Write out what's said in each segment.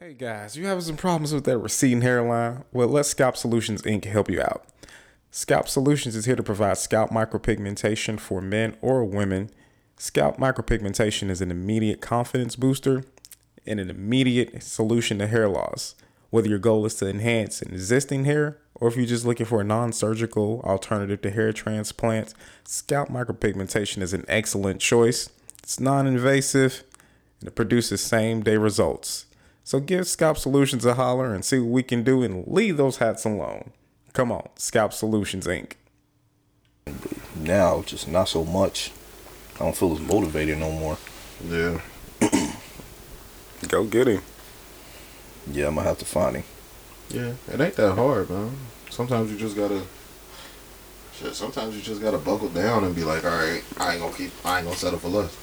Hey guys, you having some problems with that receding hairline? Well, let Scalp Solutions Inc. help you out. Scalp Solutions is here to provide scalp micropigmentation for men or women. Scalp micropigmentation is an immediate confidence booster and an immediate solution to hair loss. Whether your goal is to enhance an existing hair or if you're just looking for a non surgical alternative to hair transplants, scalp micropigmentation is an excellent choice. It's non invasive and it produces same day results. So give Scalp Solutions a holler and see what we can do and leave those hats alone. Come on, Scalp Solutions Inc. Now, just not so much. I don't feel as motivated no more. Yeah. Go get him. Yeah, I'm gonna have to find him. Yeah. It ain't that hard, man. Sometimes you just gotta. Shit. Sometimes you just gotta buckle down and be like, all right, I ain't gonna keep. I ain't gonna settle for less.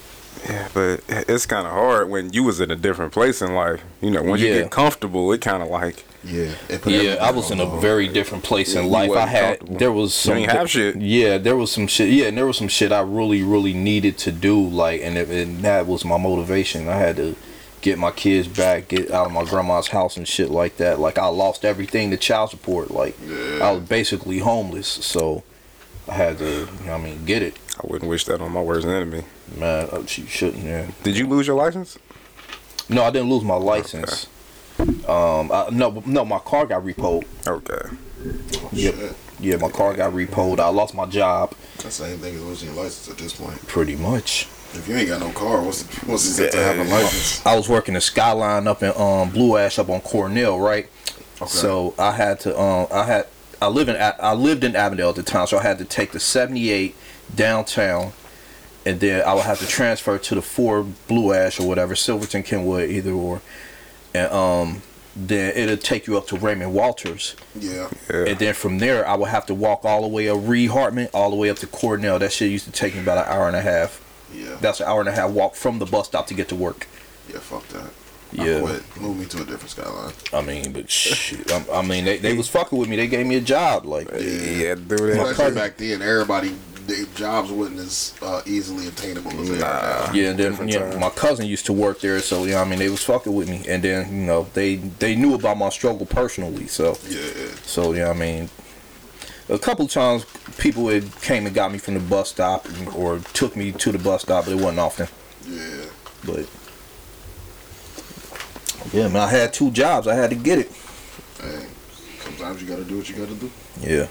Yeah, but it's kind of hard when you was in a different place in life. You know, when you get comfortable, it kind of like Yeah. Yeah, I was in a hold. very different place Yeah, in life. I had there was You some ain't have shit. Yeah, there was some shit. Yeah, and there was some shit I really, really needed to do. Like, and, it, and that was my motivation. I had to get my kids back, get out of my grandma's house and shit like that. Like, I lost everything to child support. Like, I was basically homeless. So, I had to, you know I mean, get it. I wouldn't wish that on my worst enemy. Man, uh, she shouldn't. Yeah. Did you lose your license? No, I didn't lose my license. Um, I, no, no, my car got repoed. Okay. Yep. Shit. Yeah, my car got repoed. I lost my job. That's the same thing as losing your license at this point. Pretty much. If you ain't got no car, what's the, what's it to have a license? I was working the Skyline up in um, Blue Ash up on Cornell, right? Okay. So I had to um, I had I live in A- I lived in Avondale at the time, so I had to take the 78 downtown, and then I would have to transfer to the four Blue Ash or whatever Silverton Kenwood either or, and um then it'll take you up to Raymond Walters, Yeah. Yeah. and then from there I would have to walk all the way up Reed Hartman all the way up to Cornell. That shit used to take me about an hour and a half. Yeah. That's an hour and a half walk from the bus stop to get to work. Yeah. Fuck that. Yeah. I quit. Move me to a different skyline. I mean, but shit, I, I mean, they, they was fucking with me. They gave me a job. Like, Yeah, do Especially that. back then, everybody, their jobs wasn't as uh, easily attainable as they are now. yeah, and then yeah, my cousin used to work there, so yeah, I mean, they was fucking with me. And then you know, they they knew about my struggle personally, so Yeah. so yeah, I mean, a couple times people had came and got me from the bus stop or took me to the bus stop, but it wasn't often. Yeah. But yeah, man, I had two jobs. I had to get it. Hey, sometimes you gotta do what you gotta do. Yeah.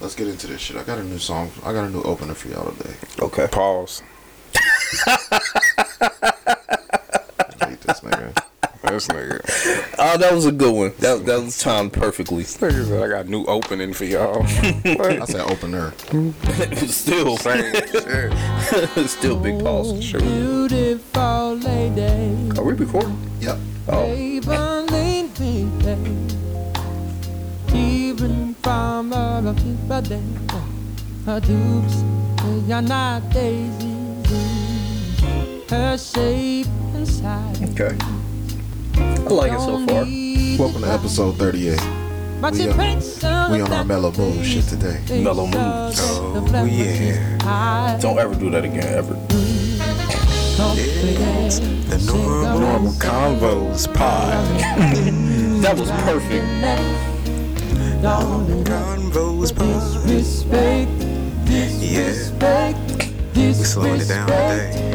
Let's get into this shit. I got a new song. I got a new opener for y'all today. Okay. Pause. I hate this nigga. This nigga. Oh, that was a good one. That that was timed perfectly. This nigga said I got a new opening for y'all. I what? said opener. still, Same shit. still big pause. Shoot. Beautiful lady, Are we recording? Yep. Oh. Evelyn baby, even from the people there, her dukes, they are not daisies, her shape and size. Okay. I like it so far. Welcome to episode 38. But We uh, she on- we on our mellow mood shit today. Mellow moods. Oh, yeah. Don't ever do that again, ever. The normal, normal convos pod. That was perfect. Convos pod. Respect, Yeah. respect, We slowing it down today.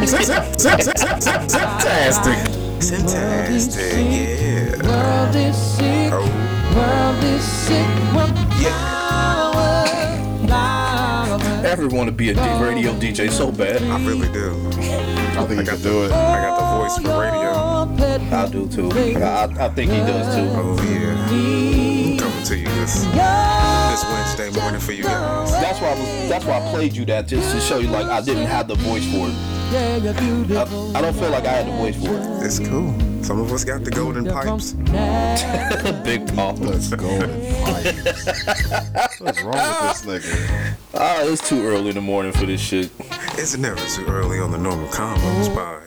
It's fantastic. Fantastic, yeah. World is sick, Oh, world is sick. I ever want to be a D- radio DJ so bad. I really do. I think you can do it. I got the voice for radio. I do too. I, I think he does too. Oh, yeah. Coming to you this, this Wednesday morning for you guys. That's why I was. That's why I played you that just to show you like I didn't have the voice for it. I, I don't feel like I had the voice for it. It's cool. Some of us got the golden pipes. Big pause. Let's go. What's wrong with this nigga? Ah, it's too early in the morning for this shit. It's never too early on the normal convos pod.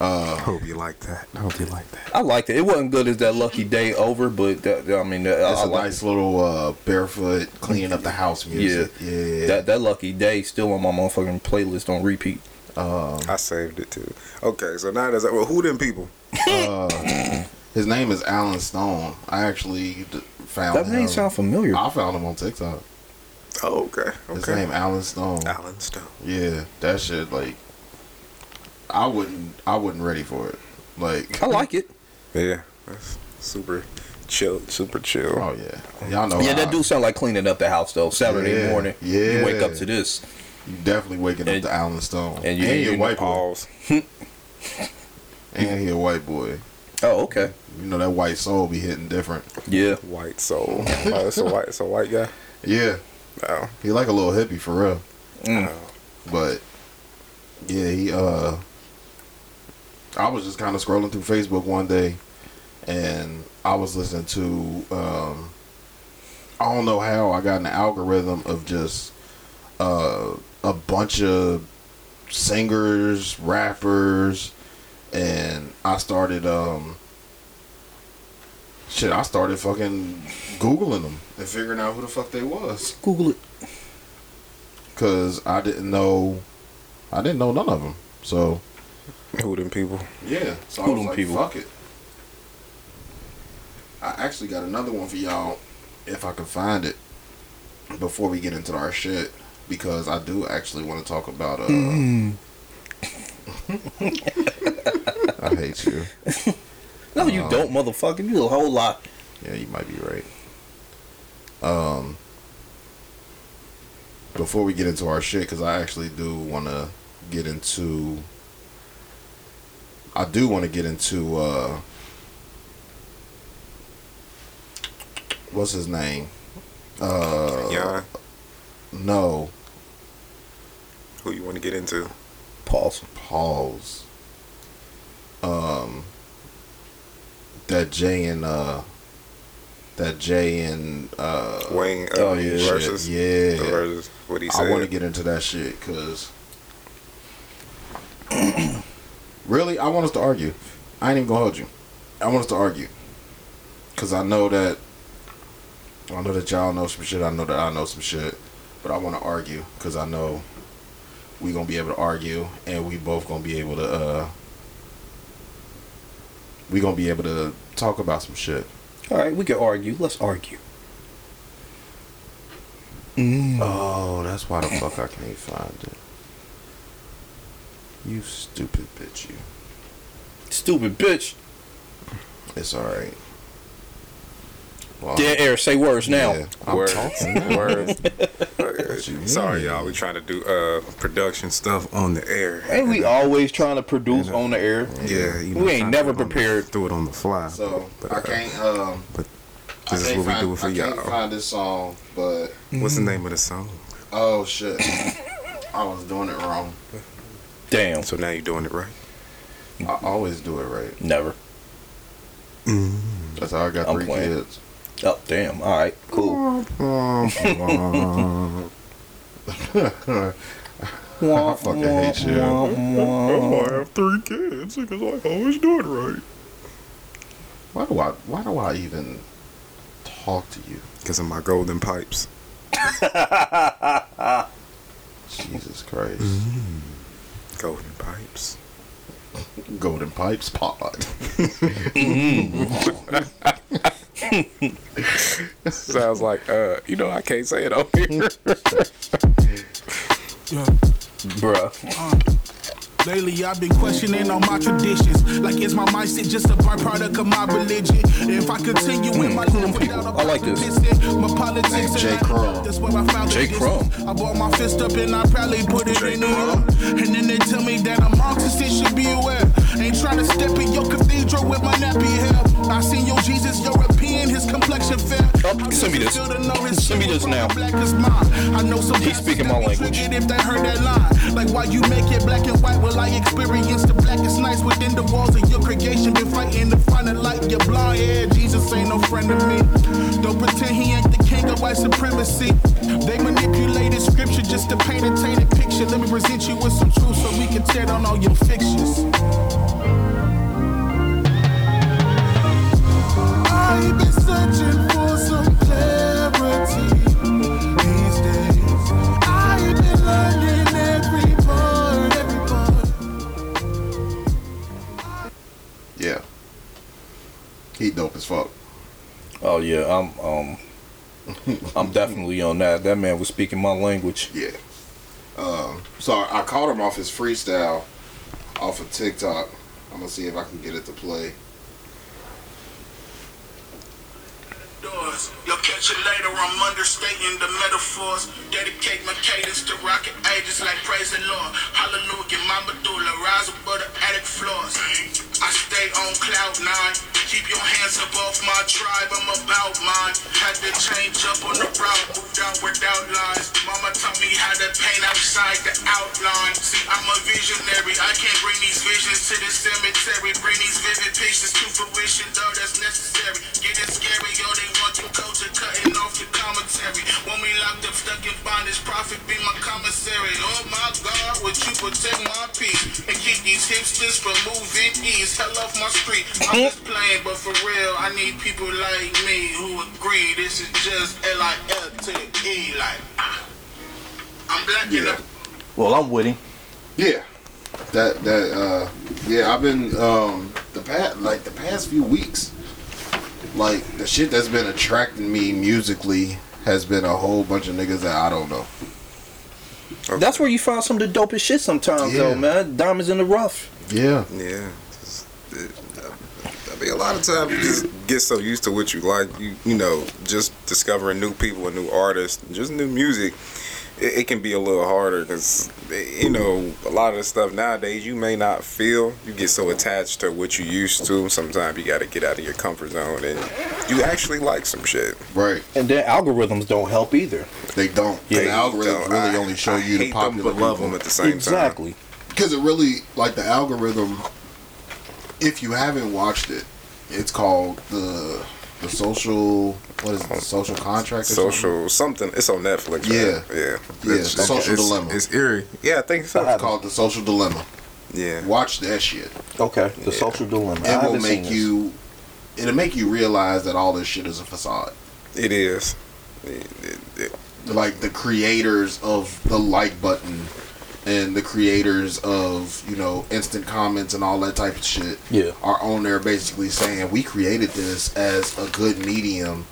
Uh, hope you like that. I hope you like that. I liked it. It wasn't good as that lucky day over, but that, I mean, that, It's I a like nice little uh, barefoot cleaning up the house music. yeah. Yeah. That that lucky day still on my motherfucking playlist on repeat. I saved it too. Okay, so now there's well, who them people? Uh, His name is Alan Stone. I actually found That name sound familiar. I found him on TikTok. Oh, okay. His Okay. name Alan Stone. Alan Stone. Yeah, that shit like I wouldn't I wasn't ready for it. Like I like it. Yeah, that's super chill. Super chill. oh yeah. Y'all know Yeah, how- that do sound like cleaning up the house though. Saturday Yeah, morning, yeah. you wake up to this. You definitely waking up And- to Alan Stone. and you- and you he a white boy. Pause. And he a white boy. Oh, okay. You know that white soul be hitting different. Yeah. White soul. Oh, it's a white. It's a white guy. Yeah. Oh, He like a little hippie for real. Mm. But yeah, he uh I was just kind of scrolling through Facebook one day and I was listening to um I don't know how I got an algorithm of just uh a bunch of singers, rappers and I started um shit, I started fucking googling them and figuring out who the fuck they was Google it. because I didn't know, I didn't know none of them. So who them people? yeah, so Who I was them like, people? fuck it. I actually got another one for y'all, if I can find it, before we get into our shit, because I do actually want to talk about. uh Mm. I hate you. No, you Um, don't, motherfucker. You do a whole lot. Yeah, you might be right. Um, before we get into our shit, because I actually do want to get into. I do want to get into. uh What's his name? Uh, Yeah. No, Who you want to get into? Pauls. Pauls. Um, that Jay and uh, that Jay and uh, Wayne. Uh, Oh, yeah. Versus. yeah. Versus. What he said. I want to get into that shit because really, I want us to argue. I ain't even gonna hold you. I want us to argue because I know that I know that y'all know some shit. I know that I know some shit, but I want to argue because I know we gonna be able to argue and we both gonna be able to. uh we gonna be able to talk about some shit. All right, we can argue. Let's argue. Oh, that's why the fuck I can't find it. You stupid bitch, you. Stupid bitch. It's alright. Well, Dead air. Say words now. yeah, I'm Word. talking now. Word. What you Sorry, y'all. We trying to do uh production stuff on the air. Ain't we always trying to produce on the air? Yeah, you We ain't never do it on the- prepared. Do it on the fly. So But, I uh, can't. Um, But this is can't what we do for y'all. I can't y'all. find this song, but What's the name of the song? oh shit, I was doing it wrong. Damn. So now you're doing it right. I always do it right. Never. That's how I got I'm three playing. kids. Oh, damn. All right. Cool. I fucking hate you. I have three kids because I always do it right. Why do I? Why do I even talk to you? Because of my golden pipes. Jesus Christ. Mm-hmm. Golden pipes. Golden Pipes Pod. Sounds like, uh, you know, I can't say it on here. Bruh. Lately, I've been questioning all my traditions. Like, is my mindset just a byproduct of my religion? If I continue with my life hmm. without a I like this. my politics Named and J. I- That's where I found J. the Crumb. distance. I brought my fist up and I proudly put it J. in Crumb. And then they tell me that I'm Marxist and should be aware. Ain't trying to step in your cathedral with my nappy hair. I seen your Jesus European, his complexion fair. Oh, send me this. it Send me this now. Black as mine? I know some He's speaking my pastors that be language. If they heard that line, like why you make it black and white, I experience the blackest nights within the walls of your creation. Been fighting to find a light, your blind. Yeah, Jesus ain't no friend of me. Don't pretend he ain't the king of white supremacy. They manipulated scripture just to paint a tainted picture. Let me present you with some truth so we can tear down all your fictions. I've been searching for some He dope as fuck. Oh yeah, I'm um, I'm definitely on that. That man was speaking my language. Yeah. Um, so I caught him off his freestyle off of TikTok. I'm gonna see if I can get it to play. Doors. You'll catch it later. I'm understating the metaphors. Dedicate my cadence to rocket ages like praise the Lord. Hallelujah, my medulla rise above the attic floors. I stay on cloud nine. Keep your hands above my tribe. I'm about mine. Had to change up on the route. Moved out without lines. Mama taught me how to paint outside the outline. See, I'm a visionary. I can't bring these visions to the cemetery. Bring these vivid pictures to fruition, though that's necessary. Getting scary, yo, they want your culture cutting off your commentary. When we locked up, stuck in bondage, profit be my commissary. Oh my God, would you protect my peace and keep these hipsters from moving east? Hell off my street. I'm just playing, but for real, I need people like me who agree this is just L-I-L to the E. Like, ah. I'm black Yeah. enough. Well, I'm with him. Yeah. That that uh yeah, I've been um the past like the past few weeks like the shit that's been attracting me musically has been a whole bunch of niggas that I don't know. That's where you find some of the dopest shit sometimes, Yeah. though, man. Diamonds in the rough. Yeah. Yeah. It, I mean, a lot of times you just get so used to what you like. You you know, just discovering new people and new artists, just new music. It, it can be a little harder because you know a lot of the stuff nowadays you may not feel. You get so attached to what you used to. Sometimes you got to get out of your comfort zone and you actually like some shit. Right. And then algorithms don't help either. They don't. Yeah, the algorithms don't. really I- only show I you the hate them, popular love people. them at the same time. exactly. Because it really, like the algorithm, if you haven't watched it, it's called the the social. What is it? The social contract. Or something? Social something. It's on Netflix. Yeah. right? yeah, Yeah, It's- The Social it's- Dilemma. It's eerie. Yeah, I think so. It's called the social dilemma. Yeah. Watch that shit. Okay. The social dilemma. It will haven't seen make this. you. It'll make you realize that all this shit is a facade. It is. It- it- it- Like the creators of the like button and the creators of you know instant comments and all that type of shit Yeah. are on there basically saying we created this as a good medium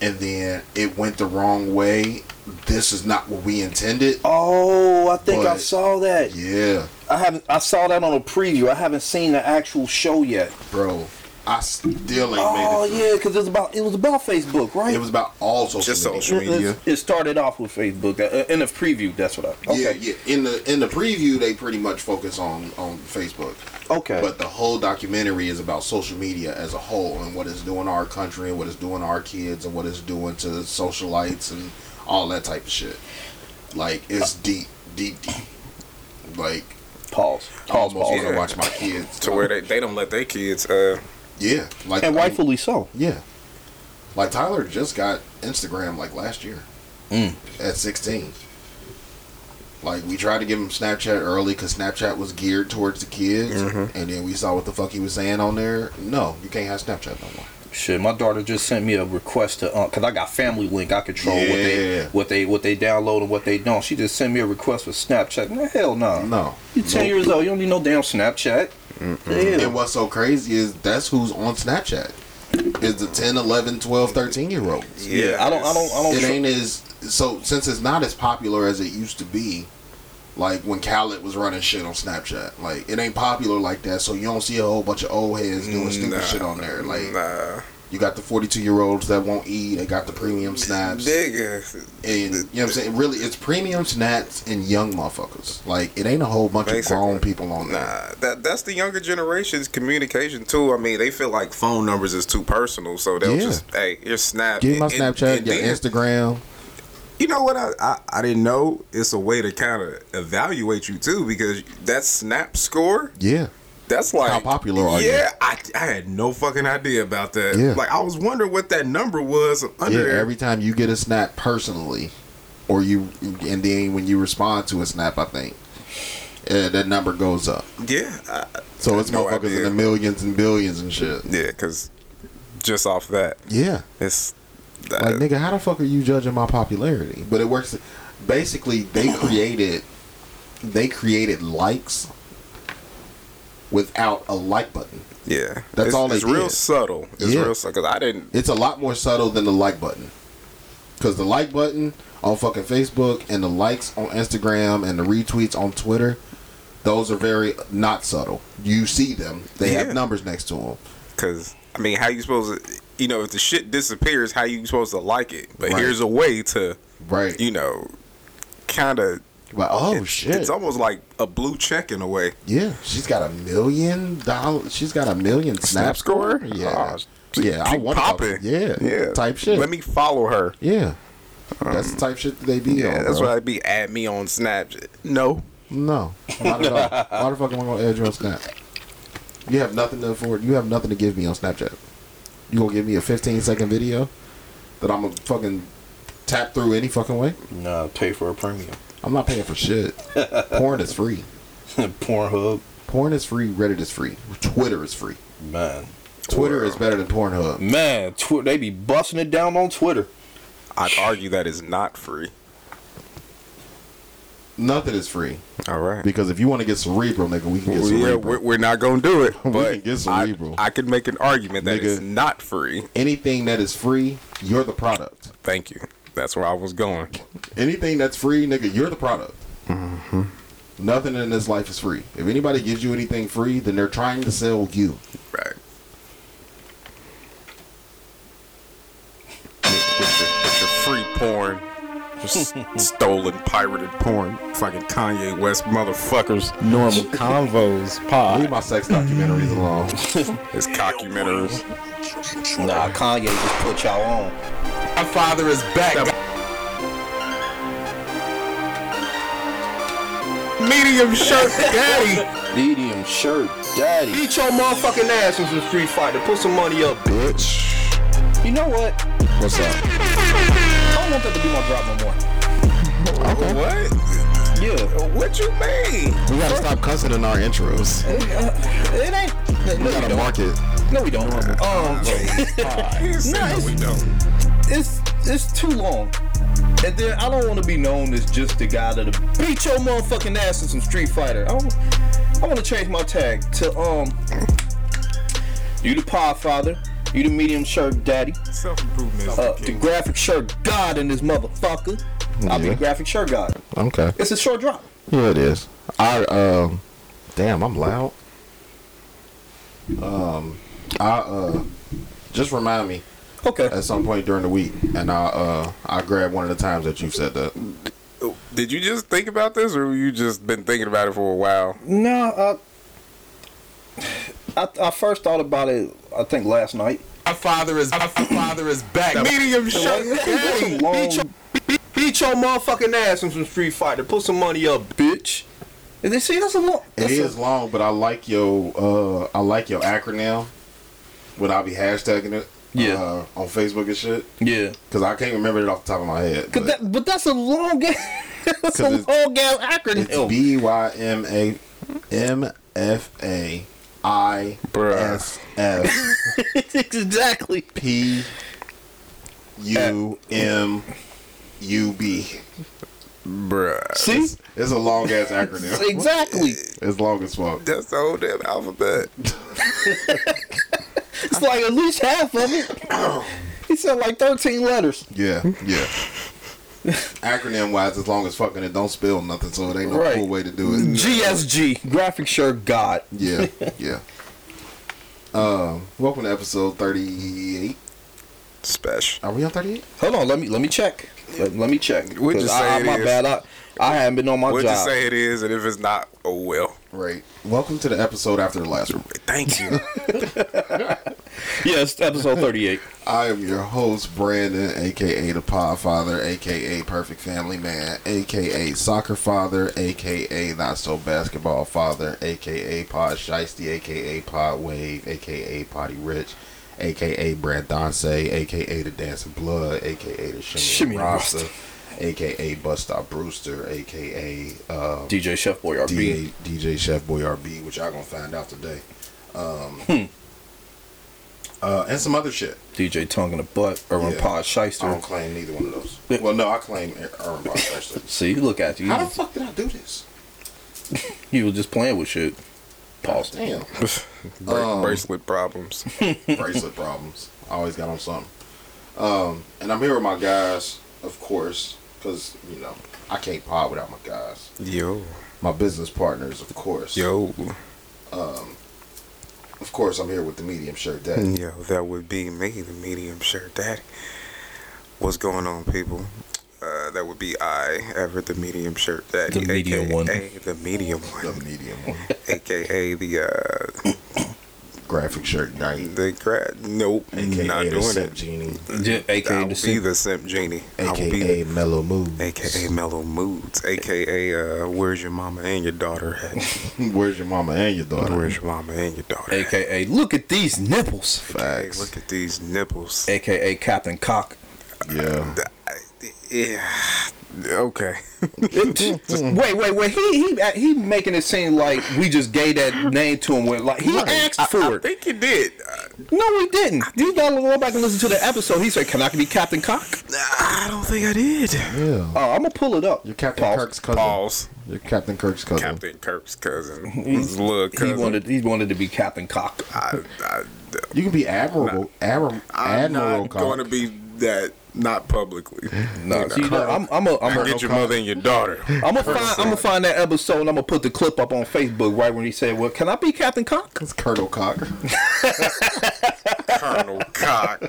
and then it went the wrong way this is not what we intended Oh, I think I saw that. yeah I haven't. I saw that on a preview. I haven't seen the actual show yet. bro i still ain't Oh made it Oh yeah, because it was about. It was about Facebook, right? it was about all social Just media. social It- it- media. It started off with Facebook uh, in the preview. That's what I. Okay. yeah yeah in the in the preview they pretty much focus on on facebook Okay. But the whole documentary is about social media as a whole and what it's doing to our country and what it's doing to our kids and what it's doing to socialites and all that type of shit. Like it's deep, deep, deep. Like pause. I Pause. almost Pause. want to watch my kids. to where they, they don't let their kids uh yeah, like And rightfully so. yeah. Like Tyler just got Instagram like last year Mm. at 16. Like we tried to give him Snapchat early because Snapchat was geared towards the kids, Mhm. and then we saw what the fuck he was saying on there. No, you can't have Snapchat no more. Shit, my daughter just sent me a request to uh, cause I got Family Link. I control what they what they what they download and what they don't. She just sent me a request for Snapchat. Nah, hell no. No, You're ten Nope. years old. You don't need no damn Snapchat. And what's so crazy is that's who's on Snapchat. Is the 10, 11, 12, 13 year olds. Yeah. I don't. I don't. I don't. It ain't as so since it's not as popular as it used to be. Like when Khaled was running shit on Snapchat, like it ain't popular like that. So you don't see a whole bunch of old heads doing stupid Nah, shit on there. Like nah. You got the forty two year olds that won't eat. They got the premium snaps, Nigga. and you know what I'm saying. Really, it's premium snaps and young motherfuckers. Like it ain't a whole bunch Basically. of grown people on there. Nah, that that's the younger generation's communication too. I mean, they feel like phone numbers is too personal, so they'll Yeah. just hey, your snap. Give me my and- Snapchat, and your Instagram. You know what? I, I I didn't know it's a way to kind of evaluate you too because that snap score. Yeah. That's like How popular are you? yeah, I, I had no fucking idea about that. Yeah. Like I was wondering what that number was under Yeah, every time you get a snap personally, or you, and then when you respond to a snap, I think and that number goes up. Yeah, I, So it's No motherfuckers idea. in the millions and billions and shit. yeah, because just off that, Yeah. it's Like nigga, how the fuck are you judging my popularity? But it works. Basically, they created they created likes without a like button. yeah. That's it's, all they It's real subtle. It's Yeah. real subtle. Cause I didn't. It's a lot more subtle than the like button. Because the like button on fucking Facebook and the likes on Instagram and the retweets on Twitter, those are very not subtle. You see them; they Yeah. have numbers next to them. Cause I mean, how you supposed to? You know, if the shit disappears, how you supposed to like it? But Right. here's a way to, Right? you know, kind of. But oh shit! It's almost like a blue check in a way. Yeah, she's got a million dollar. She's got a million snap, Snap score? Yeah, Oh, she- yeah. I she want popping. Yeah, Yeah. Type shit. Let me follow her. Yeah, um, that's the type shit that they be Yeah, on. that's bro. why I be at me on Snapchat. No, No, not at all. Why the fuck am I gonna add you on Snap? You have nothing to afford. You have nothing to give me on Snapchat. You gonna give me a 15 second video that I'm gonna fucking tap through any fucking way? Nah, pay for a premium. I'm not paying for shit. Porn is free. Pornhub, Porn is free. Reddit is free. Twitter is free. man. Twitter is better than Pornhub. Man, tw- they be busting it down on Twitter. I'd argue that is not free. Nothing is free. All right. Because if you want to get cerebral, nigga, we can get Well, yeah, cerebral. we're, we're not gonna do it, We but can get cerebral. I could make an argument that it's Nigga. not free. Anything that is free, you're the product. Thank you. That's where I was going. Anything that's free, nigga, you're the product. Mm-hmm. Nothing in this life is free. If anybody gives you anything free, then they're trying to sell you. Right. With, with your, with your free porn, just stolen, pirated porn, fucking Kanye West motherfuckers. Normal convos pod. Leave my sex documentaries alone. His cockumentaries. Nah, Kanye just put y'all on. My father is back. Medium shirt daddy. Medium shirt, daddy. Beat your motherfucking ass in some Street Fighter. Put some money up, bitch. You know what? What's up? I don't want that to be my drop no more. Okay. What? Yeah. What you mean? We gotta stop cussing in our intros. It ain't. No, We we gotta don't. mark it. No, we don't. Um, He said No, no, it's- we don't. it's it's too long. And then I don't want to be known as just the guy that beat your motherfucking ass in some Street Fighter. I want, I want to change my tag to um. You the pod father. You the medium shirt daddy. Self improvement is Uh, the the graphic shirt god in this motherfucker. I'll be Yeah. the graphic shirt god. Okay. It's a short drop. Yeah, it is. I um, damn, I'm loud. Um, I uh, just remind me Okay. at some point during the week, and I uh, I grab one of the times that you've said that. Did you just think about this, or you just been thinking about it for a while? No, I, I I first thought about it. I think last night. My father is my father is back. Medium shirt Put daddy. some long, beat, your, beat your motherfucking ass in some Street Fighter. Put some money up, bitch. And they see that's a long. It That's is a, long, but I like your uh, I like your acronym. When I be hashtagging it, Yeah. uh, on Facebook and shit, yeah. because I can't remember it off the top of my head. But that, but that's a long ass. that's 'Cause a long ass acronym. it's B Y M A M F A I S F exactly. P U M U B. Bruh. See, It's a long ass acronym. exactly. It's long as fuck. That's the whole damn alphabet. It's like at least half of it. He said like thirteen letters. Yeah, yeah. Acronym wise, as long as fucking it don't spill nothing, so it ain't no Right. cool way to do it. GSG, graphic shirt god. Yeah, yeah. Um, welcome to episode thirty-eight. Special. Are we on thirty-eight? Hold on, let me let me check. Let, let me check. What'd you 'Cause say I, it my is? bad. I, I haven't been on my job. What'd you say it is, and if it's not, oh well. Right. Welcome to the episode after the last one. Thank you. Yes, episode thirty-eight. I am your host, Brandon, aka the Pod Father, aka Perfect Family Man, aka Soccer Father, aka Not So Basketball Father, aka Pod Shiesty, aka Pod Wave, aka Potty Rich, aka Brad Dance, aka the Dancing Blood, aka the Shimmy, Shimmy Rasta, aka Bus Stop Brewster, aka uh, DJ Chef Boy RB. DJ, DJ Chef Boy RB, which y'all gonna find out today. Um, Hmm. uh, and some other shit. DJ Tongue in the Butt. Urban Yeah. Pod I don't claim neither one of those. Well, no, I claim Urban Boss Shyster. See, look at you. How the fuck did I do this? You were just playing with shit. Pause. Damn. Bra- Um, bracelet problems. bracelet problems. I always got on something. Um, and I'm here with my guys, of course, because you know I can't pod without my guys. Yo, My business partners, of course. yo, Um, of course, I'm here with the medium shirt daddy. yo, that would be me, the medium shirt daddy. What's going on, people? Uh, that would be I, ever the medium shirt daddy, The medium AKA one. the medium one, The one, medium one. aka the uh, Graphic shirt daddy. the grad. Nope, AKA not the doing simp it. genie. Yeah, I AKA will the be simp. the simp genie. I will be AKA mellow mood. AKA Mellow Moods, AKA uh, Where's Your Mama and Your Daughter at? Where's your mama and your daughter? Where's Your Mama and Your Daughter? at? AKA look at these nipples. Hey, Facts. look at these nipples. AKA Captain Cock. Yeah. Yeah. Okay. wait, wait, wait. He he he making it seem like we just gave that name to him when like he asked for I it. I think you did. Uh, No, he didn't. You gotta go back and listen to the episode. He said, "Can I be Captain Cock?" I don't think I did. Yeah. Oh, I'm gonna pull it up. You're Captain Pause. Kirk's cousin. Pause. You're Captain Kirk's cousin. Captain Kirk's cousin. His little He wanted he wanted to be Captain Cock. I, I, You can be admirable. Admiral. I'm admiral. not going to be that. Not publicly. No, see, no, I'm I'm a, I'm I a, get your mother and your daughter. I'm gonna find I'm gonna find that episode and I'm gonna put the clip up on Facebook right when he said, "Well, can I be Captain Cock?" It's Colonel Cock. Colonel Cock.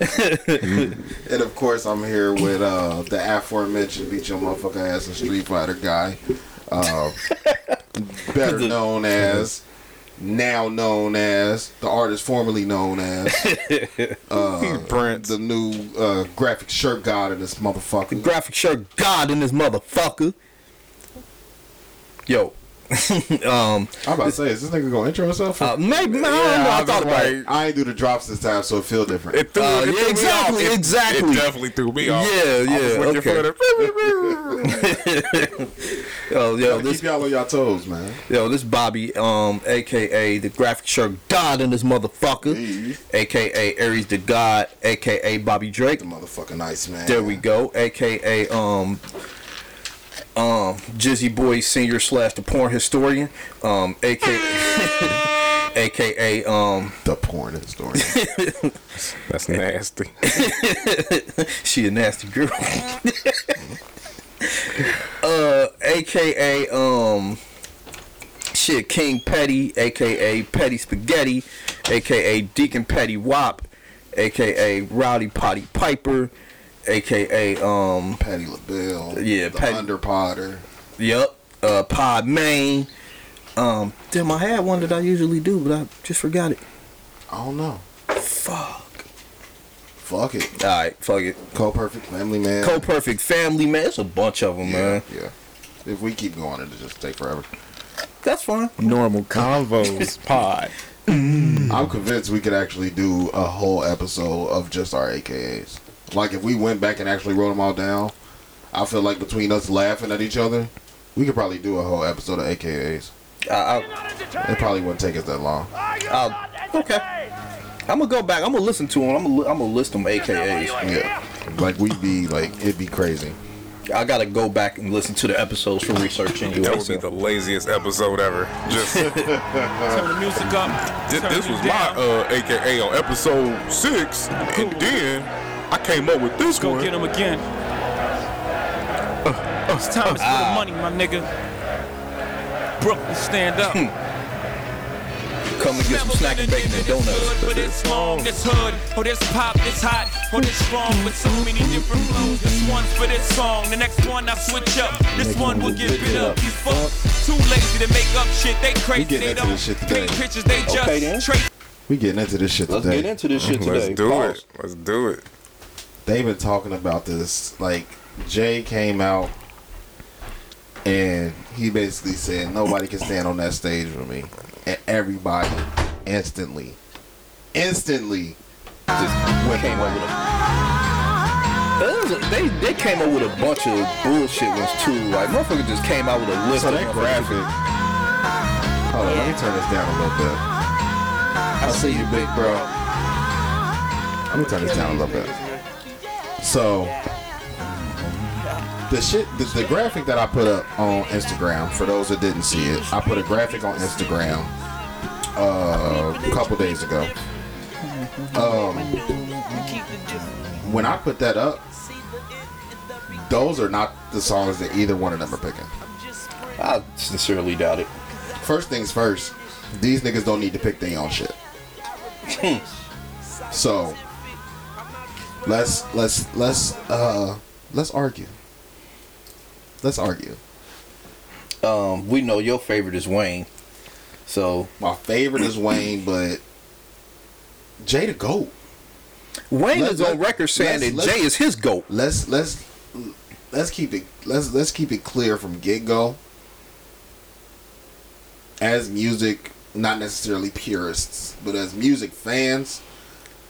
And of course, I'm here with uh, the aforementioned beat your motherfucking ass and Street Fighter guy, uh, better known as, now known as the artist formerly known as uh, Prince. the new uh, graphic shirt god in this motherfucker. The Graphic shirt God in this motherfucker. Yo, um, I'm about to say, is this nigga gonna intro himself? uh, maybe man, I don't know. I I thought about like- it. I ain't do the drops this time, so it feel different. It threw, Uh, it yeah, threw me exactly, off. It- exactly. It definitely threw me off. Yeah, I was yeah, looking okay. for the- Yo, yo, Gotta this keep y'all on y'all toes, man. Yo, this Bobby, um, aka the graphic shirt god in this motherfucker, Hey. aka Aries the God, aka Bobby Drake. The motherfucking nice man. There we go, aka um, um, Jizzy Boy Senior slash the porn historian, um, aka aka um, The porn historian. That's nasty. she a nasty girl. uh, aka um, shit King Petty, aka Petty Spaghetti, aka Deacon Petty Wop, aka Rowdy Potty Piper, aka um, Patty LaBelle. Yeah, the Patty- Under Potter. yep, uh, Pod Main. Um, damn, I had one that I usually do, but I just forgot it. I don't know. Fuck. Fuck it. All right, fuck it. Co Perfect Family Man. Co Perfect Family Man. It's a bunch of them, yeah, man. yeah. If we keep going, it'll just take forever. That's fine. Normal Convos Pod. I'm convinced we could actually do a whole episode of just our AKAs. Like if we went back and actually wrote them all down, I feel like between us laughing at each other, we could probably do a whole episode of AKAs. I, I, It probably wouldn't take us that long. I'll, okay. I'm gonna go back. I'm gonna listen to them. I'm gonna, li- I'm gonna list them AKAs. Yeah. Like we'd be like it'd be crazy. I gotta go back and listen to the episodes for research anyway. That would be the laziest episode ever. Just Turn the music up. this, this it was my down. uh, AKA on episode six, and then I came up with this Go one. get him again. Uh, uh, it's time for the uh. money, my nigga. Brooklyn, stand up. Hmm. Come and get some snack and bacon and donuts. But it's long, this hood, or this pop, this hot, or this strong with so many different flows. This one's for this song, the next one I switch up. This one will get bit up. These fucks too lazy to make up shit. They crazy, they don't this shit today. paint pictures. They just Okay, then. trade We getting into this shit today. Let's get into this shit today. Let's do Pause. it. Let's do it. They've been talking about this. Like Jay came out and he basically said nobody can stand on that stage with me, and everybody instantly, instantly Just came with a It They they came up with a bunch of bullshit ones too. Like motherfucker just came out with a list So of that graphic. Hold on, let me turn this down a little bit. I see you, big bro. Let me turn this down a little bit. So the shit, the, the graphic that I put up on Instagram, for those that didn't see it, I put a graphic on Instagram uh, a couple days ago. Um, when I put that up, those are not the songs that either one of them are picking. I sincerely doubt it. First things first, these niggas don't need to pick their own shit. so let's let's let's uh let's argue. Let's argue. Um, we know your favorite is Wayne, so My favorite is Wayne, but Jay the GOAT. Wayne Let- is on record saying let's- that let's- Jay is his goat. Let's let's let's keep it let's let's keep it clear from get go. As music, not necessarily purists, but as music fans,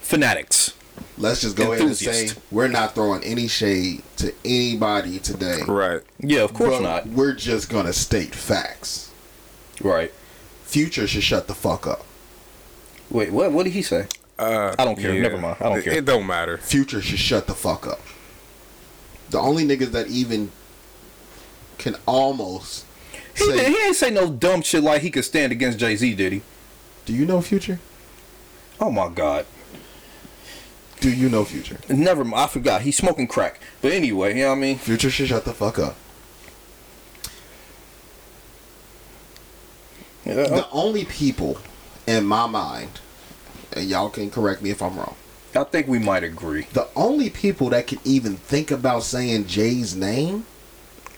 Fanatics. Let's just go ahead and say we're not throwing any shade to anybody today. Right. Yeah, of course but not. We're just gonna state facts. Right. Future should shut the fuck up. Wait, what? What did he say? Uh, I don't care. Never mind. I don't It- care. It don't matter. Future should shut the fuck up. The only niggas that even can almost He, say, did- he ain't say no dumb shit like he could stand against Jay Z, did he? "Do you know Future? Oh my God. Do you know Future? Never mind. I forgot. He's smoking crack. But anyway, you know what I mean? Future should shut the fuck up." Yeah, The only people in my mind, and y'all can correct me if I'm wrong. I think we might agree. The only people that can even think about saying Jay's name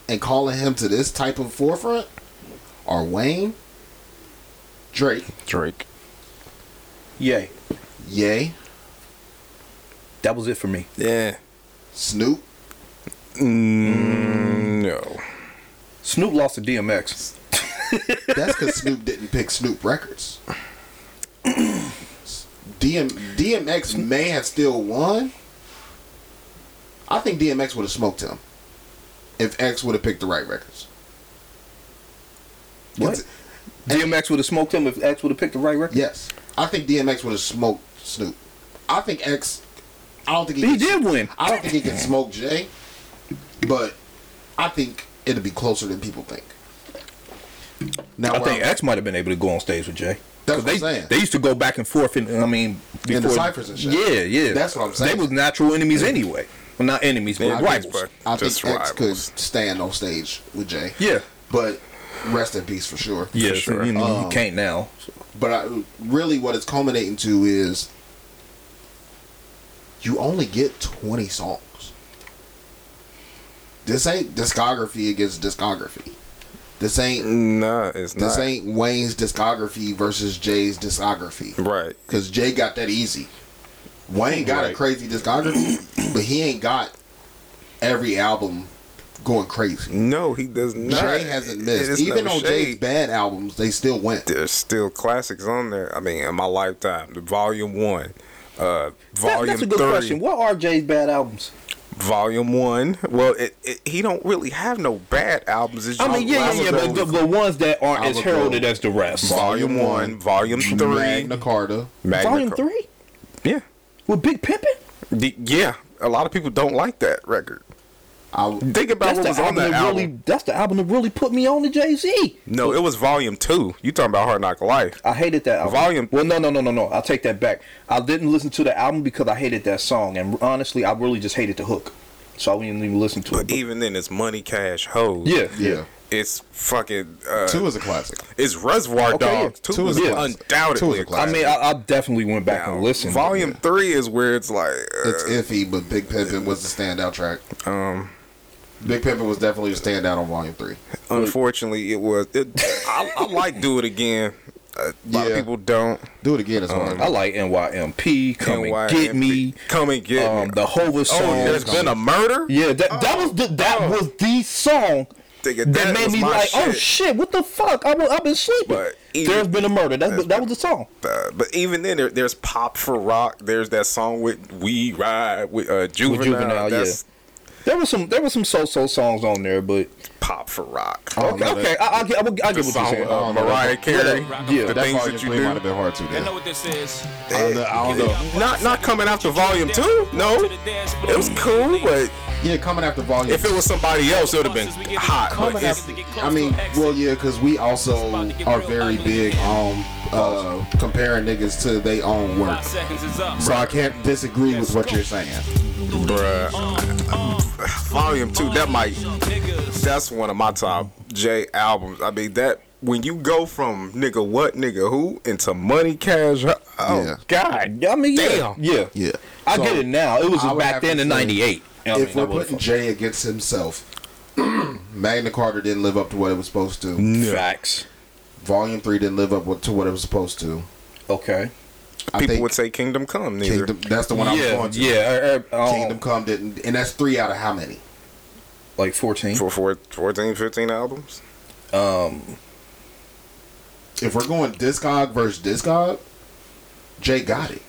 and calling him to this type of forefront are Wayne, Drake, Drake. Yay. Ye, That was it for me. Yeah. Snoop, Mm, no. Snoop lost to DMX. That's because Snoop didn't pick Snoop Records. DM, DMX may have still won. I think DMX would have smoked him if X would have picked the right records. What? It's- DMX would have smoked him if X would have picked the right record. Yes, I think DMX would have smoked Snoop. I think X. I don't think he, He can- did win. I don't think he can smoke Jay, but I think it'll be closer than people think. Now, I think I'm- X might have been able to go on stage with Jay. That's 'Cause what I'm they, saying. They used to go back and forth, in, I mean, In the before- ciphers and shit. Yeah, yeah. That's what I'm saying. They was natural enemies anyway. Well, not enemies, but Yeah, rivals. but I just think X could stand on stage with Jay. Yeah. but rest in peace for sure. Yeah, For sure. you, know, you Um, can't now. But I, really, what it's culminating to is you only get 20 songs. This ain't discography against discography. This ain't Nah, it's this not. ain't Wayne's discography versus Jay's discography. Right. Cause Jay got that easy. Wayne got a crazy discography, but he ain't got every album going crazy. No, he does not. Jay hasn't missed. It's Even no on Jay's bad albums, they still went. There's still classics on there. I mean, in my lifetime, the volume one, uh, That- that's a good three, question. What are Jay's bad albums? volume one. Well, it, it, he don't really have no bad albums. It's I mean, yeah, yeah, yeah, but the, the ones that aren't as heralded as the rest. volume one, volume three, Magna Carta. Magna Volume Car- three Yeah, with Big Pimpin'. The- yeah. A lot of people don't like that record. I, Think about what was on that that album. really. That's the album that really put me on to Jay Z. no, it was volume two. You talking about Hard Knock Life? I hated that album. Volume- Well, no, no, no, no, no. I'll take that back. I didn't listen to the album because I hated that song, and honestly, I really just hated the hook, so I didn't even listen to it. But even then, it's Money Cash Hoes. yeah, yeah. It's fucking. Uh, Two is a classic. it's Reservoir Okay, yeah. Dogs. Two, Two is is a classic. Two is undoubtedly a a classic. I mean, I, I definitely went back Now, and listened. Volume three is where it's like. Uh, It's iffy, but Big Pimpin' was the standout track. um, Big Pimpin' was definitely the standout on Volume Three. unfortunately, it was. It, I, I like Do It Again. A lot Yeah. of people don't. Do it again is hard. I like NYMP. Come and get me. Come and get Um, me. the Hova song. oh, there's been a murder. Yeah, that, that was the, that Oh. was the song Nigga, that, that made me my like, oh shit. shit, what the fuck? I I've been sleeping. But even- There's been a murder. That, that was the song. Uh, but even then, there, there's pop for rock. There's that song with "We Ride" with uh, Juvenile. Juvenile, That's There was some there was some so so songs on there, but pop for rock. I don't okay, know that. okay, I, I'll get, I'll, I'll get what you're saying. uh, Mariah. Carey. Yeah, the things that you do. might have been hard too. I know what this is. I don't know. I don't know. Not not coming after volume two. No, it was cool, but Yeah, coming after volume. if it was somebody else, it would have been hot. But coming after, I mean, well, yeah, because we also are very big on uh, comparing niggas to their own work. seconds is up. So I can't disagree with what you're saying. bruh, volume two. That might. That's one of my top J albums. I mean that. When you go from nigga what nigga who into money cash, oh Yeah. god, I mean, yeah, Damn. yeah, Yeah. I So, get it now. It was back then in say, '98. If we're putting Jay against himself, Magna Carta didn't live up to what it was supposed to. facts, Volume three didn't live up to what it was supposed to. okay, I people think would say Kingdom Come. Neither. Kingdom. That's the one I was yeah, going to. yeah, uh, uh, um, Kingdom Come didn't, and that's three out of how many? like 14. for four, 14, 15 albums. Um, If we're going Discog versus Discog, Jay got it.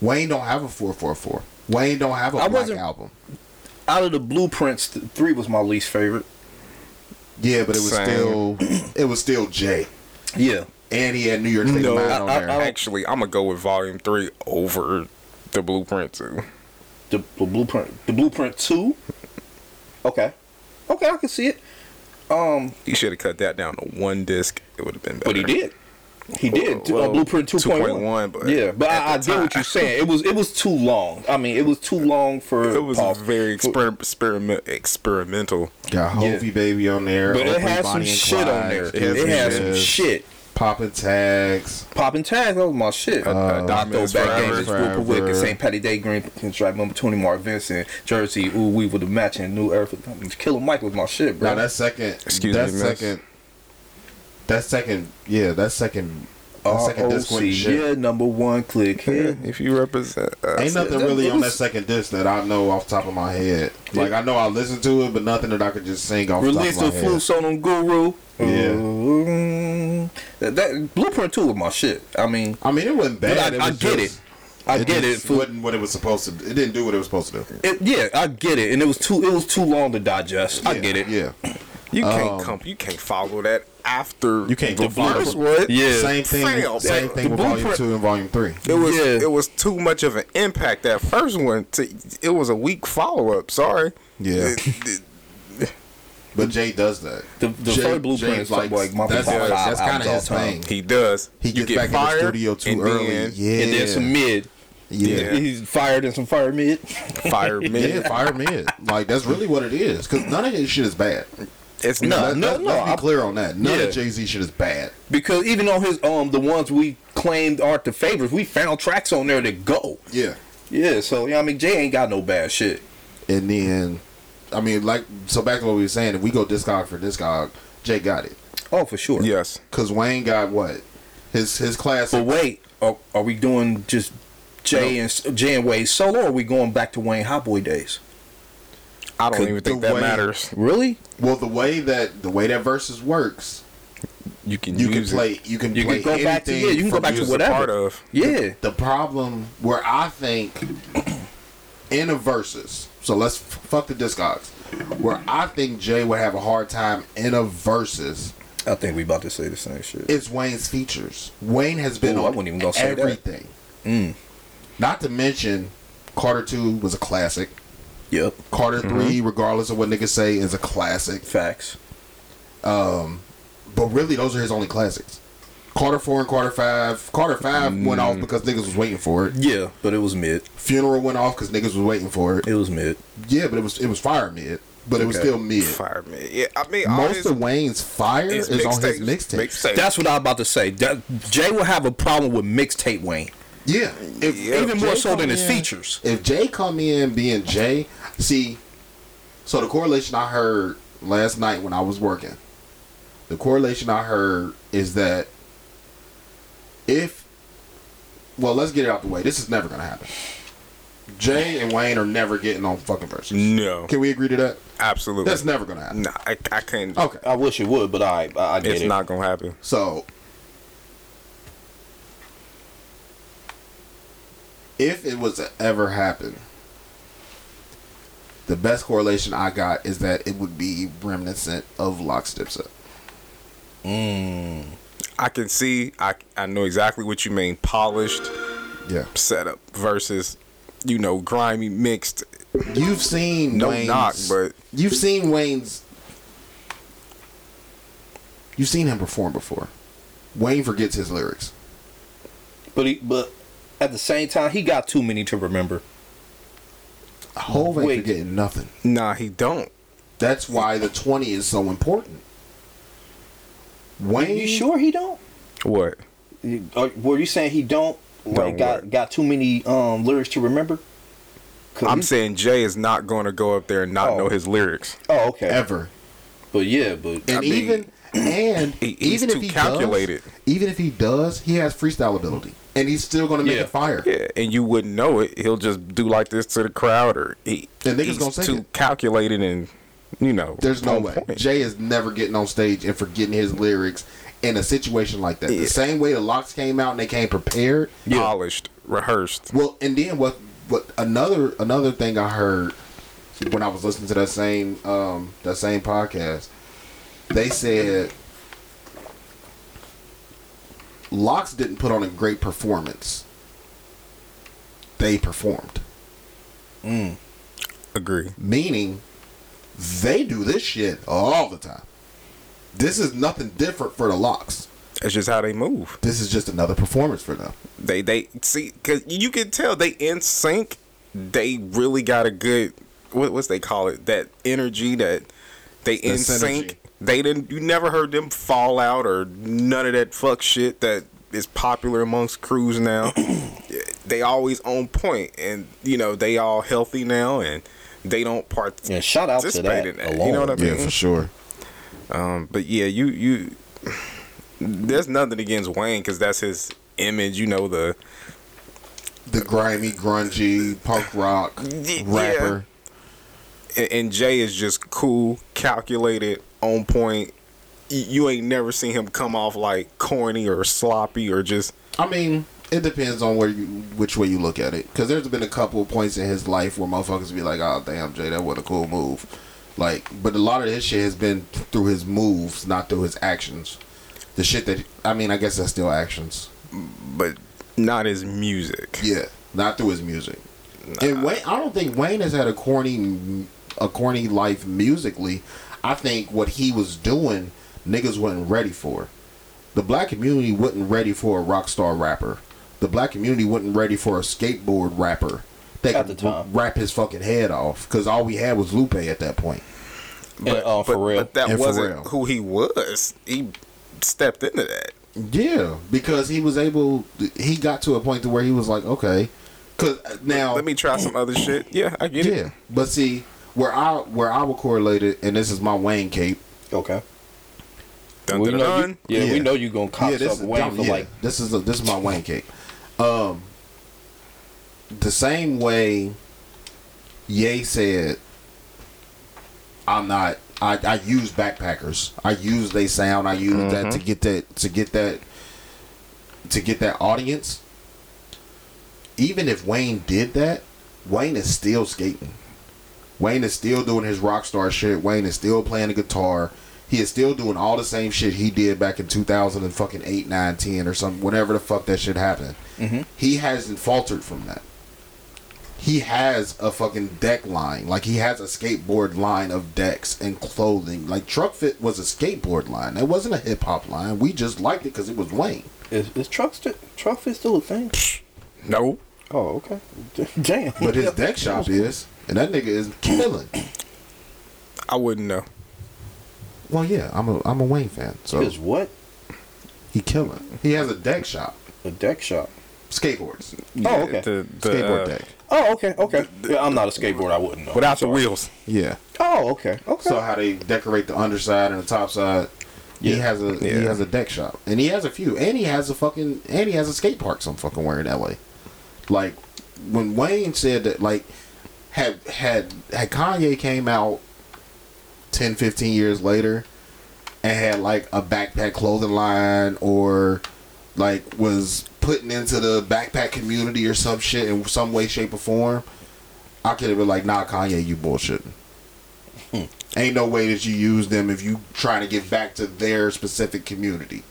Wayne don't have a four four four. Wayne don't have a I black album. out of the blueprints, th- three was my least favorite. Yeah, but it was Same. still it was still Jay, Yeah, and he had New York State No, of Mind I- on I- there. I- Actually, I'm gonna go with Volume Three over the Blueprint Two. the, the blueprint, the blueprint two. Okay, okay, I can see it. Um, He should have cut that down to one disc. It would have been better. but he did. He did. Well, uh, Blueprint 2.1. 2.1, but yeah, but I, I the get what you're saying. It was it was too long. I mean, it was too long for. It was Paul- very for- exper- experiment experimental. Got Yeah. Baby on there. But it Oakley, had some Bonnie and shit on there. It It, had some had some shit. Shit. Popping tags. Popping tags, that was my shit. Uh, My Diamonds throwback game Forever. is Rupert Wick and St. Patty Day Green Pinstripe number 20 Mark Vincent Jersey. Ooh, we with the matching new earth. Killer Mike was my shit, bro. Now that second, Excuse that me, miss. second, that second, yeah, that second, that second disc ROC, went shit. yeah, number one click here. If you represent, uh, Ain't nothing really on that second disc that I know off the top of my head. Like I know I listened to it, but nothing that I could just sing off the top Released of the my full head. song on Guru. Yeah. Mm, that, that Blueprint 2 was my shit. I mean, I mean, it wasn't but bad. I, it I get just- it. I get it. just For, wasn't what it was supposed to. It didn't do what it was supposed to do. it. Yeah, I get it. And it was too it was too long to digest. I get it. Yeah, you can't um, come. You can't follow that after You can't the go first one. Yeah. same thing. Fail. Same The thing with volume two and volume three. It was Yeah. it was too much of an impact. That first one, to, it was a weak follow up. Sorry. Yeah. It- it- But Jay does that. The, the Jay- first Blueprint Jay is like, like my that's, top that's kind of all his time. thing. he does. He You gets get back in the studio too and early. then yeah, And then some mid. yeah. He's fired in some fire mid. Fire me. Yeah, fire mid. Like that's really what it is. Because none of his shit is bad. It's No, not. Let, no, let, no, Let's be clear on that. None Yeah. of Jay Z shit is bad. Because even on his um the ones we claimed aren't the favorites, we found tracks on there that go. Yeah. Yeah, so yeah, I mean Jay ain't got no bad shit. And then, I mean, like, so back to what we were saying. If we go discog for discog, Jay got it. Oh, for sure. Yes. Cause Wayne got what? His his classic. But wait, are, are we doing just Jay and Jay and Wade solo, or are we going back to Wayne Hot Boy days? I don't even think that way- matters. Really? Well, the way that the way that verses works, You can you can play. It. You can You play can go back to yeah, you can go back to music. Use a whatever. part of. Yeah. The problem where I think in a verses, so let's f- fuck the discogs. Where I think Jay would have a hard time in a verses I think we about to say the same shit. It's Wayne's features. Wayne has been Ooh, I on wasn't even gonna say that. everything. Mm. Not to mention, Carter Two was a classic. Yep. Carter Mm-hmm. Three, regardless of what niggas say, is a classic. Facts. But really, those are his only classics. Carter Four and Carter Five. Carter Five went Mm. off because niggas was waiting for it. Yeah, but it was mid. Funeral went off because niggas was waiting for it. It was mid. Yeah, but it was it was fire mid, but it was still mid. Fire me. Yeah, I mean, Most his, of Wayne's fire his is on his mixtape. mixtapes. That's what I'm about to say. That, Jay will have a problem with mixtape Wayne, Yeah, if, Yeah. even more Jay so than his in- features. If Jay come in being Jay, see, so the correlation I heard last night when I was working, the correlation I heard is that if, well, let's get it out the way. This is never gonna happen. Jay and Wayne are never getting on fucking verses. No, Can we agree to that? absolutely. That's never gonna happen. Nah, I, I can't. Okay. I wish it would, but I I, I get it's it. not gonna happen. So, if it was to ever happen, the best correlation I got is that it would be reminiscent of LOX Dipset. Mm. I can see. I I know exactly what you mean. Polished Yeah. setup versus, you know, grimy mixed. You've seen No Wayne's, knock, but you've seen Wayne's. You've seen him perform before. Wayne forgets his lyrics. But he but at the same time, he got too many to remember. Hove ain't Wait. forgetting nothing. nah, he don't. That's why the twenty is so important. Wayne, You sure he don't? What? You- uh, Were you saying he don't like Don't got what? got too many um lyrics to remember? I'm he- saying Jay is not going to go up there and not Oh. know his lyrics. Oh, okay. ever. But yeah, but And I mean, even and even too if he calculated. does, even if he does, he has freestyle ability, and he's still going to make Yeah. it fire. Yeah, and you wouldn't know it. He'll just do like this to the crowd, or he, And he's gonna too it. calculated and you know. There's no way point. Jay is never getting on stage and forgetting his lyrics in a situation like that. Yeah. The same way the LOX came out and they came prepared. polished, rehearsed. Well, and then what? What another another thing I heard when I was listening to that same um that same podcast, they said LOX didn't put on a great performance. They performed, mm, Agree. meaning they do this shit all the time. This is nothing different for the LOX. It's just how they move. This is just another performance for them. They they see because you can tell they in sync. They really got a good what what's they call it that energy that they in synergy. sync. They didn't. You never heard them fall out or none of that fuck shit that is popular amongst crews now. they always on point, and you know they all healthy now, and they don't part. yeah. Shout out to Participate that. in that, you know what I mean? Yeah, for sure. Um, but yeah, you you. There's nothing against Wayne because that's his image. You know the The grimy, grungy, punk rock Yeah. rapper. and, and Jay is just cool, calculated, on point. You ain't never seen him come off like corny or sloppy or just I mean, it depends on where you, which way you look at it. Because there's been a couple of points in his life where motherfuckers be like, "Oh damn, Jay, that was a cool move." Like, but a lot of his shit has been through his moves, not through his actions. The shit that I mean, I guess that's still actions. but not his music. Yeah, not through his music. And Wayne, I don't think Wayne has had a corny, a corny life musically. I think what he was doing, niggas wasn't ready for. The black community wasn't ready for a rock star rapper. The black community wasn't ready for a skateboard rapper that At could the time. rap his fucking head off. Because all we had was Lupe at that point. And, uh, for but, real. but that And for wasn't real. who he was. He stepped into that. Yeah, because he was able. He got to a point to where he was like, okay, because now Let me try some other shit. Yeah, I get Yeah, it. but see where I where I would correlate it, and this is my Wayne cape. okay. Dun, we dun, know dun. you, yeah, we know you gonna cop yeah, this up is Wayne for yeah, like this is a, this is my Wayne cape. Um, the same way Ye said, I'm not. I, I use backpackers. I use they sound. I use that to get that to get that to get that audience. Even if Wayne did that, Wayne is still skating. Wayne is still doing his rock star shit. Wayne is still playing the guitar. He is still doing all the same shit he did back in 2000 and fucking 8, 9, 10 or something, whenever the fuck that shit happened. Mm-hmm. He hasn't faltered from that. He has a fucking deck line. Like, he has a skateboard line of decks and clothing. Like, Trukfit was a skateboard line. It wasn't a hip hop line. We just liked it because it was Wayne. is, is truck st- Trukfit still a thing? No, Oh, okay. Damn. But his deck shop is. And that nigga is killing. I wouldn't know. Well, yeah, I'm a I'm a Wayne fan, so Is what? he killing. He has a deck shop, A deck shop. skateboards, Oh, okay. The, the, skateboard uh, deck. Oh, okay, okay. Yeah, I'm not a skateboarder. I wouldn't know. without the wheels. Yeah. Oh, okay, okay. So how they decorate the underside and the top side. He has a he has a deck shop, and he has a few, and he has a fucking and he has a skate park some fucking where in L.A. Like when Wayne said that like had had had Kanye came out 10, 15 years later and had like a backpack clothing line or like was putting into the backpack community or some shit in some way, shape, or form, I could have been like, nah, Kanye, you bullshit. Hmm. Ain't no way that you use them if you trying to give back to their specific community.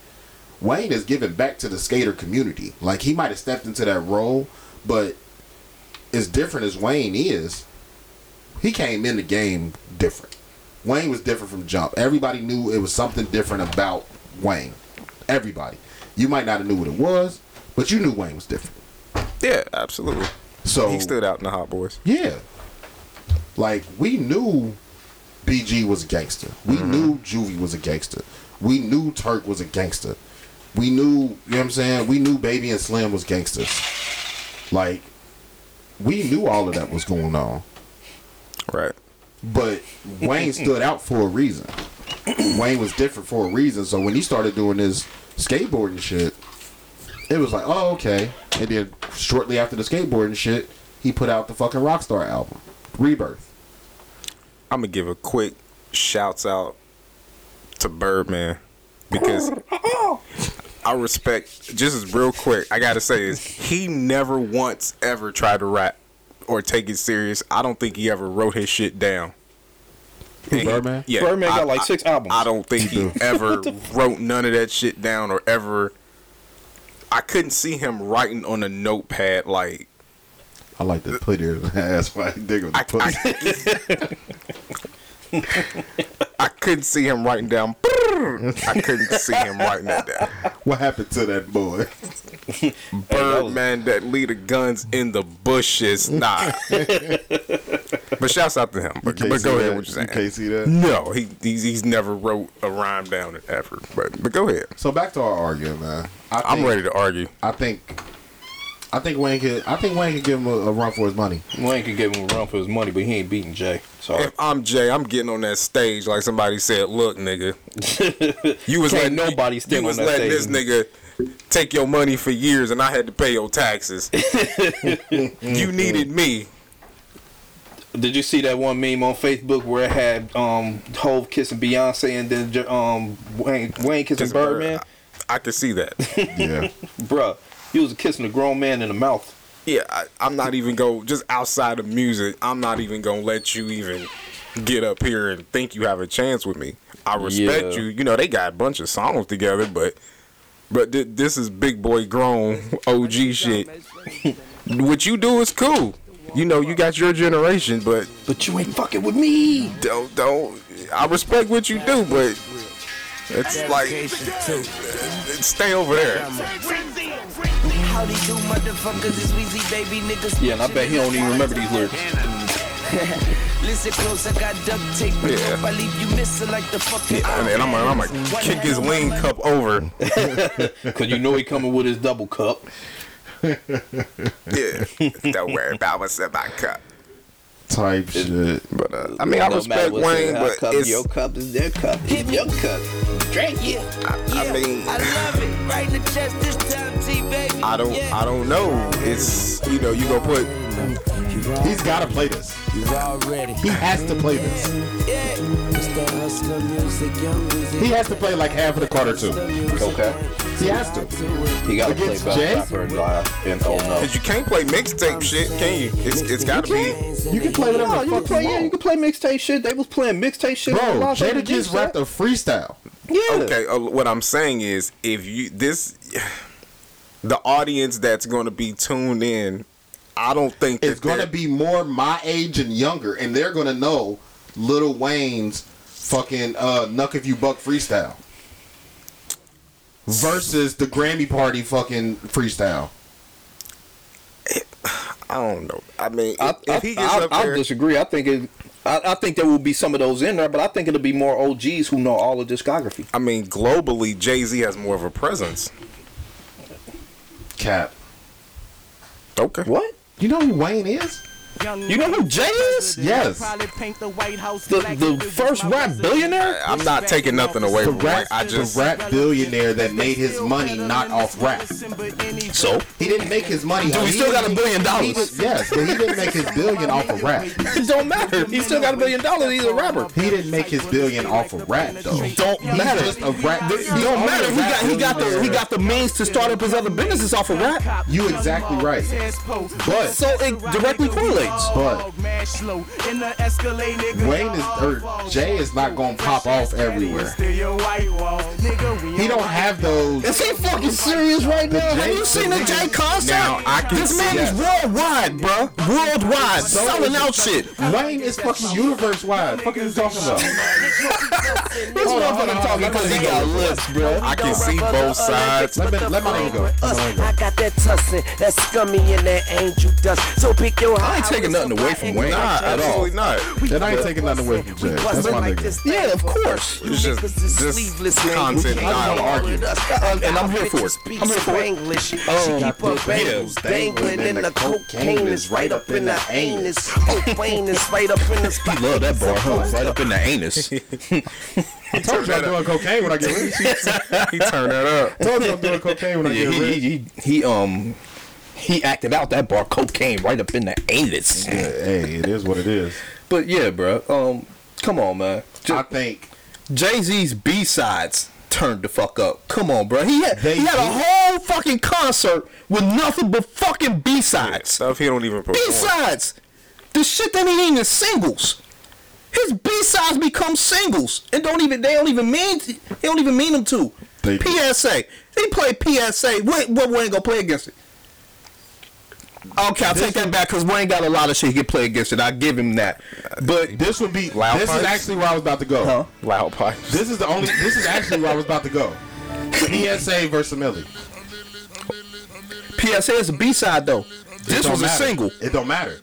Wayne is giving back to the skater community. Like he might have stepped into that role, but as different as Wayne is, he came in the game different. Wayne was different from jump. Everybody knew it was something different about Wayne. Everybody. You might not have knew what it was, but you knew Wayne was different. Yeah, absolutely. So He stood out in the Hot Boys. yeah. Like we knew BG was a gangster. We mm-hmm. knew Juvie was a gangster. We knew Turk was a gangster. We knew, you know what I'm saying? We knew Baby and Slim was gangsters. Like we knew all of that was going on. Right. But Wayne stood out for a reason. Wayne was different for a reason. So when he started doing this skateboarding shit, it was like, oh, okay. And then shortly after the skateboarding shit, he put out the fucking Rockstar album, Rebirth. I'm gonna give a quick shouts out to Birdman because I respect just real quick. I gotta say is he never once ever tried to rap or take it serious. I don't think he ever wrote his shit down. And he- Birdman? yeah, Birdman I- got like I- six albums. I don't think he ever wrote none of that shit down or ever. I couldn't see him writing on a notepad like I like to put it. That's why I dig with the I, pussy. I, couldn't see him writing down. I couldn't see him writing that down. what happened to that boy? Birdman that lead the guns in the bushes. Nah. but shouts out to him. But, but go that? ahead. What you saying? You can't see that. No, he he's, he's never wrote a rhyme down ever. But but go ahead. So back to our argument, man. I I'm ready to argue. I think. I think Wayne could. I think Wayne could give him a, a run for his money. Wayne could give him a run for his money, but he ain't beating Jay. Sorry. If I'm Jay, I'm getting on that stage like somebody said. Look, nigga, you was Can't letting nobody you, stand you was on letting this nigga take your money for years, and I had to pay your taxes. you needed me. Did you see that one meme on Facebook where it had um Hove kissing Beyonce and then um Wayne Wayne kissing Kissing Bird. Birdman? I can see that. Yeah. Bruh, he was kissing a grown man in the mouth. Yeah, I, I'm not even go just outside of music. I'm not even gonna let you even get up here and think you have a chance with me. I respect Yeah. you. You know they got a bunch of songs together, but but thi- this is big boy grown OG shit. what you do is cool. You know you got your generation, but But you ain't fucking with me. don't don't. I respect what you do, but it's like stay over there. Howdy do motherfuckers, it's Weezy baby niggas. Yeah, and I bet he don't even remember these lyrics. Listen close, I got duct tape. Yeah. I leave you missing like the fucking. And, and I'm gonna, I'm gonna kick his lean cup over. Cause you know he coming with his double cup. Yeah, don't worry about what's in my cup. Type shit. But uh, I mean, I No respect Wayne, but cup, it's your cup is their cup. It's your cup. Drink. Yeah, I yeah. mean- I love it. Right in the chest this time, T baby. I don't Yeah. I don't know. It's you know you gonna put He's got to play this. He has to play this. Yeah. It's that hustler music, young music. He has to play like half of the Carter too. Okay. He has to. He gotta play Against Jay? and oh no. because you can't play mixtape shit, can you? It's it's gotta be. You can play whatever No, the you fuck can play, you yeah, you can play mixtape shit. They was playing mixtape shit. Bro, on Jada just set. rapped a freestyle. Yeah. Okay, uh, what I'm saying is if you this the audience that's gonna be tuned in, I don't think It's gonna be more my age and younger, and they're gonna know Lil Wayne's fucking uh, "Nuck If You Buck" freestyle versus the Grammy Party fucking freestyle. I don't know. I mean, I, if, if he gets I, up I, there, I disagree. I think it. I, I think there will be some of those in there, but I think it'll be more OGs who know all the discography. I mean, globally, Jay Z has more of a presence. Cap. Okay. What? You know who Wayne is? You know who Jay is? Yes. The the first rap billionaire. I'm not taking nothing away The from rap, I just the rap billionaire that made his money not off rap. So He didn't make his money. Dude, he still got a billion dollars. did- yes, but he didn't make his billion off of rap. it don't matter. He still got a billion dollars. He's a rapper. He didn't make his billion off of rap though. Don't He's matter. just a rap. It don't matter. He got he got the he got the means to start up his other businesses off of rap. You exactly right. But So it directly correlates. But Wayne is or Jay is not gonna pop off everywhere. He don't have those. Is he fucking serious right now? Have you seen the the Jay niggas- concert? Now, I can this man see is worldwide, bro. Worldwide, So selling is- out shit. Wayne is fucking universe wide. Fuck are you talking about? This Hold on, hold motherfucker talking because he got lips, bro. I can see both sides. Let me let my nigga go. Let my nigga. I got that tussin, that scummy and that angel dust. So pick your I ain't taking nothing away from Wayne Nah, at all. absolutely not. And I ain't taking nothing away from Jay. That's my nigga. Yeah, of course. It's just this content. I I don't argue. And I'm here for it. I'm here for it. English. She Um, keep her bangles dangling and the cocaine is right up in the anus. Wayne is right up in the spot. Love that bar, huh? Right up in the anus. I told you I'm doing cocaine when I get rich. he turned that up. told you I'm doing cocaine when I Yeah, get he, rich. he, he, he, um, he acted out that bar cocaine right up in the anus. Hey, it is what it is. But yeah, bro. Um, come on, man. I think Jay Z's B sides turned the fuck up. Come on, bro. He had They he had a whole fucking concert with nothing but fucking B sides. Stuff he don't even B sides. The shit that ain't even singles. His B sides become singles and don't even they don't even mean they don't even mean them to. They do. PSA. He played PSA. What what ain't gonna play against it? Okay, I'll take that back because Wayne got a lot of shit he can play against it. I give him that. But this would be. Loud this is actually where I was about to go. Huh? Loud pipes. This is the only. This is actually where I was about to go. PSA versus Milli. PSA is a B side though. This was don't a single. It don't matter.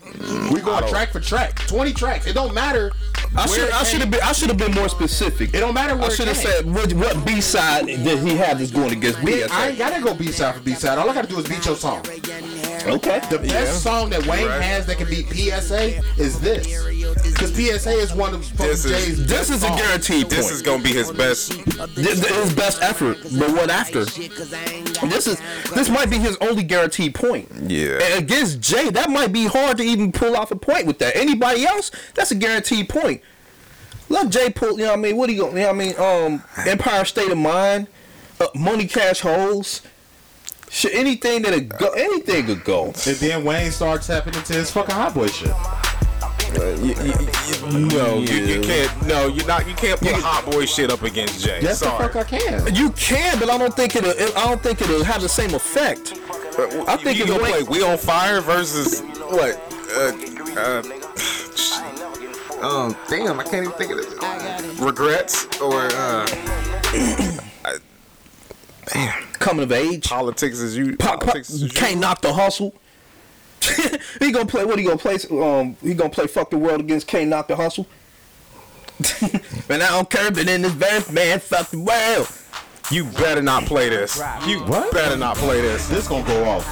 We go track for track. Twenty tracks. It don't matter. I should I should have been I should have been more specific. It don't matter where I should have said what, what B side that he had is going against Yeah, I ain't gotta go B side for B side. All I gotta do is beat your song. Okay. The best song that Wayne Right. has that can beat PSA is this. Because PSA is one of fucking This is- Jay's This best is a songs. guaranteed This is gonna be his best. This is his best effort, but what after? This is this might be his only guaranteed point. Yeah. And against Jay, that might be hard to even pull off a point with that. Anybody else, that's a guaranteed point. Let Jay pull. You know what I mean? What do you? You know what I mean? Um, Empire State of Mind, uh, Money Cash Hoes. Shit, anything that a go, anything could go. And then Wayne starts tapping into his fucking hot boy shit. No, you, you can't. No, you're not. You can't put hot boy shit up against Jay. Yes, the fuck I can. You can, but I don't think it'll. I don't think it'll have the same effect. I think you if gonna Wayne- play We on Fire versus what? Uh, uh, um, damn, I can't even think of this. Regrets or uh, Coming of age. politics is you. Pop, pop, politics is you. can't knock the hustle. he gonna play what he gonna play? Um, he gonna play fuck the world against can't knock the hustle. and I don't care, but in this verse, man, fuck the world. You better not play this. You What? better not play this. This gonna go off.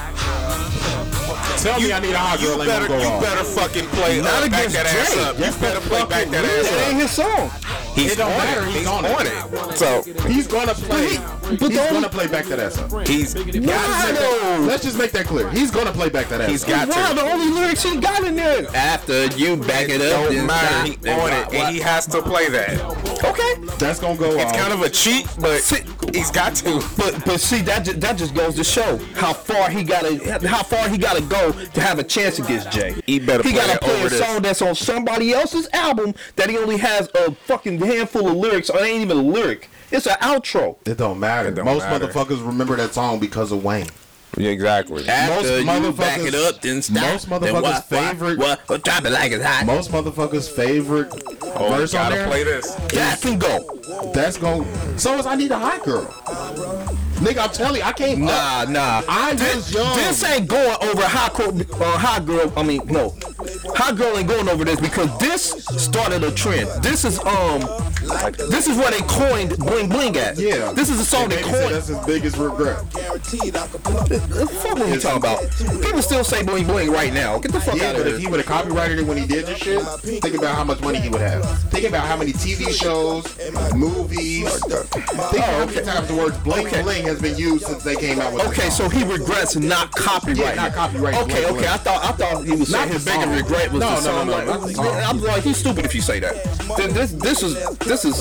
Tell me I need a hot You girl ain't better, you off. better fucking play. Not uh, back against that ass up. You better play back that that ass That up. ain't his song. He's It don't on matter, it. he's He's on on it. it. So He's gonna play. but He's gonna play back that ass up. he's Let's just, make that, no. let's just make that clear. He's gonna play back that ass He's up. got Wow, to. the only lyrics he got in there. After you back it up, Don't matter. He on what- it, and he has to play that. Okay, That's gonna go It's off. kind of a cheat, but he's got to. but but see that ju- that just goes to show how far he gotta how far he gotta go to have a chance against Jay. He better he play gotta play over a this. song that's on somebody else's album that he only has a fucking handful of lyrics or it ain't even a lyric. It's an outro. It don't matter. It don't Most matter. motherfuckers remember that song because of Wayne. Yeah, exactly. After you motherfuckers- back it up, then stop. most then motherfuckers' what, favorite- What? What? what drop it like it's hot. Most motherfuckers' favorite Oh, verse on gotta there. play this. that can go. That's going. So is I need a hot girl. Nigga, I'm telling you, I can't. Nah, nah. I this, was young. This ain't going over hot girl. Uh, hot girl. I mean, no. Hot girl ain't going over this because this started a trend. This is um This is where they coined bling bling at. Yeah. This is a song they they coined. that's his biggest regret. The fuck what you talking about? People still say bling bling right now. Get the fuck Yeah, out but if he here. would have copyrighted it when he did this shit, think about how much money he would have. Think about how many TV shows, movies. Think about how many times the word bling Okay. bling has been used since they came out with. Okay, so he regrets not copyrighting. Yeah, not it. copyrighting Okay, okay. Bling. I thought I thought he was Not his bigger song. regret was No, the no, no, song. no, like, not. I'm like, he's stupid if you say that. This this is this is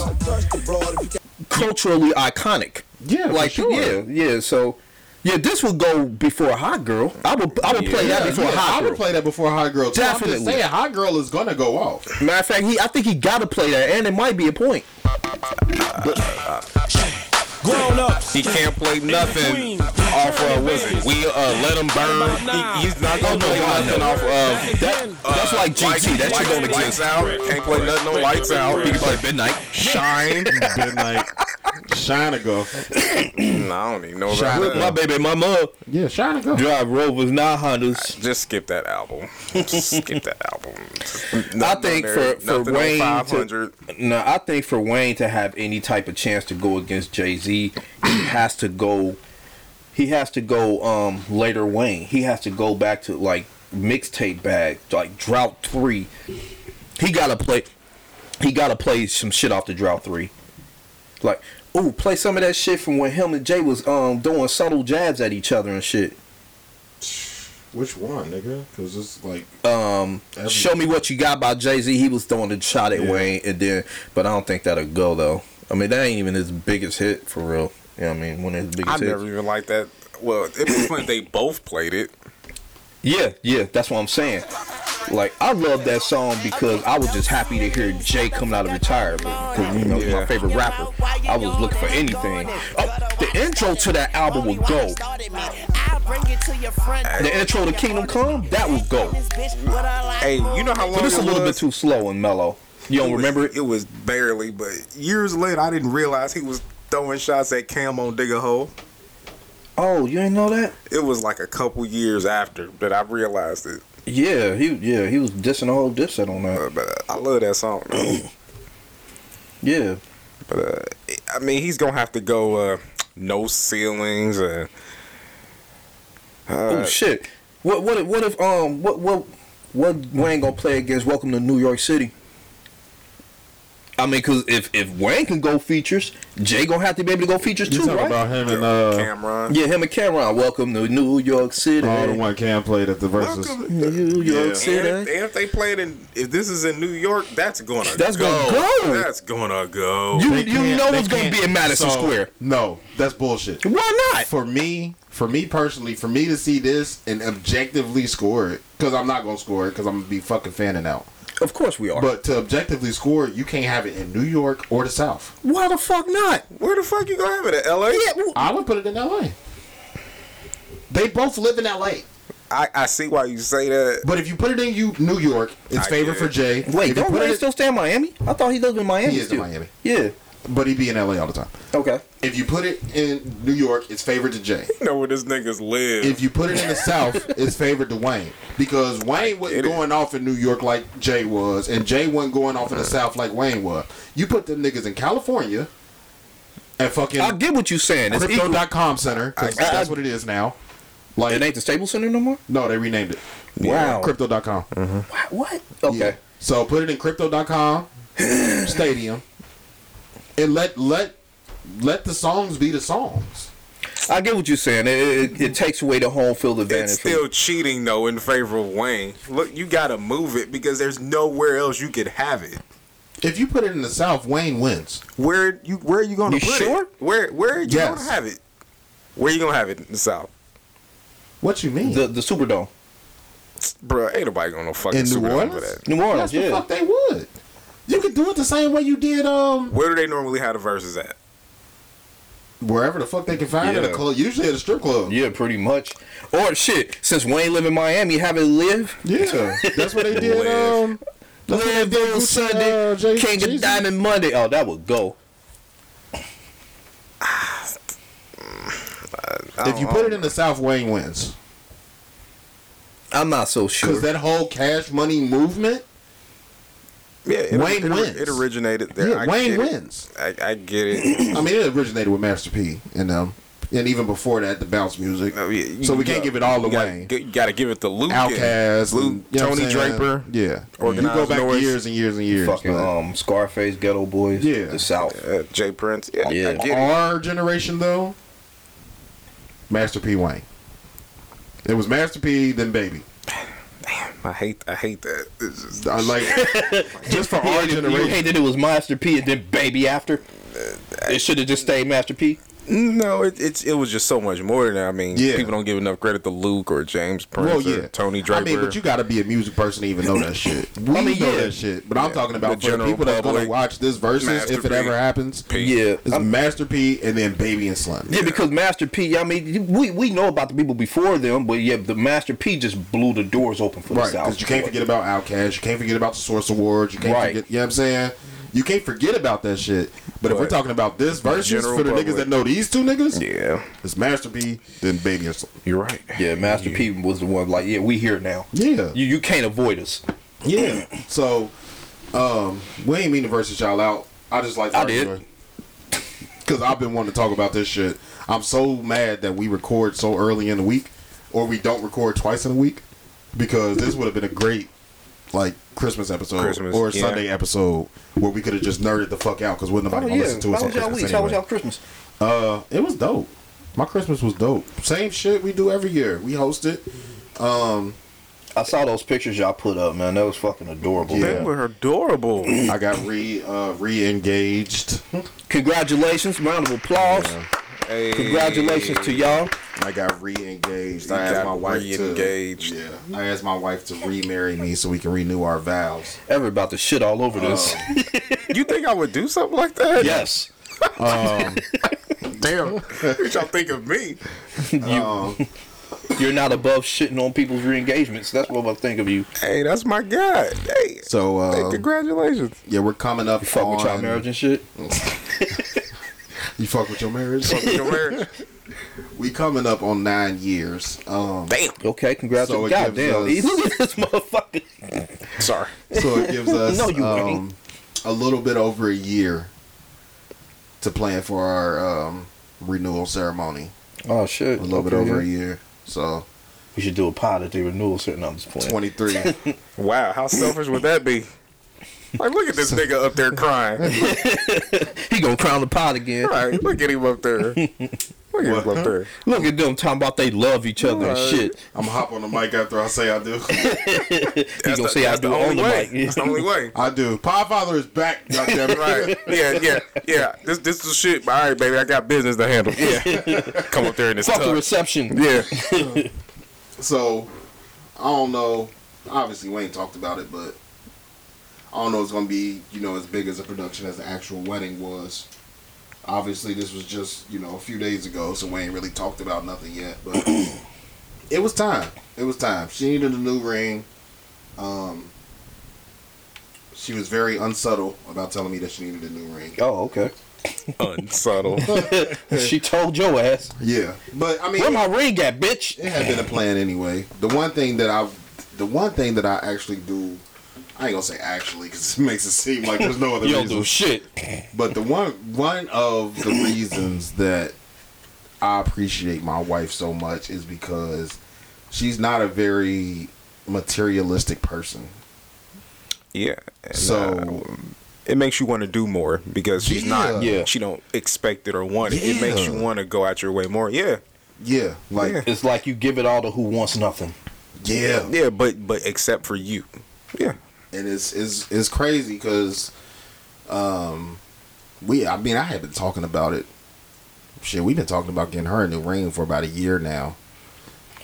culturally iconic. Yeah, like sure. yeah, yeah. So yeah, this would go before Hot Girl. I would I would play that before yeah, Hot I Girl. I would play that before Hot Girl. Too. I'm Definitely. just saying, Hot Girl is gonna go off. Matter of fact, he I think he got to play that, and it might be a point. Uh, Grown ups. He can't play nothing off of what's it? We uh let him burn. He, he's not gonna Oh, no, play God, nothing no. off of That, that's like GT. That shit don't lights exist. out. Can't play nothing on lights out. He can play Midnight. shine. Midnight. Shine go. no, I don't even know about With my that. baby, my mom Yeah, Shine go. drive Rovers, not Hondas. Just skip that album. Just skip that album. Just I think on for for Wayne to, no, I think for Wayne to have any type of chance to go against Jay Z, he has to go. He has to go um later Wayne. He has to go back to like mixtape bag, like Drought Three. He gotta play. He gotta play some shit off the Drought Three. Like, ooh, play some of that shit from when him and Jay was um doing subtle jabs at each other and shit. Which one, nigga? Because it's like um Every- show me what you got by Jay-Z he was throwing the shot at Yeah. Wayne and then but I don't think that'll go though I mean that ain't even his biggest hit for real. You know what I mean? One of his biggest. I biggest never hits. even liked that. Well, it was when they both played it. yeah yeah that's what I'm saying. Like I love that song because I was just happy to hear Jay coming out of retirement. Because you know he's my favorite rapper. I was looking for anything. Oh, the intro to that album would go the intro to Kingdom Come that would go Hey, you know how long but it's a it little bit too slow and mellow you don't It was- remember it It was barely, but years later, I didn't realize he was throwing shots at Cam on Dig a Hole. oh you didn't know that It was like a couple years after that I realized it. Yeah, he yeah he was dissing the whole dipset on that. Uh, but uh, I love that song. Yeah, but uh, I mean, he's gonna have to go uh, no ceilings. Uh, oh shit. What what if- what if um what what what Wayne gonna play against Welcome to New York City? I mean, cause if if Wayne can go features, Jay gonna have to be able to go features you too, talking right? about him and uh, Cam'ron. yeah, him and Cam'ron. Welcome to New York City. oh, the one Cam played at the verses. Welcome- New York Yeah. City. And, and if they played in, if this is in New York, that's gonna That's go. gonna go. That's gonna go. You They you know it's gonna be in Madison so, Square. No, that's bullshit. Why not? For me, for me personally, for me to see this and objectively score it, because I'm not gonna score it, because I'm gonna be fucking fanning out. Of course we are. But to objectively score you can't have it in New York or the South. why the fuck not? Where the fuck you gonna have it at L.A.? Yeah, well, I would put it in L.A. They both live in L.A. I, I see why you say that. But if you put it in you New York, it's I favor get for. Jay. wait, if you don't put Wayne it, still stay in Miami? I thought he lived in Miami. he is in. Miami, Yeah. But he be in L.A. all the time. Okay. If you put it in New York, it's favored to Jay. You know where this niggas live. If you put it in the South, it's favored to Wayne because Wayne wasn't it. going off in New York like Jay was, and Jay wasn't going off in the South like Wayne was. You put them niggas in California and fucking I get what you're saying. It's equal. Crypto.com Center 'cause I- I- that's what it is now. Like It ain't the Staples Center no more. no, they renamed it. Wow. Crypto.com. What? Okay. Yeah. So put it in Crypto.com Stadium, and let let let the songs be the songs. I get what you're saying. It, it, it takes away the home field advantage. it's still cheating though in favor of Wayne. Look, you gotta move it because there's nowhere else you could have it. If you put it in the South, Wayne wins. Where you where are you gonna You put sure? it? Where where are you Yes. gonna have it? Where are you gonna have it in the South? What you mean? the the Superdome, Bruh, ain't nobody gonna fucking In New Superdome Orleans? for that. New Orleans. Yes, the Yeah. fuck they would. You could do it the same way you did um Where do they normally have the verses at? wherever the fuck they can find at a club. Usually at a strip club. Yeah, pretty much. Or shit, since Wayne live in Miami, have it live. Yeah, that's what they did. Live. Um, that's what they did. on Gucci, Sunday, uh, Jay- King Jay-Z. of Diamond Monday. Oh, that would go. If you put it in the South, Wayne wins I'm not so sure. because that whole Cash Money movement Yeah, it, Wayne it, wins. It originated there. Yeah, I Wayne wins. I, I get it. I mean, it originated with Master P and them, and even before that, the bounce music. No, yeah, you- so we you can't got- give it all away. Gotta, you gotta give it to Luke. Outkast, Luke, you know Tony Draper. Yeah, you go back Noise. years and years and years. Fucking but um, Scarface, Geto Boys, Yeah. the South. Uh, J Prince. Yeah, I- Yeah. I get it. our generation though, Master P Wayne. It was Master P, then Baby. I hate. I hate that. It's just, I like just for our generation. you hated it was Master P and then Baby after. Uh, it should have just stayed Master P. no, it, it's it was just so much more than that. I mean, Yeah. people don't give enough credit to Luke or James Prince Well, or yeah, Tony Draper. I mean, but you got to be a music person to even know that shit. We I mean, know yeah. that shit, but I'm Yeah. talking The about for the general people that's gonna watch this versus Master if it ever happens. P. Yeah, It's Master P and then Baby and Slim. Yeah, because Master P, I mean, we, we know about the people before them, but yeah, the Master P just blew the doors open for Right, the South. because you can't forget about Outkast, you can't forget about the Source Awards, you can't Right. forget, you know what I'm saying? You can't forget about that shit. But if we're talking about this versus for the public- niggas that know these two niggas, yeah, it's Master P, then Baby and you're right. Yeah, Master P was the one like, yeah, we here now. Yeah. You you can't avoid us. Yeah. So, um, we ain't mean to versus y'all out. I just like I did. Because I've been wanting to talk about this shit. I'm so mad that we record so early in the week, or we don't record twice in a week, because this would have been a great, like, Christmas episode Christmas, or yeah. Sunday episode where we could have just nerded the fuck out because wouldn't Oh nobody yeah, listen to how us on was y'all Christmas week? How was anyway. y'all Christmas? Uh, it was dope. My Christmas was dope. Same shit we do every year. We host it. Um, I saw those pictures y'all put up, man. That was fucking adorable. Yeah. They were adorable. I got re uh, re-engaged. Congratulations, round of applause. Hey. Congratulations to y'all. I got re-engaged. You I asked got my wife re-engaged. to yeah. I asked my wife to remarry me so we can renew our vows. Ever about to shit all over this. You think I would do something like that? yes. Damn. what y'all think of me? Um, You're not above shitting on people's re-engagements. That's what I think of you. Hey, that's my guy. Hey, so hey, uh, congratulations. yeah, we're coming up. Fuck with y'all on- marriage and shit. You fuck with your marriage. Your marriage. we coming up on nine years. Um, Damn. Okay, congrats. So it God damn. gives us- Look at this motherfucker. Sorry. so it gives us No, you um, a little bit over a year to plan for our um, renewal ceremony. Oh shit. A little bit Okay, over a year. So We should do a pod at the renewal certain on this point. 23. Wow, how selfish would that be? Like, look at this nigga up there crying. He gonna crown the pod again. Right, look at him up there. Look at him up there. Look at them talking about they love each other and Right. shit. I'm gonna hop on the mic after I say I do. He gonna the- say I that's do the on only the way. mic. That's the only way. I do. Podfather is back. Goddamn it. Right. Yeah, yeah, yeah. This this is shit. All right, baby. I got business to handle. Yeah. Come up there in this Fuck the tux. reception. Yeah. So I don't know. Obviously, Wayne talked about it, but I don't know. It's gonna be you know as big as a production as the actual wedding was. Obviously, this was just you know a few days ago, so we ain't really talked about nothing yet. But it was time. It was time. She needed a new ring. Um, she was very unsubtle about telling me that she needed a new ring. Oh, okay. Unsubtle. she told your ass. Yeah, but I mean, Where my ring at, bitch? it had been a plan anyway. The one thing that I, the one thing that I actually do, I ain't gonna say actually because it makes it seem like there's no other You don't reason. do shit. But the one one of the reasons that I appreciate my wife so much is because she's not a very materialistic person. Yeah. So- uh, it makes you want to do more because she's not. Yeah. Yeah. She don't expect it or want it. Yeah. It makes you want to go out your way more. Yeah. Yeah, like Yeah. It's like you give it all to who wants nothing. yeah, Yeah, but but except for you. Yeah. And it's it's it's crazy because, um, we I mean I had been talking about it. Shit, we've been talking about getting her a new ring for about a year now,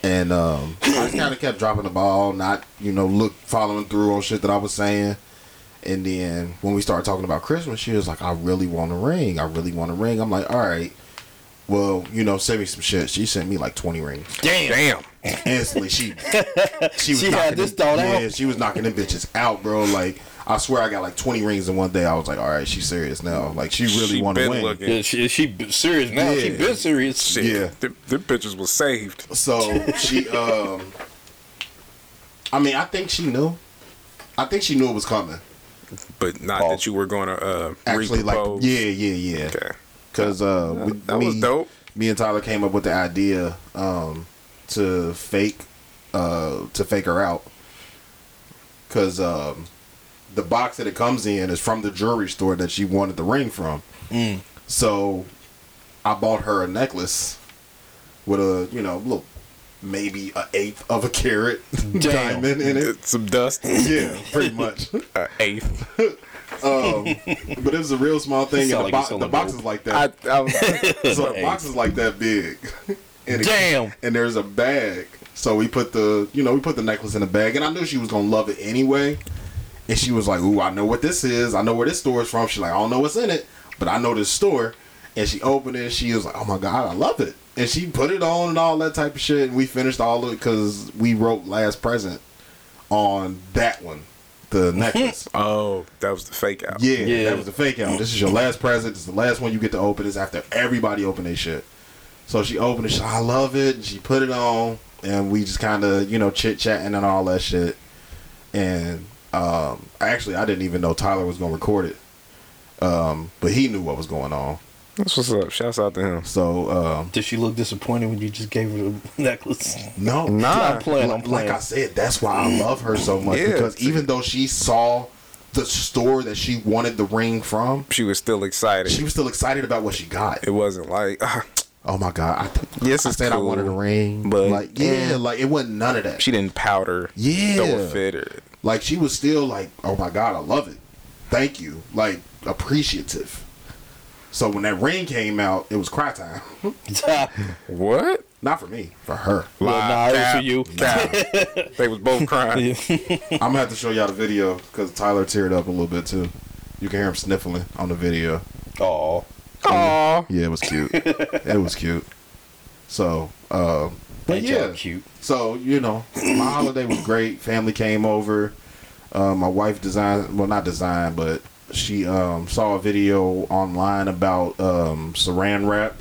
and um, I just kind of kept dropping the ball, not you know look following through on shit that I was saying. And then when we started talking about Christmas, she was like, "I really want a ring. I really want a ring." I'm like, "All right." Well, you know, send me some shit. She sent me like twenty rings. Damn. Instantly, she she was She had this them- thought out. Yeah, she was knocking them bitches out, bro. Like I swear, I got like twenty rings in one day. I was like, all right, she's serious now. Like she really want to been win. looking. Yeah, she, she serious now. She been serious. Shit. Yeah. the, them pictures was saved. So she, um, I mean, I think she knew. I think she knew it was coming. but not Oh. that you were going to uh, Actually, like repropose. yeah, yeah, yeah. Okay. Because uh, we, that was me, dope. Me and Tyler came up with the idea um, to fake uh, to fake her out. Because um, the box that it comes in is from the jewelry store that she wanted the ring from. Mm. So I bought her a necklace with a you know little maybe a eighth of a carat diamond in it. Some dust. Yeah, pretty much. Uh, eighth. Um, but it was a real small thing, Sound and the, you bo- the box dope. is like I, that. I was, so the box is like that big. And it- Damn. and there's a bag. So we put the, you know, we put the necklace in the bag, and I knew she was gonna love it anyway. And she was like, "Ooh, I know what this is. I know where this store is from." She's like, "I don't know what's in it, but I know this store." And she opened it. and She was like, "Oh my god, I love it!" And she put it on and all that type of shit. And we finished all of it because we wrote "last present" on that one, the necklace. oh, that was the fake out. Yeah, Yeah. that was the fake out. This is your last present. This is the last one you get to open. It's after everybody open their shit. So she opened it. She, I love it. And she put it on, and we just kind of, you know, chit chatting and all that shit. And um, actually, I didn't even know Tyler was gonna record it, um, but he knew what was going on. That's what's up. Shouts out to him. So um, Did she look disappointed when you just gave her the necklace? no, Nah. I'm playing. I'm like, playing. like I said, that's why I love her so much Yeah. because even though she saw the store that she wanted the ring from, She was still excited. she was still excited about what she got. it wasn't like, ah, Oh my god! I, th- Yes, I it's said I wanted a ring, but- like yeah, like it wasn't none of that. she didn't powder. Yeah. Throw a fit or. like she was still like, oh my god, I love it, thank you, like appreciative. So when that ring came out, it was cry time. What? Not for me, for her. Well, nah, it was for you. Cap. they was both crying. I'm gonna have to show y'all the video because Tyler teared up a little bit too. You can hear him sniffling on the video. Oh, Aw. Yeah, it was cute. it was cute. So, um, but yeah, cute. So you know, my holiday was great. Family came over. Uh, my wife designed, well, not designed, but she um, saw a video online about um, Saran wrap,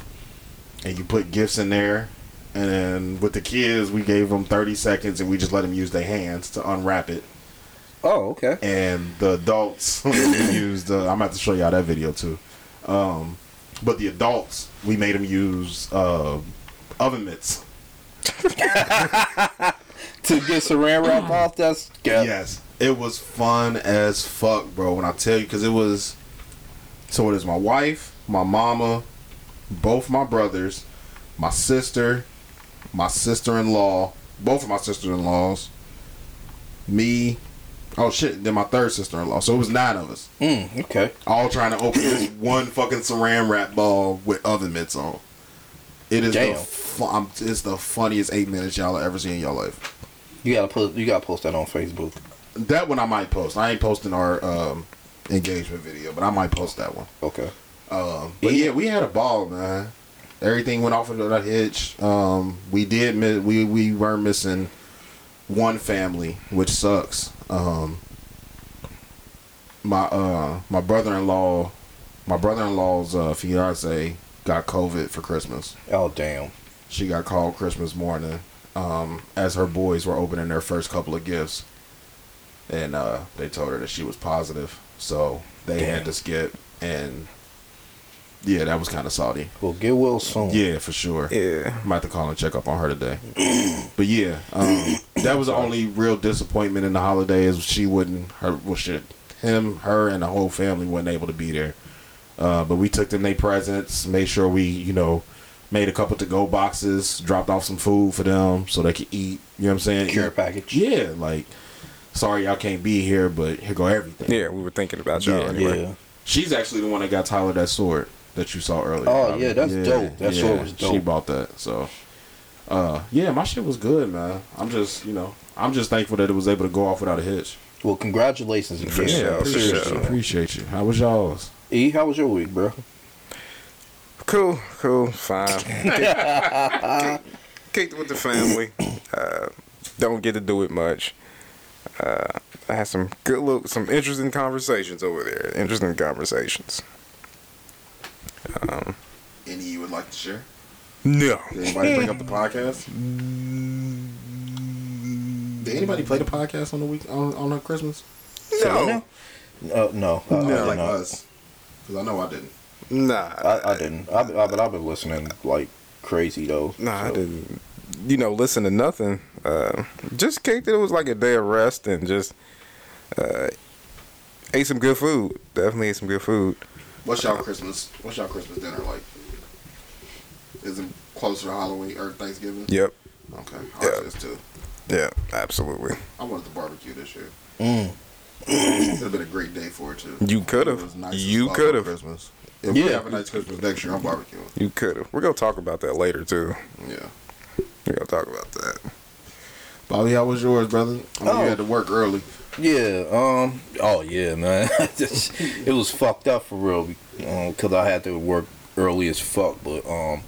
and you put gifts in there. And then with the kids, we gave them 30 seconds, and we just let them use their hands to unwrap it. Oh, okay. And the adults used. Uh, I'm about to show y'all that video too. Um, but the adults, we made them use uh, oven mitts. To get saran wrap off, that's yeah. Yes, it was fun as fuck, bro. When I tell you, because it was. So it is my wife, my mama, both my brothers, my sister, my sister-in-law, both of my sister-in-laws, me. Oh shit! Then my third sister-in-law. So it was nine of us, Mm, okay. all trying to open this one fucking saran wrap ball with oven mitts on. It is the fu- it's the funniest eight minutes y'all ever seen in your life. You gotta put. You gotta post that on Facebook. That one I might post. I ain't posting our um, engagement video, but I might post that one. Okay. Um, but yeah, we had a ball, man. Everything went off of a hitch. Um, we did miss, we we were missing one family, which sucks. Um, my uh my brother in law, my brother in law's uh, fiance got COVID for Christmas. Oh damn. She got called Christmas morning um, as her boys were opening their first couple of gifts, and uh, they told her that she was positive. So they Damn. had to skip, and yeah, that was kind of salty. Well, get well soon. Yeah, for sure. Yeah. I'm about to call and check up on her today. but yeah, um, that was the only real disappointment in the holiday is she wouldn't her well shit him her and the whole family wasn't able to be there. Uh, but we took them their presents, made sure we you know made a couple to go boxes, dropped off some food for them so they could eat. You know what I'm saying? Care package. Yeah, like sorry y'all can't be here, but here go everything. Yeah, we were thinking about y'all Yeah, anyway. Yeah. She's actually the one that got Tyler that sword that you saw earlier. Oh, probably. yeah, that's dope. That sword was dope. She bought that. So, uh, yeah, my shit was good, man. I'm just, you know, I'm just thankful that it was able to go off without a hitch. Well, congratulations again. For sure, appreciate sure. you. Appreciate you. How was y'all's? E, how was your week, bro? Cool, cool, fine. Kicked it with the family. Uh, don't get to do it much. Uh, I had some good look, some interesting conversations over there. Interesting conversations. Um, Any you would like to share? no. Did anybody bring up the podcast? Did anybody play the podcast on the week on, on her Christmas? No. Uh, no, I, I Yeah, did like not. us. Because I know I didn't. Nah, I, I didn't. I, I, but I've been listening like crazy though. Nah, I didn't. You know, listen to nothing. Uh, just kicked it. It was like a day of rest and just uh, ate some good food. Definitely ate some good food. What's y'all Christmas? What's y'all Christmas dinner like? Is it closer to Halloween or Thanksgiving? Yep. Okay, Yeah. ours is too. Yeah. Absolutely. I wanted to barbecue this year. Mm. It'd have been a great day for it too. You could've. Nice You could've. Christmas. If we Yeah. have a nice Christmas next year, I'm barbecuing. You could have. We're gonna talk about that later too. Yeah. We're gonna talk about that. Bobby, how was yours, brother? I mean, Oh. you had to work early. Yeah. Um. Oh yeah, man. Just- it was fucked up for real. Because I had to work early as fuck. But um,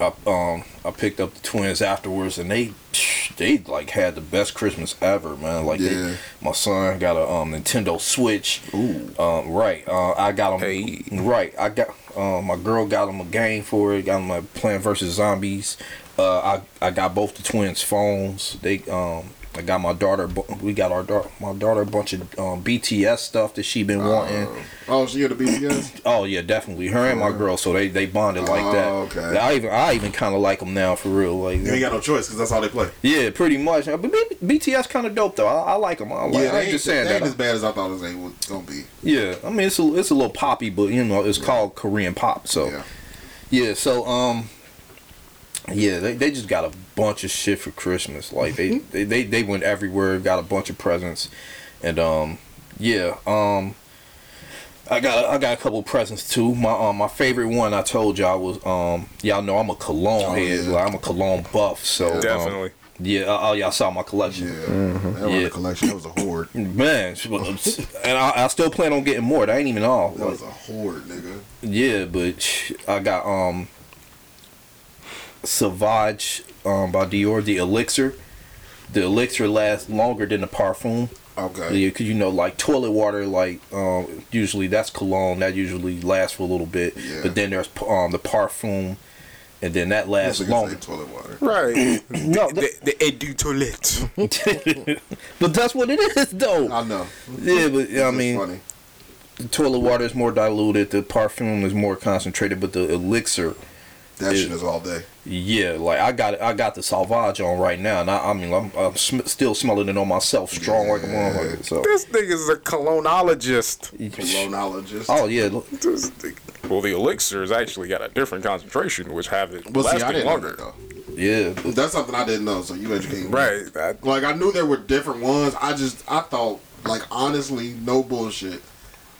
I um I picked up the twins afterwards, and they they like had the best Christmas ever, man. Like Yeah. they, my son got a um Nintendo Switch. Ooh. Um. Right. Uh. I got him. Hey. Right. I got. Um. My girl got him a game for it. Got him a Plant versus Zombies. Uh. I I got both the twins' phones. They um. I got my daughter. We got our daughter. My daughter a bunch of um, BTS stuff that she been wanting. Oh, she got a BTS? Oh yeah, definitely. Her and my girl, so they they bonded like that. Oh, okay. I even I even kind of like them now for real. Like You ain't got no choice because that's how they play. yeah, pretty much. But B- BTS kind of dope though. I, I like them. I like. yeah, I they ain't just they saying ain't that. as bad as I thought it was gonna- be. Yeah, I mean it's a it's a little poppy, but you know it's called Korean pop. So Yeah. yeah, so um, yeah, they, they just got a bunch of shit for Christmas. Like they, they they they went everywhere, got a bunch of presents, and um, yeah, um, I got I got a couple presents too. My um my favorite one I told y'all was um y'all know I'm a cologne Oh, head. yeah. Like, I'm a cologne buff. So um, Definitely. yeah. Oh y'all saw my collection. Yeah. That was Yeah. a collection. That was a horde. Man, and I, I still plan on getting more. That ain't even all. That was a horde, nigga. Yeah, but I got um Sauvage um by Dior, the elixir. The elixir lasts longer than the parfum. Okay. Yeah, cause you know, like toilet water, like um, usually that's cologne that usually lasts for a little bit. Yeah. But then there's um the parfum, and then that lasts Niggas say longer. toilet water. Right. No, the, the edu toilet. but that's what it is, though. I know. Yeah, but I mean, funny. the toilet water is more diluted. The parfum is more concentrated, but the elixir That it- shit is all day. Yeah, like I got I got the Sauvage on right now, and I, I mean I'm, I'm sm- still smelling it on myself, strong like a motherfucker. So, This nigga's a colognologist. Colognologist. oh yeah, This nigga- Well, the elixir elixir's actually got a different concentration, which have it Well, lasting didn't longer. that, though. yeah, That's something I didn't know, so you educated me. Right. I, Like, I knew there were different ones. I just, I thought, like, honestly, no bullshit.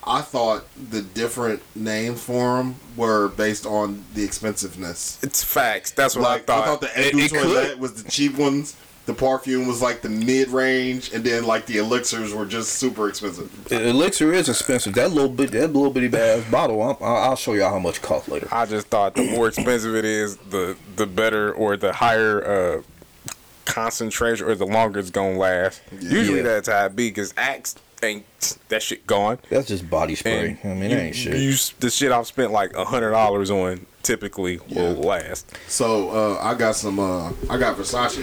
I thought the different names for them were based on the expensiveness. it's facts. That's what Like, I thought. the It- Edu it. Toilette was the cheap ones. The perfume was like the mid range, and then like the elixirs were just super expensive. the elixir is expensive. That little bit, that little bitty ass bottle. I'm, I'll show y'all how much it costs later. I just thought the more expensive it is, the the better or the higher uh, concentration or the longer it's gonna last. Usually Yeah. that's how it be because Axe ain't that shit gone. That's just body spray. I mean, you, ain't shit. You, the shit I've spent like a hundred dollars on typically will last. So uh, I got some. Uh, I got Versace.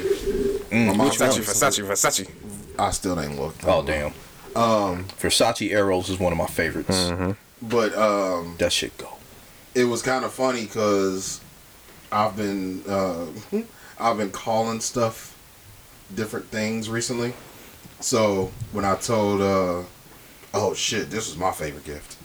My Versace, got me Versace, Versace. I still ain't looked. oh damn. Um, Versace Eros is one of my favorites. But um, That shit go. it was kind of funny because I've been uh, I've been calling stuff different things recently. So when I told, uh, oh shit, this was my favorite gift.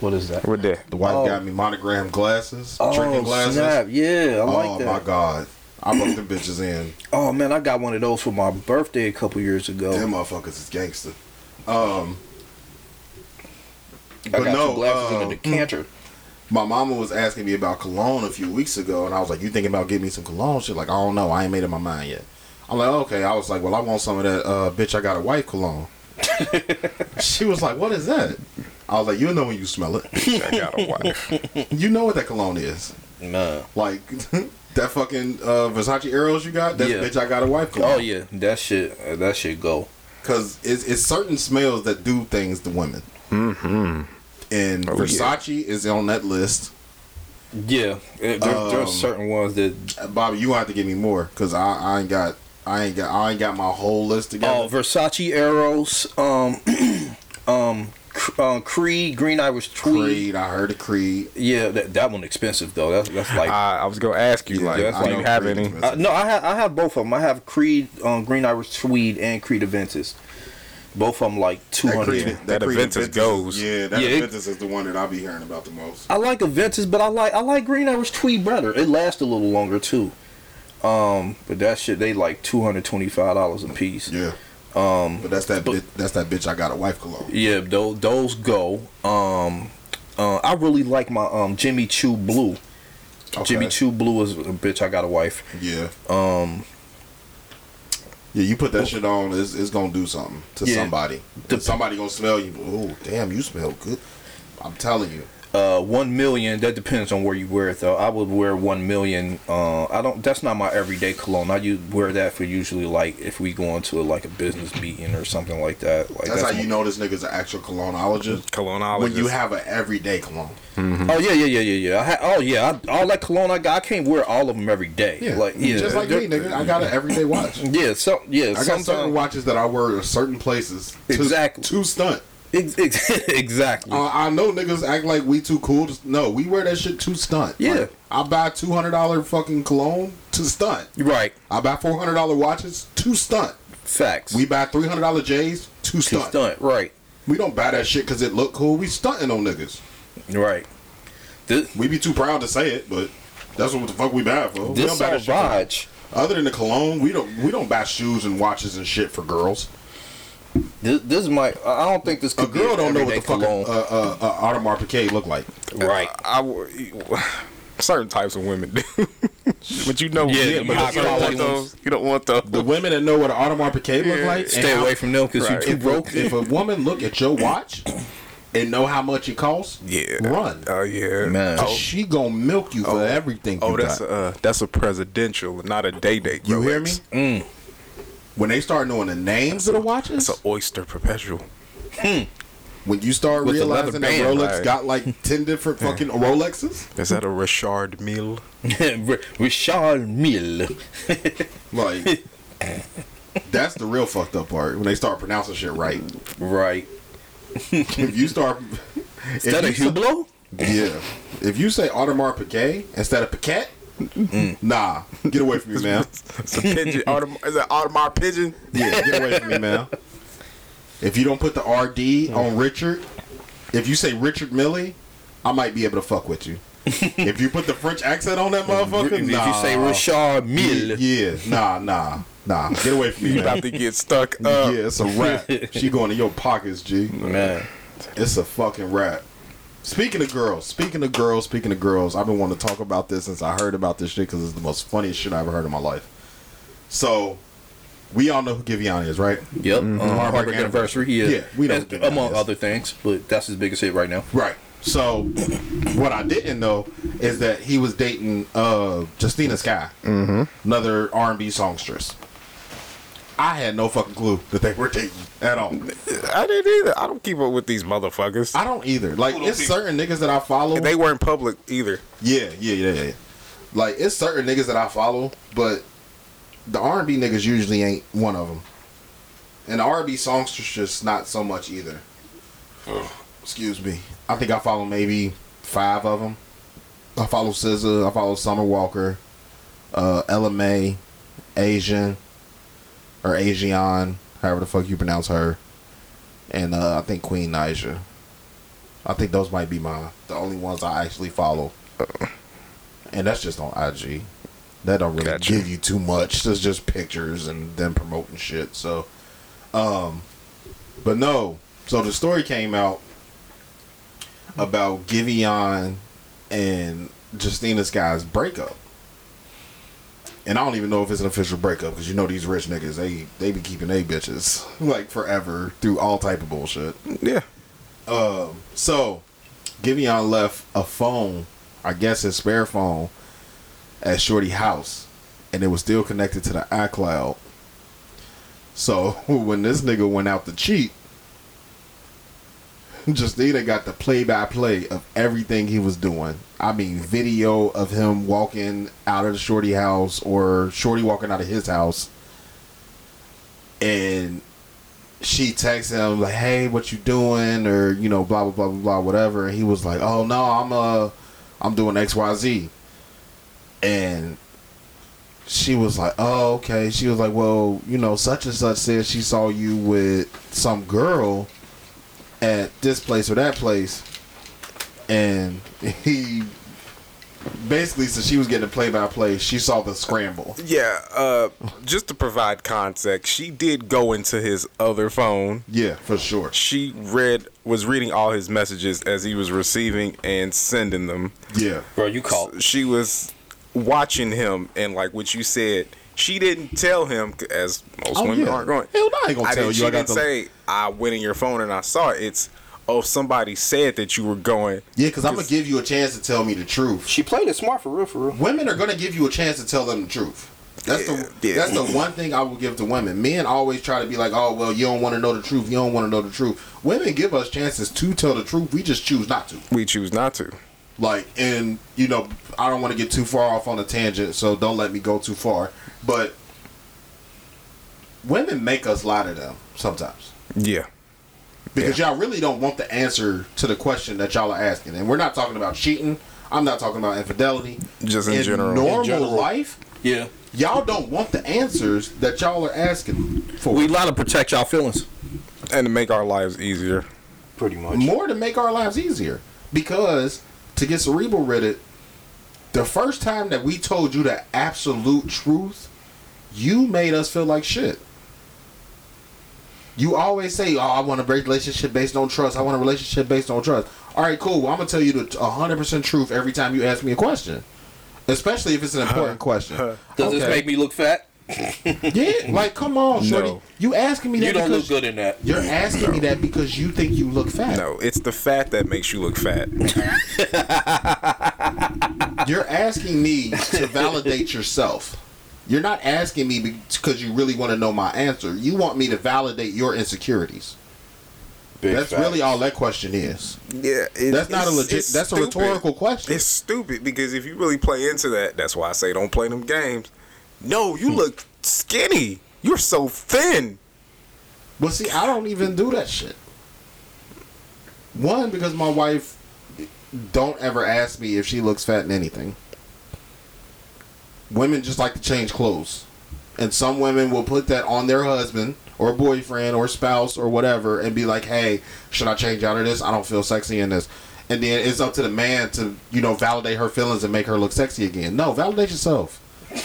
What is that? What that? The wife Oh. got me monogram glasses, Oh drinking glasses. snap! Yeah, I oh like that. Oh my god, I broke the bitches in. Oh man, I got one of those for my birthday a couple years ago. Them motherfuckers is gangster. Um, I but got no, two glasses in uh, a decanter. my mama was asking me about cologne a few weeks ago, and I was like, "You thinking about getting me some cologne?" She's like, "I don't know. I ain't made up my mind yet." I'm like, "Okay." I was like, "Well, I want some of that uh, bitch. I got a white cologne." she was like, "What is that?" I was like, "You know when you smell it. I got a wife. You know what that cologne is. Nah. Like that fucking uh, Versace Eros you got. That Yeah. bitch. I got a wife cologne. Oh yeah, that shit. uh, That shit go. because it's, it's certain smells that do things to women. Mm-hmm. And Oh, yeah. Versace is on that list. Yeah, there, Um, there's certain ones that Bobby, you have to give me more because I, I ain't got I ain't got I ain't got my whole list together. Oh, Versace Eros. Um, um, Cr- uh, Creed, Green Irish Tweed. Creed, I heard of Creed. Yeah, that, that one expensive though. That's that's like. I, I was gonna ask you, Yeah, like, that's do like you have Creed any? is Uh, no, I have I have both of them. I have Creed, um, Green Irish Tweed, and Creed Aventus. Both of them like two hundred. That hundred. Creed, That Creed Aventus goes. Yeah, that Yeah, Aventus is the one that I'll be hearing about the most. I like Aventus, but I like I like Green Irish Tweed better. It lasts a little longer too. Um, but that shit they like two hundred twenty five dollars a piece. Yeah, Um, but that's that But- bitch, that's that bitch. I got a wife cologne. yeah, those those go. Um, uh, I really like my um Jimmy Choo Blue. Okay. Jimmy Choo Blue is a bitch. I got a wife. Yeah, Um, yeah. You put that shit on, it's, it's gonna do something to Yeah. somebody. The- somebody gonna smell you. Oh, damn, you smell good. I'm telling you. Uh, one million. That depends on where you wear it though. I would wear one million. Uh, I don't. That's not my everyday cologne. I use wear that for usually like if we go into like a business meeting or something like that. Like That's, how my- you know this nigga's an actual colognologist. Colognologist. When you have an everyday cologne. Oh yeah, yeah, yeah, yeah, yeah. I ha- oh yeah, I, all that cologne I got, I can't wear all of them every day. Yeah, like yeah, just like me, nigga. I got an everyday watch. Yeah, so yeah, I got certain watches that I wear at certain places. To, Exactly. To stunt. Ex- ex- exactly. Uh, I know niggas act like we too cool. To, no, we wear that shit to stunt. Yeah. Like, I buy two hundred dollar fucking cologne to stunt. right, I buy four hundred dollar watches to stunt. facts. We buy three hundred dollar J's to to stunt. stunt, right, We don't buy that shit because it look cool. We stunting on niggas. right. This, We be too proud to say it, but that's what the fuck we buy for. we this don't buy that shit Other than the cologne, we don't we don't buy shoes and watches and shit for girls. This, this is my. I don't think this A could be girl don't know what the fuck cologne. uh, uh, uh, Audemars Piguet look like. right. I, w- certain types of women do, but you know, Yeah, yeah, the but you don't want those. You don't want those. The women that know what an Audemars Piguet look like, Stay away from them because Right. you too broke. if a woman look at your watch and know how much it costs, yeah, run. Oh yeah, Man. Oh, She gonna milk you for Oh. everything. oh, you that's got. a uh, that's a presidential, not a day date. you hear me? Mm. When they start knowing the names of the watches, It's an oyster perpetual. Hmm. when you start With the leather realizing that band, Rolex right. got like ten different fucking Rolexes, Is that a Richard Mille? Richard Mille. like that's the real fucked up part. When they start pronouncing shit right. right. If you start, Is that a Hublot? Yeah. If you say Audemars Piguet instead of Paquette, Mm. nah, get away from me, man. It's a pigeon. Audem- is that Audemars pigeon? Yeah, get away from me, man. If you don't put the RD on Richard, if you say Richard Millie, I might be able to fuck with you. if you put the French accent on that motherfucker, If nah. you say Richard Mille, yeah, nah, nah, nah. Get away from me, You man. about to get stuck yeah, up. it's a rap. she going to your pockets, G. man. It's a fucking rap. Speaking of girls, speaking of girls, speaking of girls, I've been wanting to talk about this since I heard about this shit because it's the most funniest shit I ever heard in my life. So, we all know who Giveon is, right? Yep. Mm-hmm. Um, Heartbreak Anniversary. Yeah. Yeah, we know As- among is. other things, but that's his biggest hit right now. Right. So, what I didn't know is that he was dating uh, Justina Skye, mm-hmm. another R&B songstress. I had no fucking clue that they were dating at all. I didn't either. I don't keep up with these motherfuckers. I don't either. Like, it's certain niggas that I follow. And they weren't public either. Yeah, yeah, yeah, yeah. Like it's certain niggas that I follow, but the R and B niggas usually ain't one of them. And the R and B songsters just not so much either. Excuse me. I think I follow maybe five of them. I follow SZA. I follow Summer Walker, uh, Ella Mai, Asian, or Asian, however the fuck you pronounce her, and uh, I think Queen Naija. I think those might be my the only ones I actually follow and that's just on IG. That don't really Gotcha. give you too much. There's just pictures and them promoting shit. So, um, but no. So the story came out about Giveon and Justina Skye's breakup, and I don't even know if it's an official breakup because you know these rich niggas they they be keeping they bitches like forever through all type of bullshit. Yeah. Um, so Giveon left a phone, I guess his spare phone, at Shorty house, and it was still connected to the iCloud. So when this nigga went out to cheat, Justina got the play by play of everything he was doing. I mean, video of him walking out of the Shorty house or Shorty walking out of his house and she texts him like, "Hey, what you doing?" or you know, blah blah blah blah blah, whatever. And he was like, "Oh no, I'm uh, I'm doing X Y Z," and she was like, "Oh, okay." She was like, "Well, you know, such and such said she saw you with some girl at this place or that place," and he basically said she was getting a play by play. She saw the scramble. Yeah, uh, just to provide context, she did go into his other phone. Yeah, for sure. She read was reading all his messages as he was receiving and sending them. Yeah, Bro, you called. She was watching him, and like what you said, she didn't tell him as most Oh, women yeah. aren't going. Hell no, I ain't gonna I tell didn't, you She I got didn't the- say I went in your phone and I saw it. It's oh somebody said that you were going. Yeah, because I'm gonna give you a chance to tell me the truth. She played it smart for real, for real. Women are gonna give you a chance to tell them the truth. That's the Yeah, yeah. that's the one thing I will give to women. Men always try to be like, oh well, you don't want to know the truth. You don't want to know the truth. Women give us chances to tell the truth. We just choose not to. We choose not to. Like, and you know, I don't want to get too far off on a tangent, so don't let me go too far. But women make us lie to them sometimes. Yeah. because y'all really don't want the answer to the question that y'all are asking. And we're not talking about cheating. I'm not talking about infidelity. Just in general. In normal general. life, Yeah. y'all don't want the answers that y'all are asking for. We lie to protect y'all feelings. And to make our lives easier. Pretty much. more to make our lives easier. Because to get cerebral with it, the first time that we told you the absolute truth, you made us feel like shit. You always say, "Oh, I want a relationship based on trust. I want a relationship based on trust." All right, cool. Well, I'm gonna tell you the 100 percent truth every time you ask me a question, especially if it's an important question. Does this make me look fat? Yeah, like come on, shorty. No. You asking me that You don't look good in that. you're asking me that because you think you look fat. No, it's the fat that makes you look fat. You're asking me to validate yourself. You're not asking me because you really want to know my answer. You want me to validate your insecurities. Big that's facts. really all that question is. Yeah, it- That's not a legit. it's That's a rhetorical question. It's stupid because if you really play into that, that's why I say don't play them games. No, you hmm. look skinny. You're so thin. But see, I don't even do that shit. One, because my wife don't ever ask me if she looks fat in anything. Women just like to change clothes. And some women will put that on their husband or boyfriend or spouse or whatever and be like, hey, should I change out of this? I don't feel sexy in this. And then it's up to the man to, you know, validate her feelings and make her look sexy again. No, validate yourself.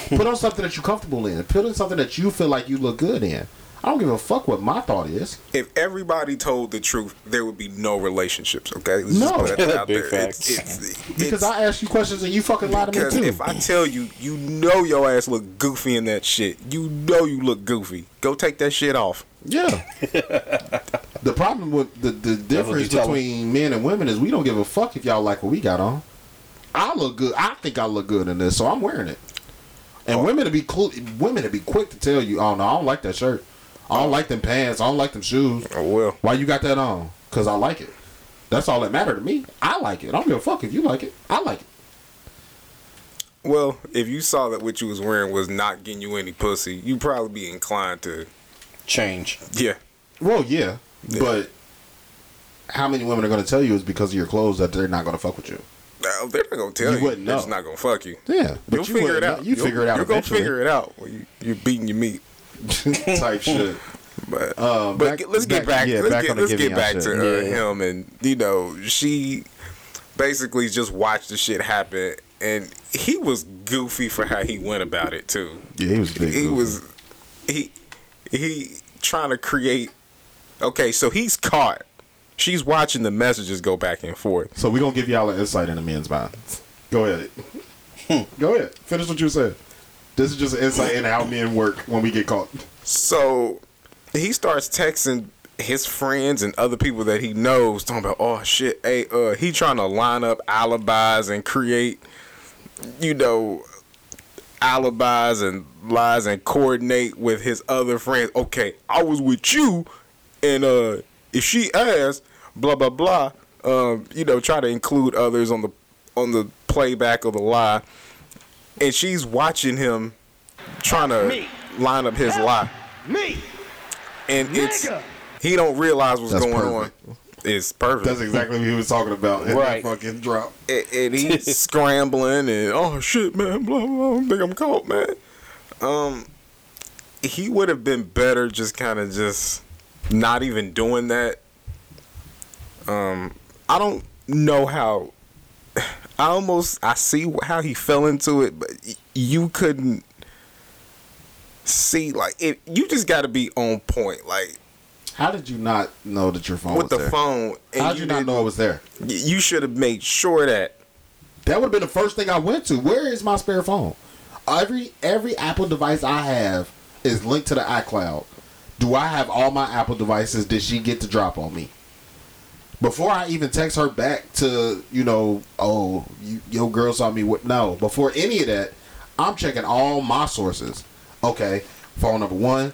Put on something that you're comfortable in. Put on something that you feel like you look good in. I don't give a fuck what my thought is. If everybody told the truth, there would be no relationships. Okay, Let's No. just put that out Big there. facts. It's, it's, Because it's- I ask you questions and you fucking lie to me too. if I tell you, you know your ass look goofy in that shit. You know you look goofy. Go take that shit off. yeah. the problem with the, the difference you tell 'em. between men and women is we don't give a fuck if y'all like what we got on. I look good. I think I look good in this, so I'm wearing it. And oh. women to be clu- women to be quick to tell you, oh no, I don't like that shirt. I don't like them pants. I don't like them shoes. Oh well. Why you got that on? Cause I like it. That's all that matter to me. I like it. I don't give a fuck if you like it. I like it. Well, if you saw that what you was wearing was not getting you any pussy, you'd probably be inclined to, Change. yeah. Well, yeah, Yeah. but how many women are going to tell you it's because of your clothes that they're not going to fuck with you? No, they're not gonna tell You you. wouldn't They're just know. not gonna fuck you. Yeah, but You'll you figure it out. You You'll- figure it out You're gonna figure it out. when you, you're beating your meat. type shit. But Um, but back- let's get back- back. yeah, let's back get, let's get back to uh, Yeah. him, and you know she basically just watched the shit happen, and he was goofy for how he went about it too. Yeah, he was big. he goofy. was he he trying to create. Okay, so he's caught. She's watching the messages go back and forth. So we're gonna give y'all an insight into men's minds. Go ahead. Go ahead. Finish what you said. This is just insight into how men work when we get caught. So he starts texting his friends and other people that he knows, talking about, oh shit, hey, uh, he trying to line up alibis and create, you know, alibis and lies and coordinate with his other friends. Okay, I was with you, and uh, if she asked, blah blah blah, um, you know, try to include others on the on the playback of the lie, and she's watching him trying to line up his lie. Me. and it's he don't realize what's That's going perfect. on. It's perfect. That's exactly what he was talking about. in that Right. fucking drop. and, and he's scrambling and oh shit, man, blah blah. I think I'm caught, man. Um, he would have been better just kind of just not even doing that. Um, I don't know how. I almost I see how he fell into it, but you couldn't see like it. You just got to be on point, like How did you not know that your phone with the there? phone. And How did you not didn't- know it was there? You should have made sure that That would have been the first thing I went to. Where is my spare phone? Every every Apple device I have is linked to the iCloud. Do I have all my Apple devices? Did she get to drop on me? Before I even text her back to, you know, oh, you, your girl saw me. With, no, before any of that, I'm checking all my sources. Okay, phone number one.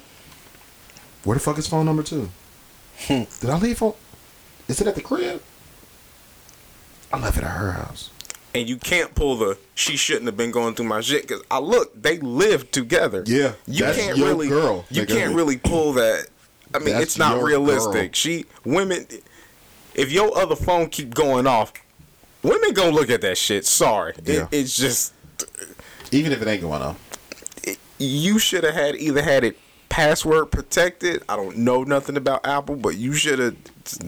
Where the fuck is phone number two? Hmm. Did I leave phone? Is it at the crib? I left it at her house. and you can't pull the she shouldn't have been going through my shit because I look they live together. Yeah, you that's can't your really girl, you nigga. can't really pull that. I mean, That's it's not realistic. girl. She women, if your other phone keep going off, women gonna look at that shit. Sorry, It- it's just Even if it ain't going on. you should have had either had it password protected. I don't know nothing about Apple, but you should have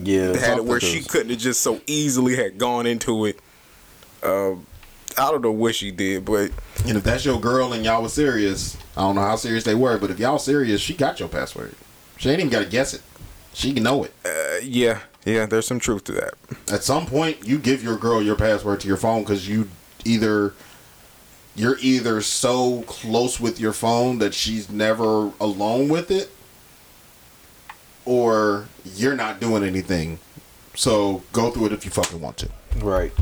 Yeah, had it where she something couldn't have just so easily had gone into it. Um, I don't know what she did, but And if that's your girl and y'all was serious, I don't know how serious they were, but if y'all serious, she got your password. She ain't even got to guess it. She can know it. uh, yeah, yeah, there's some truth to that. At some point, you give your girl your password to your phone because you either you're either so close with your phone that she's never alone with it, or you're not doing anything. So go through it if you fucking want to. Right.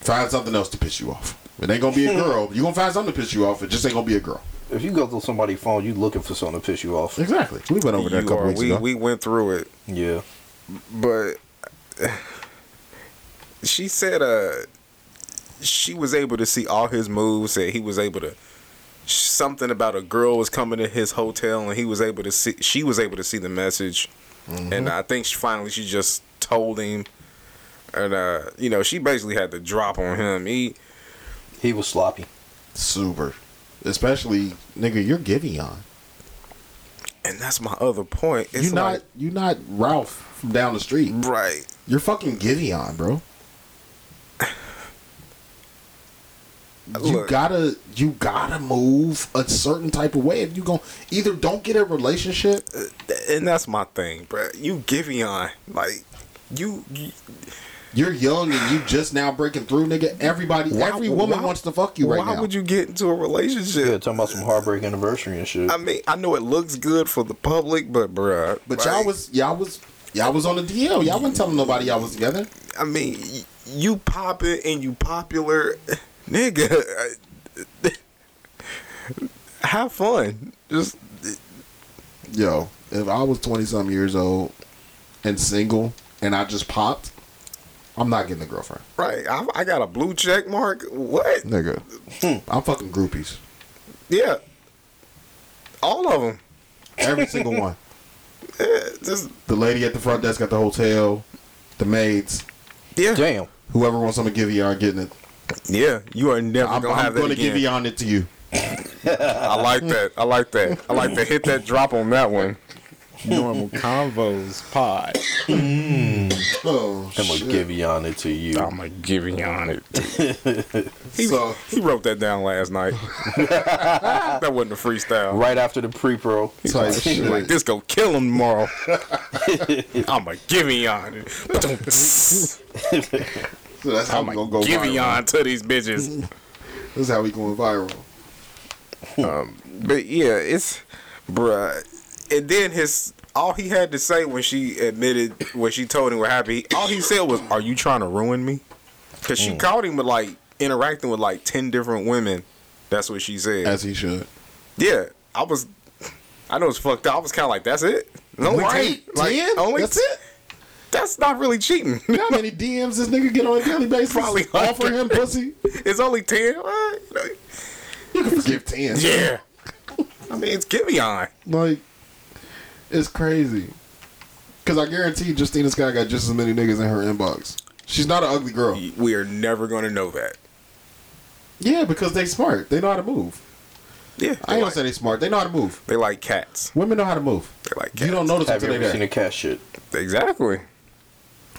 Find something else to piss you off. It ain't gonna be a girl. You're gonna find something to piss you off. It just ain't gonna be a girl. If you go through somebody's phone, you looking for something to piss you off. Exactly. We went over that a couple are- weeks we ago. we went through it, Yeah. But she said uh she was able to see all his moves. That he was able to something about a girl was coming to his hotel and he was able to see. She was able to see the message, and I think she finally she just told him, and uh you know she basically had to drop on him. He He was sloppy. Super. Especially, nigga, you're Giveon and that's my other point. It's You not like, you not Ralph from down the street. right. You're fucking Giveon, bro. You Look. gotta you gotta move a certain type of way if you go either don't get a relationship uh, and that's my thing, bro. You Giveon, like you, you you're young and you just now breaking through nigga everybody Why- every woman why- wants to fuck you right now. why would you get into a relationship? Yeah, talking about some heartbreak anniversary and shit. I mean, I know it looks good for the public, but bruh, but like, y'all was y'all was y'all was on the DL y'all wasn't telling nobody y'all was together I mean, you popping and you popular, nigga. Have fun. Just yo if I was 20 something years old and single and I just popped I'm not getting a girlfriend right. I, I got a blue check mark. What? nigga hmm. I'm fucking groupies Yeah. All of them. every single one Just the lady at the front desk at the hotel, the maids, yeah, Damn. whoever wants something to give you are getting it. yeah. You are never I'm, gonna I'm have going to give again. you on it to you. I like that. I like that. I like to hit that drop on that one. Normal Convos Pod. Mm. Oh, I'm gonna give you on it to you. I'm gonna give you on it. He, So- he wrote that down last night. that wasn't a freestyle. Right after the pre-pro. Type He shit. like, this gonna kill him tomorrow. I'm gonna give you on it. So that's how I'm we gonna gonna go give viral. you on to these bitches. This is how we going viral. Um, but yeah, it's bruh. And then his all he had to say when she admitted when she told him what happened, all he said was, "Are you trying to ruin me?" Because she mm. caught him with like interacting with like ten different women. That's what she said. As he should. yeah, I was. I know it's fucked up. I was kind of like, "That's it." It's Only Right, 10? Like, 10? only That's it? That's not really cheating. You know how many DMs this nigga get on a daily basis? Probably offer him pussy. it's only ten. You know, You can forgive ten. yeah. I mean, it's give me on. Like It's crazy. Cause I guarantee Justina Scott got just as many niggas in her inbox. She's not an ugly girl. We are never gonna know that. Yeah, because they smart. They know how to move. Yeah, I ain't gonna say they smart. They know how to move. They like cats. Women know how to move. They like cats. You don't notice Have you until ever they seen a cat shit? exactly.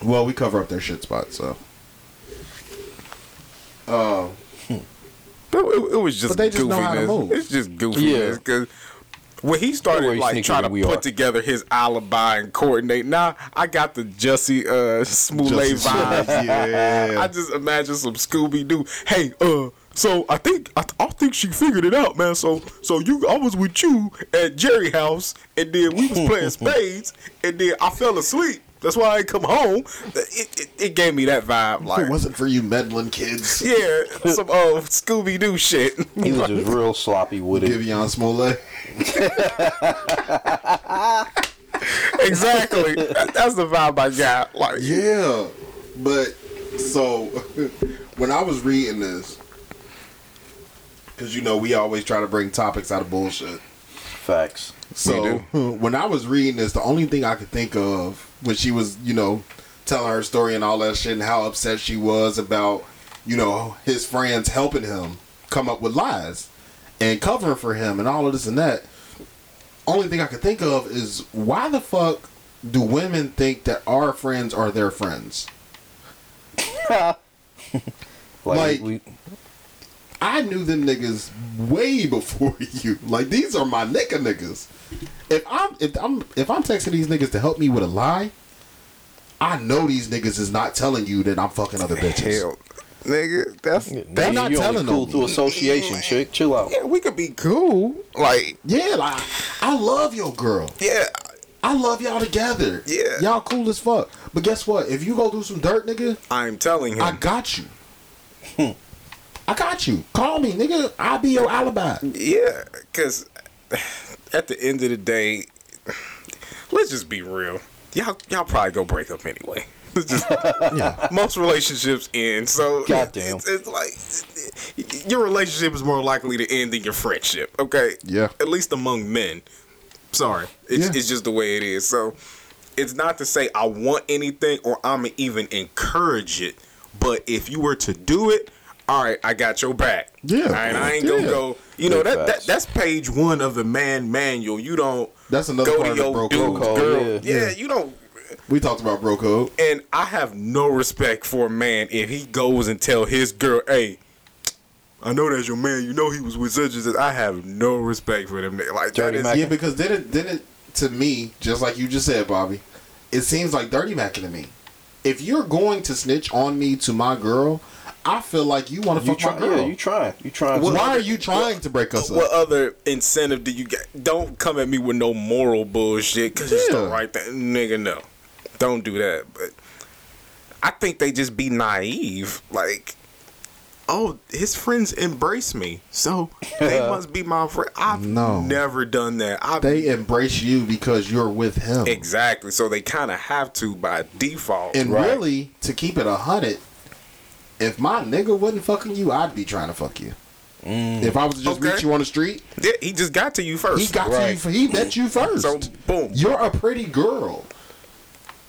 Well, we cover up their shit spot, so. Uh, it, it was just But they just know how to goofiness. move. It's just goofiness Yeah. because when he started like trying to put are. together his alibi and coordinate, now I got the Jussie uh, Smollett Jussie vibe. Yeah. I just imagine some Scooby Doo. Hey, uh, so I think I, I think she figured it out, man. So so you, I was with you at Jerry house, and then we was playing spades, and then I fell asleep. That's why I come home. It, it, it gave me that vibe, if like it wasn't for you meddling kids, yeah, some uh, Scooby Doo shit. He was just real sloppy with it. Giveon Smollett. exactly. That's the vibe I got. Like, Yeah, but so when I was reading this, because you know we always try to bring topics out of bullshit. Facts. So when I was reading this, the only thing I could think of when she was, you know, telling her story and all that shit and how upset she was about, you know, his friends helping him come up with lies and covering for him and all of this and that. Only thing I could think of is why the fuck do women think that our friends are their friends? Like, Like- we, I knew them niggas way before you. Like these are my nigga niggas. If I'm if I'm if I'm texting these niggas to help me with a lie, I know these niggas is not telling you that I'm fucking other bitches. hell, nigga, that's They're not you only telling cool them. through association, chick. Chill out. yeah. We could be cool. Like, Yeah, like I love your girl. yeah, I love y'all together. Yeah. Y'all cool as fuck. But guess what? If you go do some dirt, nigga, I'm telling him. I got you. Hmm. I got you. Call me, nigga. I'll be your alibi. yeah, because at the end of the day, let's just be real. Y'all, y'all probably go break up anyway. Just Yeah. most relationships end. So Goddamn. it's, it's like your relationship is more likely to end than your friendship. Okay. Yeah. At least among men. Sorry, it's, Yeah. it's just the way it is. So it's not to say I want anything or I'm even encourage it. But if you were to do it, all right, I got your back. Yeah. All right, I ain't Yeah. gonna go. You know that, that that's page one of the man manual. You don't. That's another go part to of your bro dude's code. girl. Yeah. Yeah. Yeah. you don't. We talked about bro code. And I have no respect for a man if he goes and tell his girl, "Hey, I know that's your man. You know he was with such and such." I have no respect for them. Like Dirty is, Mac. Yeah, because then it then it to me, just like you just said, Bobby, it seems like dirty macking to me. If you're going to snitch on me to my girl, I feel like you want to You fuck try, my girl. yeah, you trying. You trying. Why to, are you trying to break us up? What other incentive do you get? Don't come at me with no moral bullshit because it's the right thing, nigga. No, don't do that. But I think they just be naive. Like, oh, his friends embrace me, so they must be my friend. I've No. never done that. I They embrace you because you're with him. exactly. So they kind of have to by default. And Right. really, to keep it a hundred, if my nigga wasn't fucking you, I'd be trying to fuck you. Mm. If I was to just Okay. meet you on the street, yeah, he just got to you first. he got to you. He met you first. So boom. You're a pretty girl.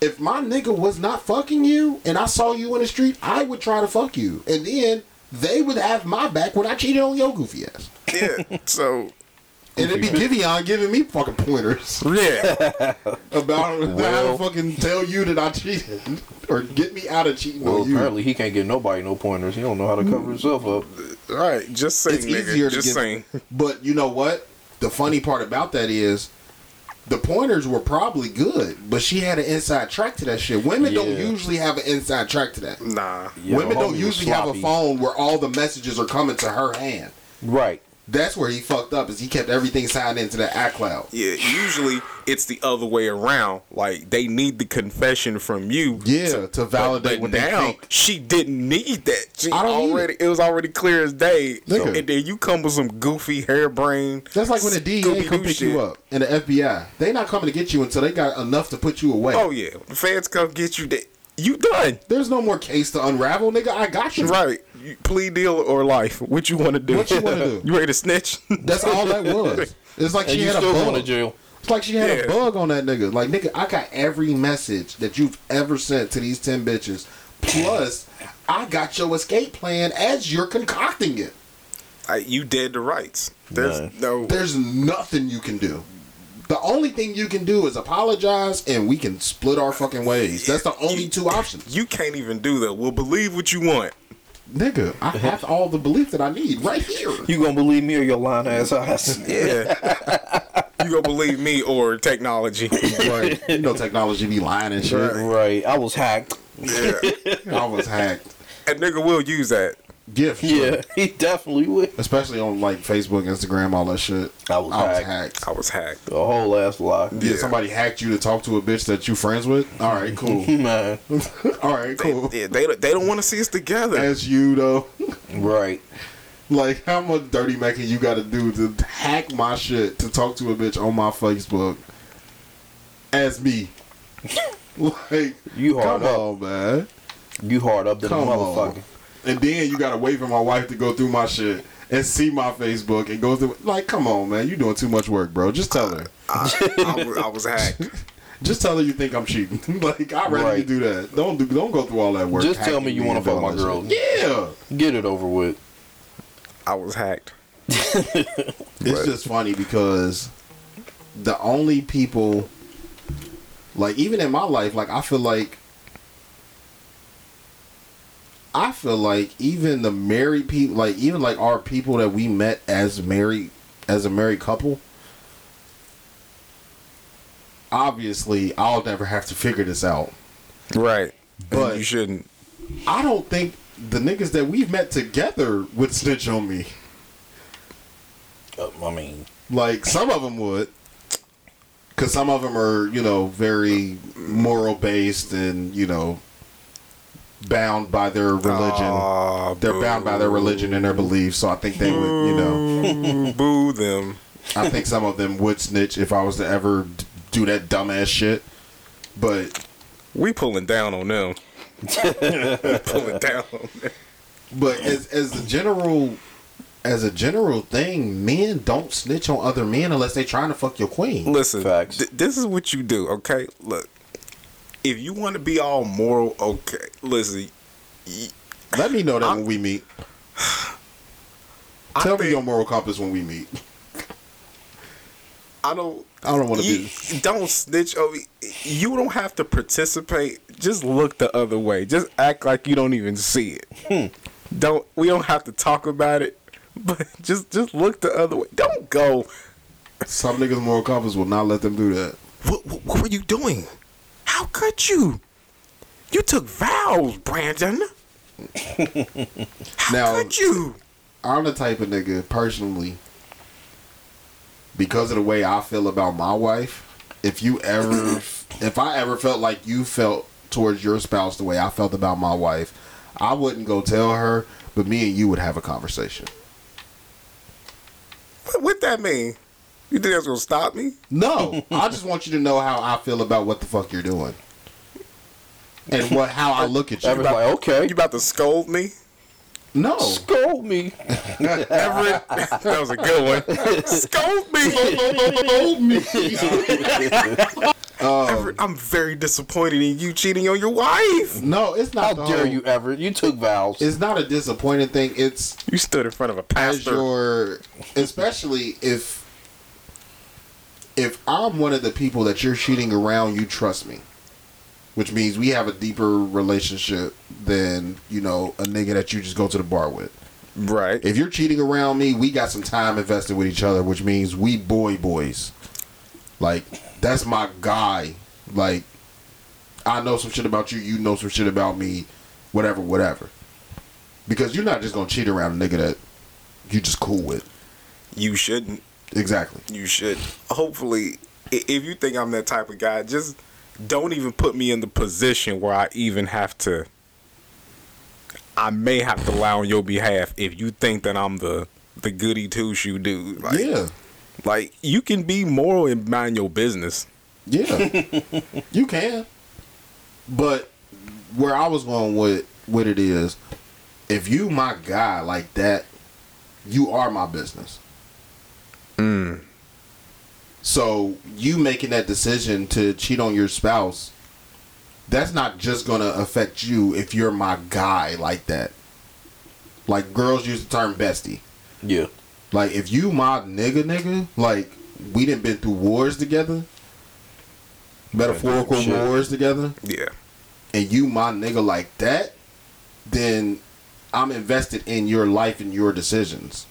If my nigga was not fucking you and I saw you in the street, I would try to fuck you. And then they would have my back when I cheated on your goofy ass. yeah. So And it'd be Giveon giving me fucking pointers yeah. about how to fucking tell you that I cheated or get me out of cheating well, on you. apparently he can't get nobody no pointers. He don't know how to cover himself up. All right. Just saying, it's nigga. easier to just get. saying. But you know what? The funny part about that is the pointers were probably good, but she had an inside track to that shit. Women don't usually have an inside track to that. Nah. Yeah, Women don't usually have a phone where all the messages are coming to her hand. Right. That's where he fucked up. Is he kept everything signed into the iCloud? Yeah, usually it's the other way around. Like they need the confession from you. Yeah, to validate what they now think. she didn't need that. She I don't need already it was already clear as day. So, and then you come with some goofy hairbrain. That's like when the DEA come pick shit. you up and the FBI. They not coming to get you until they got enough to put you away. Oh yeah, the fans come get you. They, you done. There's no more case to unravel, nigga. I got you. Right. You, plea deal or life. What you want to do? What you wanna do? You ready to snitch? That's all that was. It's like And she you had a bug. going to jail. It's like she had Yeah. a bug on that nigga. Like nigga, I got every message that you've ever sent to these ten bitches. Plus, I got your escape plan as you're concocting it. I, you did the rights. There's Nah. no. There's nothing you can do. The only thing you can do is apologize, and we can split our fucking ways. That's the only two options. You can't even do that. Well, believe what you want. Nigga, I uh-huh. have all the belief that I need right here. You gonna believe me or your line ass eyes? Yeah. you gonna believe me or technology? Right. You know, technology be lying and shit. Right. I was hacked. Yeah. I was hacked. And nigga will use that. Yeah, for sure. Yeah, he definitely would. Especially on like Facebook, Instagram, all that shit. I was hacked. I was hacked. The whole ass lie. Yeah, Yeah. somebody hacked you to talk to a bitch that you friends with. All right, cool. Man. all right, cool. Yeah, they they don't want to see us together. As you though, Right. like how much dirty making you got to do to hack my shit to talk to a bitch on my Facebook? As me, like You hard come up. on, man. You hard up to the motherfucker. on. And then you gotta wait for my wife to go through my shit and see my Facebook and go through. Like, come on, man, you doing too much work, bro. Just tell her. I, I was, I was hacked. Just tell her you think I'm cheating. like, I'd rather you do that. Don't do. Don't go through all that work. Just tell me you wanna fuck my girl. Yeah. Get it over with. I was hacked. It's just funny because the only people, like even in my life, like I feel like, I feel like even the married people, like even like our people that we met as married, as a married couple. Obviously, I'll never have to figure this out. Right. But- But you shouldn't. I don't think the niggas that we've met together would snitch on me. Uh, I mean, Like some of them would, because some of them are you know very moral based and you know bound by their religion. Aw, They're bound by their religion and their beliefs. So I think they would you know. boo, boo them. I think some of them would snitch if I was to ever d- do that dumbass shit. But We pulling down on them. pulling down on them. but as as a general. As a general thing, men don't snitch on other men unless they're trying to fuck your queen. Listen, Facts. th- this is what you do, okay? Look, if you want to be all moral, okay. Listen, Let me know that I'm- when we meet. Tell me your moral compass when we meet. I don't. I don't want to be. don't snitch over. You don't have to participate. Just look the other way. Just act like you don't even see it. Hmm. Don't. We don't have to talk about it. But just just look the other way. Don't go. Some niggas moral compass will not let them do that. What, what, what were you doing? How could you? You took vows, Brandon. How Now- could you? I'm the type of nigga personally because of the way I feel about my wife. If you ever, if I ever felt like you felt towards your spouse the way I felt about my wife, I wouldn't go tell her, but me and you would have a conversation. What, what that mean? You think that's gonna stop me? No, I just want you to know how I feel about what the fuck you're doing, and what how I look at you. Everett's like, okay. You about to scold me? No, Scold me. Everett, that was a good one. Scold me. scold me. Um, Everett, I'm very disappointed in you cheating on your wife. no, it's not. How dare whole- you, Everett? You took vows. It's not a disappointing thing. It's You stood in front of a as pastor. your especially if if I'm one of the people that you're cheating around, you trust me. Which means we have a deeper relationship than, you know, a nigga that you just go to the bar with. Right. If you're cheating around me, we got some time invested with each other, which means we boy boys. Like, that's my guy. Like, I know some shit about you, you know some shit about me, whatever, whatever. Because you're not just gonna cheat around a nigga that you just cool with. You shouldn't. Exactly. You should. Hopefully, if you think I'm that type of guy, just don't even put me in the position where I even have to. I may have to lie on your behalf if you think that I'm the the goody two shoe dude. Like, yeah. Like you can be moral and mind your business. Yeah. you can. But where I was going with with it is if you my guy like that, you are my business. So you making that decision to cheat on your spouse, that's not just gonna affect you if you're my guy like that. Like girls use the term bestie. Yeah. Like if you my nigga nigga, like we didn't been through wars together, metaphorical Shit. wars together, Yeah. and you my nigga like that, then I'm invested in your life and your decisions.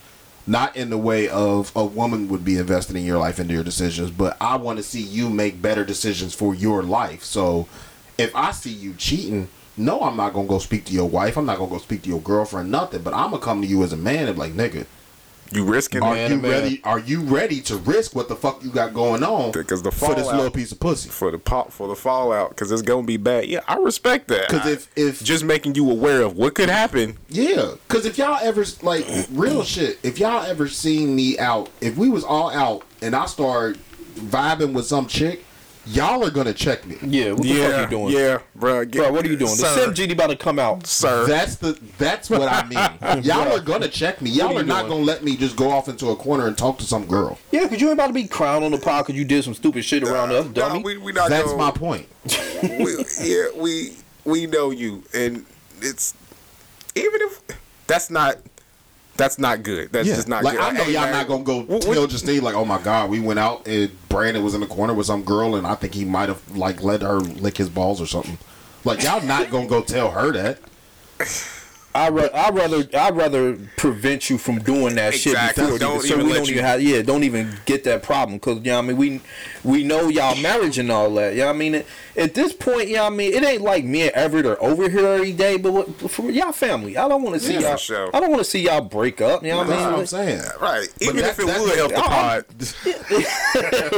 Not in the way of a woman would be invested in your life into your decisions, but I want to see you make better decisions for your life. So if I see you cheating, no, I'm not gonna go speak to your wife. I'm not gonna go speak to your girlfriend, nothing. But I'm gonna come to you as a man and be like, nigga, You risking are it you man. ready? Are you ready to risk what the fuck you got going on because the for this little piece of pussy? for the pop for the fallout because it's gonna be bad. Yeah, I respect that. 'Cause if- I- if- just making you aware of what could happen. Yeah, because if y'all ever like real shit, if y'all ever seen me out, if we was all out and I start vibing with some chick, y'all are gonna check me. Yeah. What the yeah, fuck you doing? yeah, bro. Get, Bro, what are you doing? The sir, Sim Genie about to come out. sir? That's the that's what I mean. y'all are gonna check me. Y'all What are are not doing? gonna let me just go off into a corner and talk to some girl. Yeah, because you ain't about to be crowned on the pod because you did some stupid shit around us, Nah, we, we not That's gonna- my point. we, yeah, we we know you, and it's even if that's not that's not good. That's Yeah, just not like good. I know Hey, y'all man, not gonna go what- tell Justine like, oh my god, we went out and Brandon was in the corner with some girl and I think he might have like let her lick his balls or something. Like y'all not gonna go tell her that. I ra- I rather I rather prevent you from doing that Exactly. shit before Don't you, so even we don't you- even have yeah don't even get that problem because you know what I mean we we know y'all marriage and all that you know what I mean at, at this point you know what I mean it ain't like me and Everett are over here every day but what, for y'all family I don't want to see Yeah, y'all sure. I don't want to see y'all break up you know what That's I what mean I'm saying. right. Even that- if it that's- would help the I-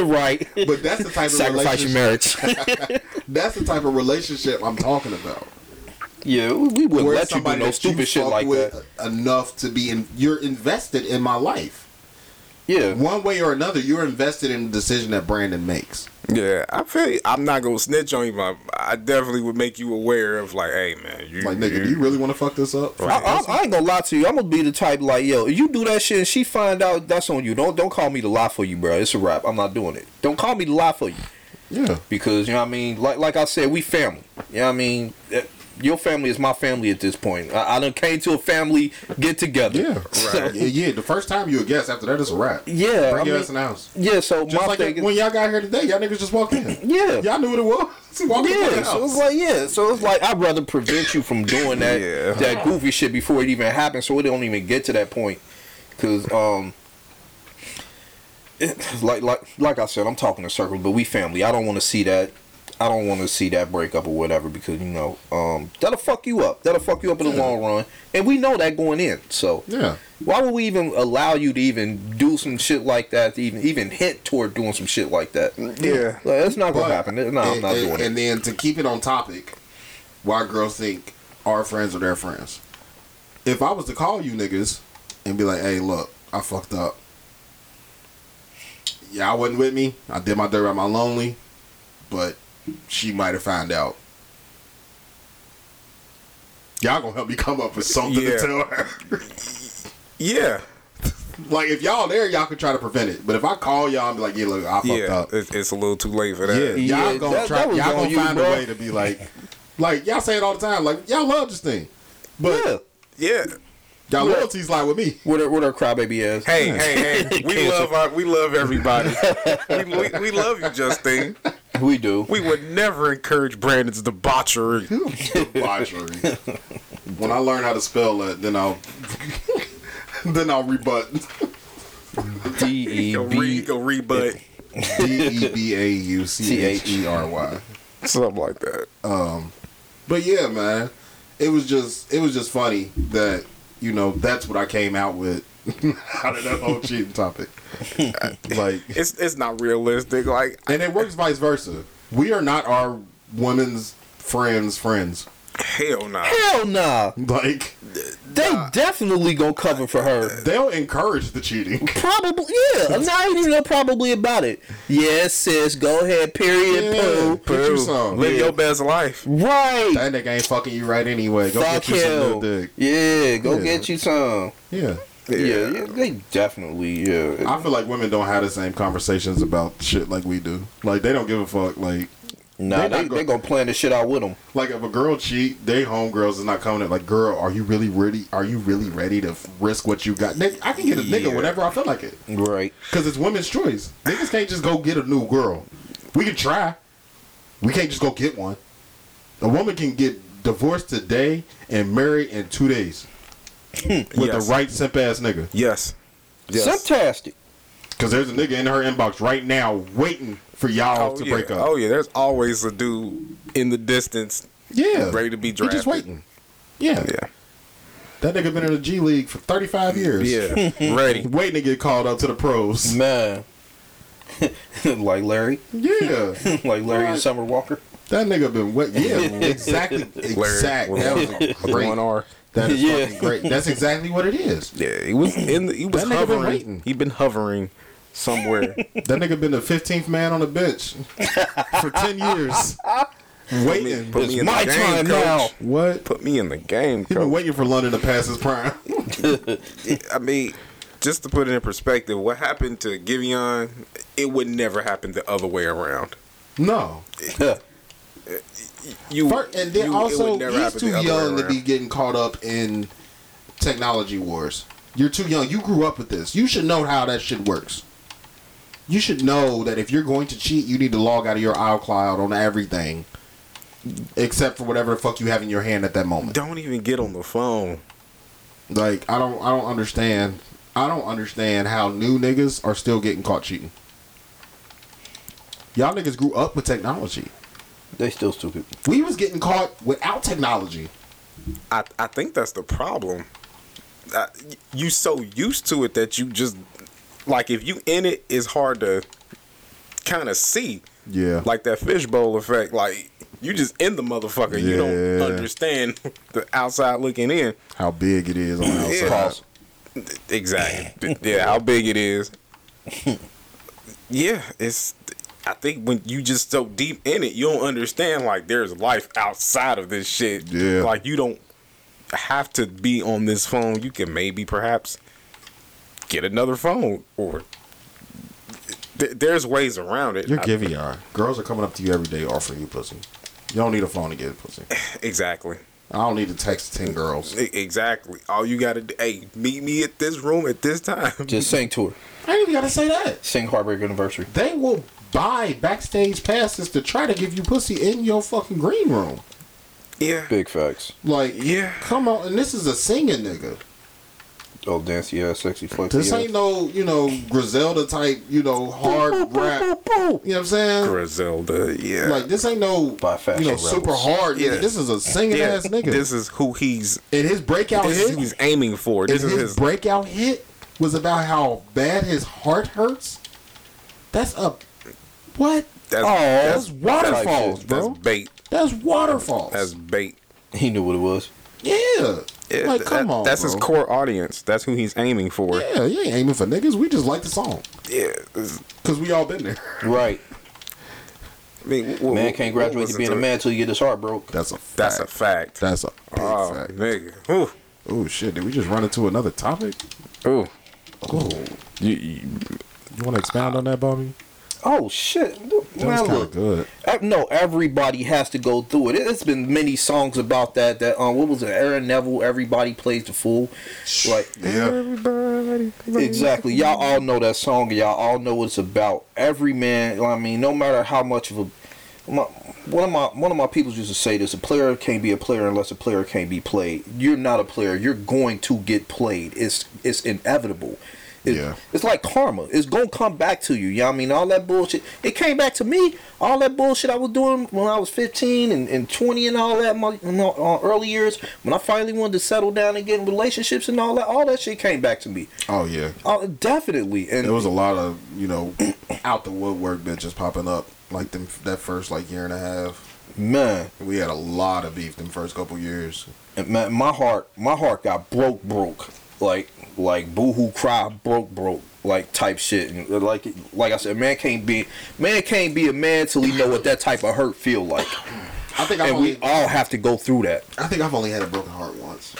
pod, right But that's the type of sacrifice your relationship. marriage That's the type of relationship I'm talking about. Yeah we, we wouldn't let you do no stupid shit like with that enough to be in. You're invested in my life. yeah One way or another, you're invested in the decision that Brandon makes. yeah, I feel you. I'm not gonna snitch on you, but I definitely would make you aware of like, hey man, you Like, nigga, do you really want to fuck this up? I, I, I ain't gonna lie to you. I'm gonna be the type like, yo, if you do that shit and she find out, that's on you. Don't don't call me to lie for you, bro. It's a wrap. I'm not doing it. Don't call me to lie for you yeah. because you know what I mean. Like like I said, we family. You know what I mean. Eh, Your family is my family at this point. I, I done came to a family get together. Yeah. So, Yeah, yeah, the first time you a guest, after that, it's a wrap. Yeah, Bring I your mean- ass in the house. yeah. So Just my like thing is, when y'all got here today, y'all niggas just walked in. Yeah. Y'all knew what it was. Walked Yeah, so it's like yeah, so it's like I'd rather prevent you from doing that Yeah. that goofy shit before it even happens, so it don't even get to that point. Cause um, it, like like like I said, I'm talking in circles, but we family. I don't want to see that. I don't want to see that breakup or whatever because you know um that'll fuck you up. That'll fuck you up in the long run, and we know that going in. So yeah. why would we even allow you to even do some shit like that? To even even hint toward doing some shit like that? Yeah. like, it's not gonna But- happen. No, I'm and, not and- doing it. And then to keep it on topic, why girls think our friends are their friends. If I was to call you niggas and be like, "Hey, look, I fucked up. Y'all wasn't with me. I did my dirt my lonely, but she might have found out." Y'all gonna help me come up with something Yeah. to tell her. yeah, like if y'all there, y'all can try to prevent it. But if I call y'all and be like, "Yeah, look, I fucked yeah. up," It's, it's a little too late for that. Yeah, Yeah, y'all gonna that- try. that y'all gonna you, find bro. a way to be like, like y'all say it all the time. Like y'all love this thing, but yeah. yeah. y'all loyalties lie with me. What her, what her crybaby ass? Hey, hey, hey! We love our, we love everybody. we, we, we love you, Justine. We do. We would never encourage Brandon's debauchery. Debauchery. when I learn how to spell it, then I'll then I'll rebut. D E Go re, B. go rebut D e b a u c h e r y. something like that. Um, But yeah, man, it was just it was just funny that you know that's what I came out with out of that whole cheating topic. like, It's it's not realistic. Like and it works vice versa. We are not our women's friends' friends. hell no. Hell nah. Like They definitely gonna cover for her. they'll encourage the cheating. Probably, yeah. I'm not even know probably about it. Yes, sis. Go ahead. Period. Yeah, Poo. get you some. Live Yeah. your best life. Right. That nigga ain't fucking you right anyway. Go Fuck get you some him. dick. Yeah. Go Yeah. get you some. Yeah. Yeah, yeah, they definitely. Yeah, I feel like women don't have the same conversations about shit like we do. Like they don't give a fuck. Like nah, they they, go- they gonna plan this shit out with them. like if a girl cheat, they homegirls is not coming in like, girl, are you really ready? Are you really ready to f- risk what you got? Nigga, I can get a nigga Yeah. whenever I feel like it. Right. Cause it's women's choice. Niggas can't just go get a new girl. We can try. We can't just go get one. A woman can get divorced today and married in two days with Yes. the right simp ass nigga. Yes. Yes. Fantastic. Cause there's a nigga in her inbox right now waiting for y'all Oh to yeah. break up. Oh yeah. There's always a dude in the distance yeah, ready to be He drafted. just waiting. Yeah. Yeah. that nigga been in the G League for 35 years. Yeah. ready. waiting to get called up to the pros. Man. like Larry. Yeah, like Larry and Summer Walker. that nigga been wait. Yeah, exactly. Exact. with- That was with great. one R. That is Yeah. fucking great. That's exactly what it is. Yeah, he was in. The, he was That nigga been hovering. waiting. He been hovering somewhere. That nigga been the 15th man on the bench for 10 years. Waiting. Put It's me in my the game, time coach. now. What? Put me in the game, He been waiting for London to pass his prime. I mean, just to put it in perspective, what happened to Giveon, it would never happen the other way around. no. You Fir- and then you- also, he's too young to be getting caught up in technology wars. You're too young. You grew up with this. You should know how that shit works. You should know that if you're going to cheat, you need to log out of your iCloud on everything, except for whatever the fuck you have in your hand at that moment. Don't even get on the phone. Like I don't, I don't understand. I don't understand how new niggas are still getting caught cheating. Y'all niggas grew up with technology. They still stupid. We was getting caught without technology. I I think that's the problem. Uh, you so used to it that you just like if you in it, it's hard to kind of see. Yeah. Like that fishbowl effect. Like you just in the motherfucker. Yeah. You don't understand the outside looking in. how big it is on the outside. Yeah. Exactly. yeah, how big it is. yeah, it's. I think when you just so deep in it, you don't understand like there's life outside of this shit. Yeah. Like you don't have to be on this phone. You can maybe perhaps get another phone or th- there's ways around it. You're I- giving y'all. Girls are coming up to you every day offering you pussy. You don't need a phone to get pussy. exactly. I don't need to text ten girls. Exactly. All you gotta do, hey, meet me at this room at this time. Just sing to her. I ain't even gotta say that. Sing Heartbreak Anniversary. They will buy backstage passes to try to give you pussy in your fucking green room. yeah. Big facts. Like, Yeah. come on. And this is a singing nigga. Oh, dance, yeah, sexy, flex. This yeah. ain't no, you know, Griselda type, you know, hard rap. You know what I'm saying? Griselda, yeah. Like this ain't no, By Fashion you know, Rebels. super hard. Yeah. Nigga. This is a singing yeah, ass nigga. This is who he's and his breakout this is hit. who he's aiming for. And This is his, his breakout hit was about how bad his heart hurts. That's a what? that's, oh, That's that's waterfalls, that's bro. That's bait. That's waterfalls. That's bait. He knew what it was. yeah. Yeah, like, come that- on, That's bro. his core audience. That's who he's aiming for. Yeah, you ain't aiming for niggas. We just like the song Yeah. because we all been there. Right. I mean, wh- wh- Man can't graduate to it being a man till you get his heart broke. That's a fact. That's a fact. That's a oh, fact. nigga. Oh shit! Did we just run into another topic? Ooh. Oh, You, you, you want to expound on that, Bobby? Oh shit! That kind of look, good. no, everybody has to go through it. It's been many songs about that. That um, what was it? Aaron Neville. Everybody plays the fool. Like Yeah. exactly. Y'all all know that song. Y'all all know what it's about. Every man. I mean, no matter how much of a my, one of my one of my people used to say this: a player can't be a player unless a player can't be played. You're not a player. You're going to get played. It's it's inevitable. It- Yeah. It's like karma. It's gonna come back to you. You know what I mean? All that bullshit. It came back to me. All that bullshit I was doing when I was 15 and, and 20 and all that, my you know, uh, early years, when I finally wanted to settle down and get in relationships and all that, all that shit came back to me. Oh yeah. Uh, definitely. And There was a lot of you know out the woodwork bitches popping up like them that first like year and a half. man, We had a lot of beef them first couple years. and man, my heart, my heart got broke, broke, like like boohoo cry, broke, broke, like type shit. And uh, like like I said, man can't be man can't be a man till he know what that type of hurt feel like. I think I've And only we all have to go through that. I think I've only had a broken heart once.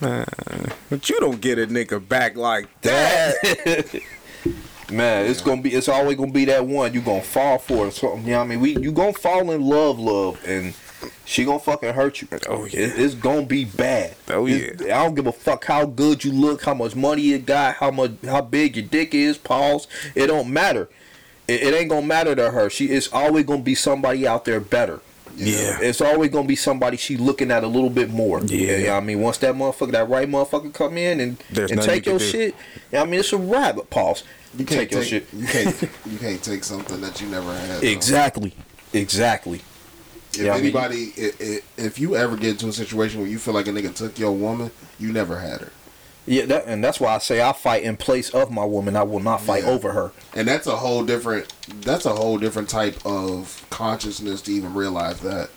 But you don't get a nigga back like that. Man, it's gonna be. It's always gonna be that one. You gonna fall for it. So, you know what I mean? We you gonna fall in love, love, and she gonna fucking hurt you. Oh, yeah. It- it's gonna be bad. Oh, It's- I don't give a fuck how good you look, how much money you got, how much how big your dick is. Pause. It don't matter. It, it ain't gonna matter to her. She is always gonna be somebody out there better. Yeah. It's always gonna be somebody she looking at a little bit more. Yeah. You know I mean? Once that motherfucker, that right motherfucker come in and, There's and take you your do. shit, you know I mean? It's a rabbit pause. You take can't your take, shit. You can't. You can't take something that you never had. though. Exactly. If Yeah, I mean- anybody, i i if you ever get into a situation where you feel like a nigga took your woman, you never had her, Yeah, that, and that's why I say I fight in place of my woman. I will not fight Yeah. over her. and that's a whole different. That's a whole different type of consciousness to even realize that.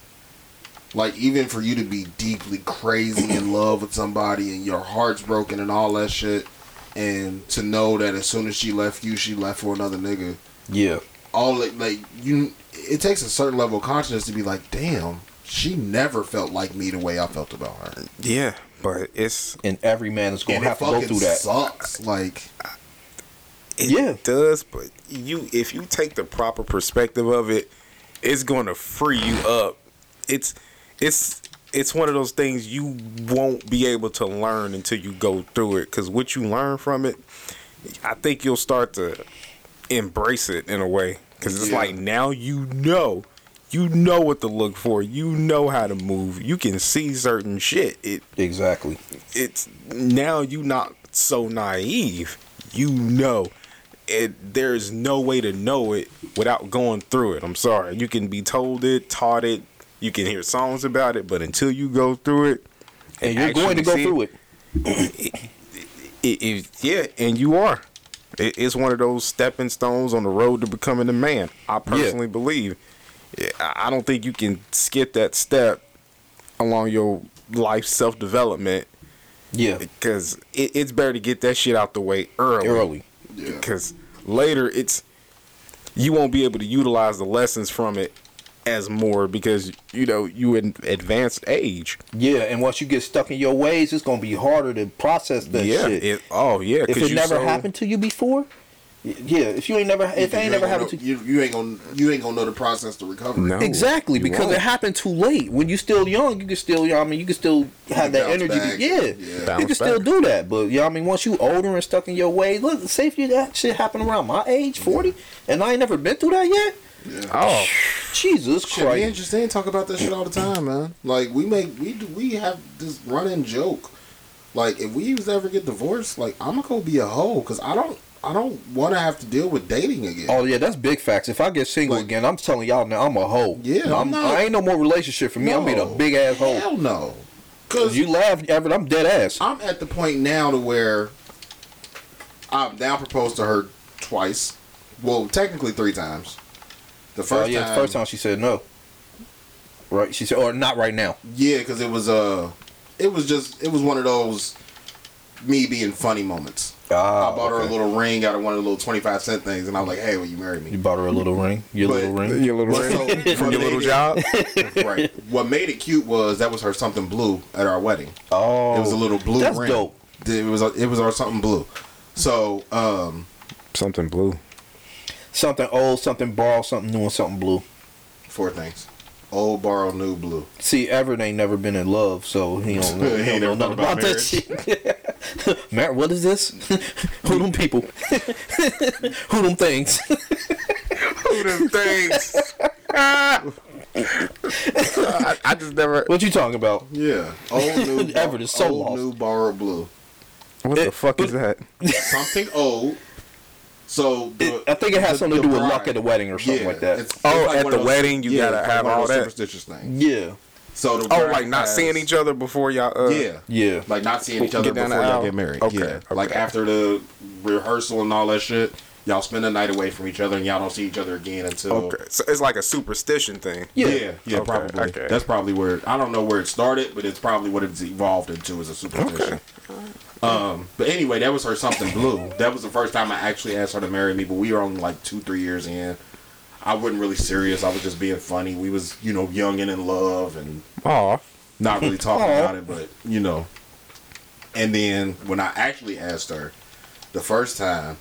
Like even for you to be deeply crazy in love with somebody and your heart's broken and all that shit, and to know that as soon as she left you, she left for another nigga. Yeah. all like, like you it takes a certain level of consciousness to be like damn she never felt like me the way i felt about her yeah, but it's And every man is gonna have to go through that. sucks like it Yeah. does, but you if you take the proper perspective of it, it's going to free you up. It's it's it's one of those things you won't be able to learn until you go through it cuz what you learn from it, I think you'll start to embrace it in a way cuz it's Yeah. like now you know you know what to look for. You know how to move. You can see certain shit. It Exactly. it's now you not so naive. You know, it there's no way to know it without going through it. I'm sorry. You can be told it, taught it, you can hear songs about it, but until you go through it, And you're going to go through it. it, it, yeah, and you are. It, it's one of those stepping stones on the road to becoming a man. I personally believe. Yeah, I I don't think you can skip that step along your life self development Yeah. because it, it's better to get that shit out the way early. Early. yeah Because later, it's you won't be able to utilize the lessons from it as more because you know you in advanced age. Yeah, and once you get stuck in your ways, it's gonna be harder to process that yeah. shit. It, oh yeah. if it never so- happened to you before, yeah. If you ain't never, if it You ain't never gonna happened know- to you, you ain't gonna you ain't gonna know the process to recover No. Exactly, because won't. it happened too late. When you still young, you can still, you know I mean, you can still have that energy. back. To, yeah, Yeah. you Bounce can still back. do that. But you know I mean, once you older and stuck in your ways, look, say if you that shit happened around my age, forty, and I ain't never been through that yet. Oh, Jesus Shit, Christ! Justine talk about that shit all the time, man. Like we make we do we have this running joke. Like if we ever get divorced, like I'm gonna go be a hoe because I don't I don't want to have to deal with dating again. Oh yeah, that's big facts. If I get single Like- again, I'm telling y'all now, I'm a hoe. Yeah, I'm not- I ain't no more relationship for me. I'm being a big ass hoe. Hell no. Cause You laugh, Everett. I'm dead ass. I'm at the point now to where I've now proposed to her twice. Well, technically three times. The Oh first yeah, time, the first time she said no. Right? She said, or not right now. yeah, because it was uh, it was just it was one of those me being funny moments. Ah, I bought her a little ring out of one of the little twenty five cent things, and I was like, "Hey, will you marry me?" You bought her a little ring. Your But- little ring. your little So, ring from what your little it- job. right. What made it cute was that was her something blue at our wedding. Oh, It was a little blue That's ring. dope. It was it was our something blue. So um, Something blue. Something old, something borrowed, something new, and something blue. four things: old, borrow, new, blue. See, Everett ain't never been in love, so he don't know, He he ain't don't know nothing about, about that shit. Mar- what is this? Who them people? Who them things? Who them things? I, I just never. what you talking about? Yeah, old, new, Everett is so old, lost. new, borrow, blue. What the fuck is that? Something old. So the, It- I think it has the- something to the do with bride- luck at the wedding or something Yeah, like that. it's- it's Oh, like at the wedding, you yeah, gotta it's like have all those that. superstitious things. yeah, So the Oh, like not has- seeing each other before y'all. Uh, Yeah, yeah. like not seeing each Get other before y'all get married. Okay, yeah, okay. like after the rehearsal and all that shit, y'all spend the night away from each other and y'all don't see each other again until. Okay, so it's like a superstition thing. Yeah. Yeah, yeah, Okay, probably. okay. That's probably where I don't know where it started, but it's probably what it's evolved into as a superstition. Um, but anyway, that was her something blue. That was the first time I actually asked her to marry me, but we were only like two, three years in. I wasn't really serious. I was just being funny. We was, you know, young and in love and Aw. not really talking Aw. about it, but you know. And then when I actually asked her, the first time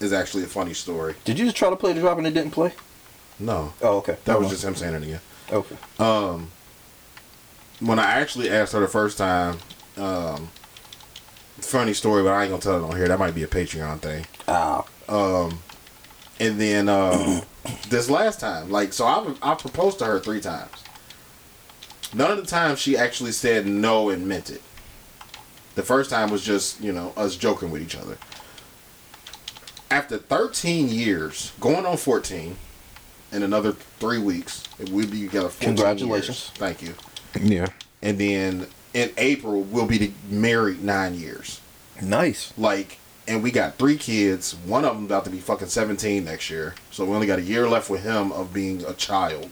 is actually a funny story. Did you just try to play the drop and it didn't play? No, Oh, okay. that was just him saying it again. okay. Um, when I actually asked her the first time, um, funny story, but I ain't gonna tell it on here. That might be a Patreon thing. Oh. Um, And then um, this last time, like, so I I proposed to her three times. None of the times she actually said no and meant it. The first time was just you know us joking with each other. After 13 years, going on 14, in another three weeks, we'll be together. 14 Congratulations. years. Thank you. Yeah. And then in April, we'll be married nine years. nice. Like, and we got three kids. One of them about to be fucking 17 next year. So we only got a year left with him of being a child.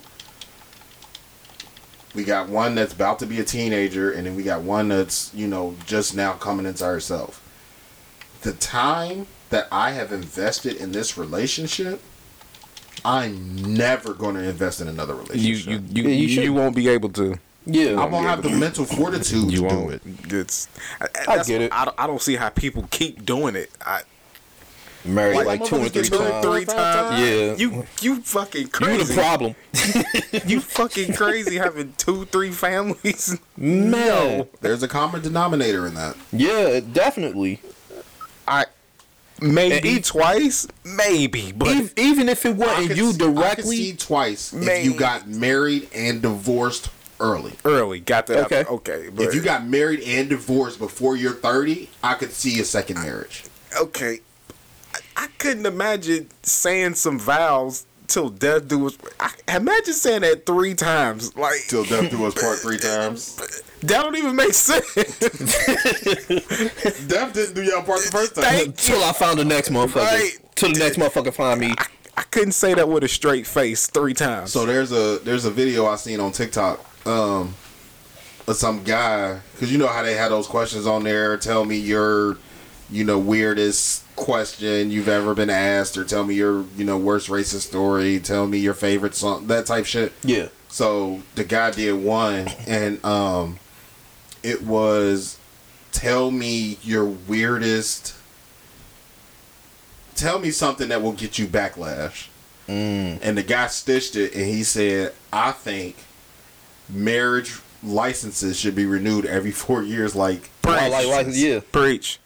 We got one that's about to be a teenager, and then we got one that's, you know, just now coming into herself. The time that I have invested in this relationship, I'm never going to invest in another relationship. you you, Yeah, you you, should. won't be able to. Yeah. I won't have the mental fortitude You to do won't. it. It's. I, I that's- get it. I, don't- I don't see how people keep doing it. I, Married Like, like, two or three times. three times. Yeah. You you fucking crazy. You the problem. You fucking crazy having two three families. Man. There's a common denominator in that. Yeah, definitely. I maybe And twice, maybe, but Even, even if it wasn't could you see- I could directly. see twice if you got married and divorced early. early got that. Okay. Okay, okay, but If you got married and divorced before you're 30, I could see a second marriage. okay, I, I couldn't imagine saying some vows till death do us. I, imagine saying that three times. Like Till death do us part three times. that don't even make sense. Death didn't do y'all part the first time. Thank Till I found the next motherfucker. Right. Till the next motherfucker find me. I couldn't say that with a straight face three times. So there's a there's a video I seen on TikTok um some guy because you know how they had those questions on there. Tell me your you know weirdest question you've ever been asked, or tell me your you know worst racist story. Tell me your favorite song, that type shit. Yeah. So the guy did one, and um, it was tell me your weirdest. Tell me something that will get you backlash. And the guy stitched it, and he said, "I think marriage licenses should be renewed every four years, like I like, like, yeah. Preach.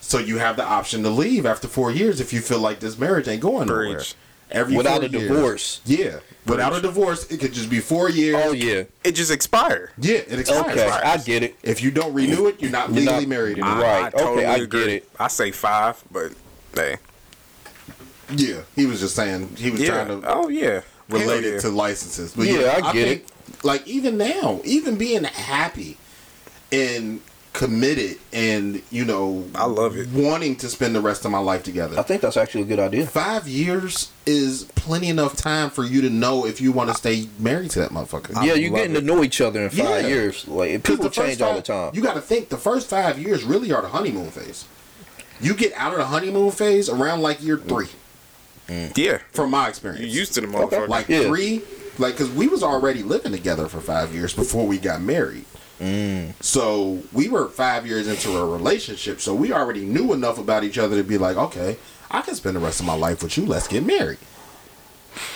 so you have the option to leave after four years if you feel like this marriage ain't going nowhere. Preach. Every Without four a years. divorce. Yeah, without a divorce, it could just be four years. Oh yeah. It just expired. Yeah, it expires. Okay, I get it. If you don't renew it, you're not You're legally not- married I- anymore. Right, okay, I get it. I say five, but hey, Yeah, he was just saying he was yeah. trying to oh yeah, related yeah. to licenses. But Yeah, I get think, Like even now, even being happy and committed, and you know, I love it. wanting to spend the rest of my life together. I think that's actually a good idea. Five years is plenty enough time for you to know if you want to stay married to that motherfucker. yeah, you're getting it. to know each other in five Yeah. years. Like people the first change all the time. You got to think the first five years really are the honeymoon phase. You get out of the honeymoon phase around like year three, mm. Yeah, from my experience. You're used to the motherfucker. like Yeah. three, like because we was already living together for five years before we got married. Mm. So we were five years into a relationship, so we already knew enough about each other to be like, okay, I can spend the rest of my life with you. Let's get married.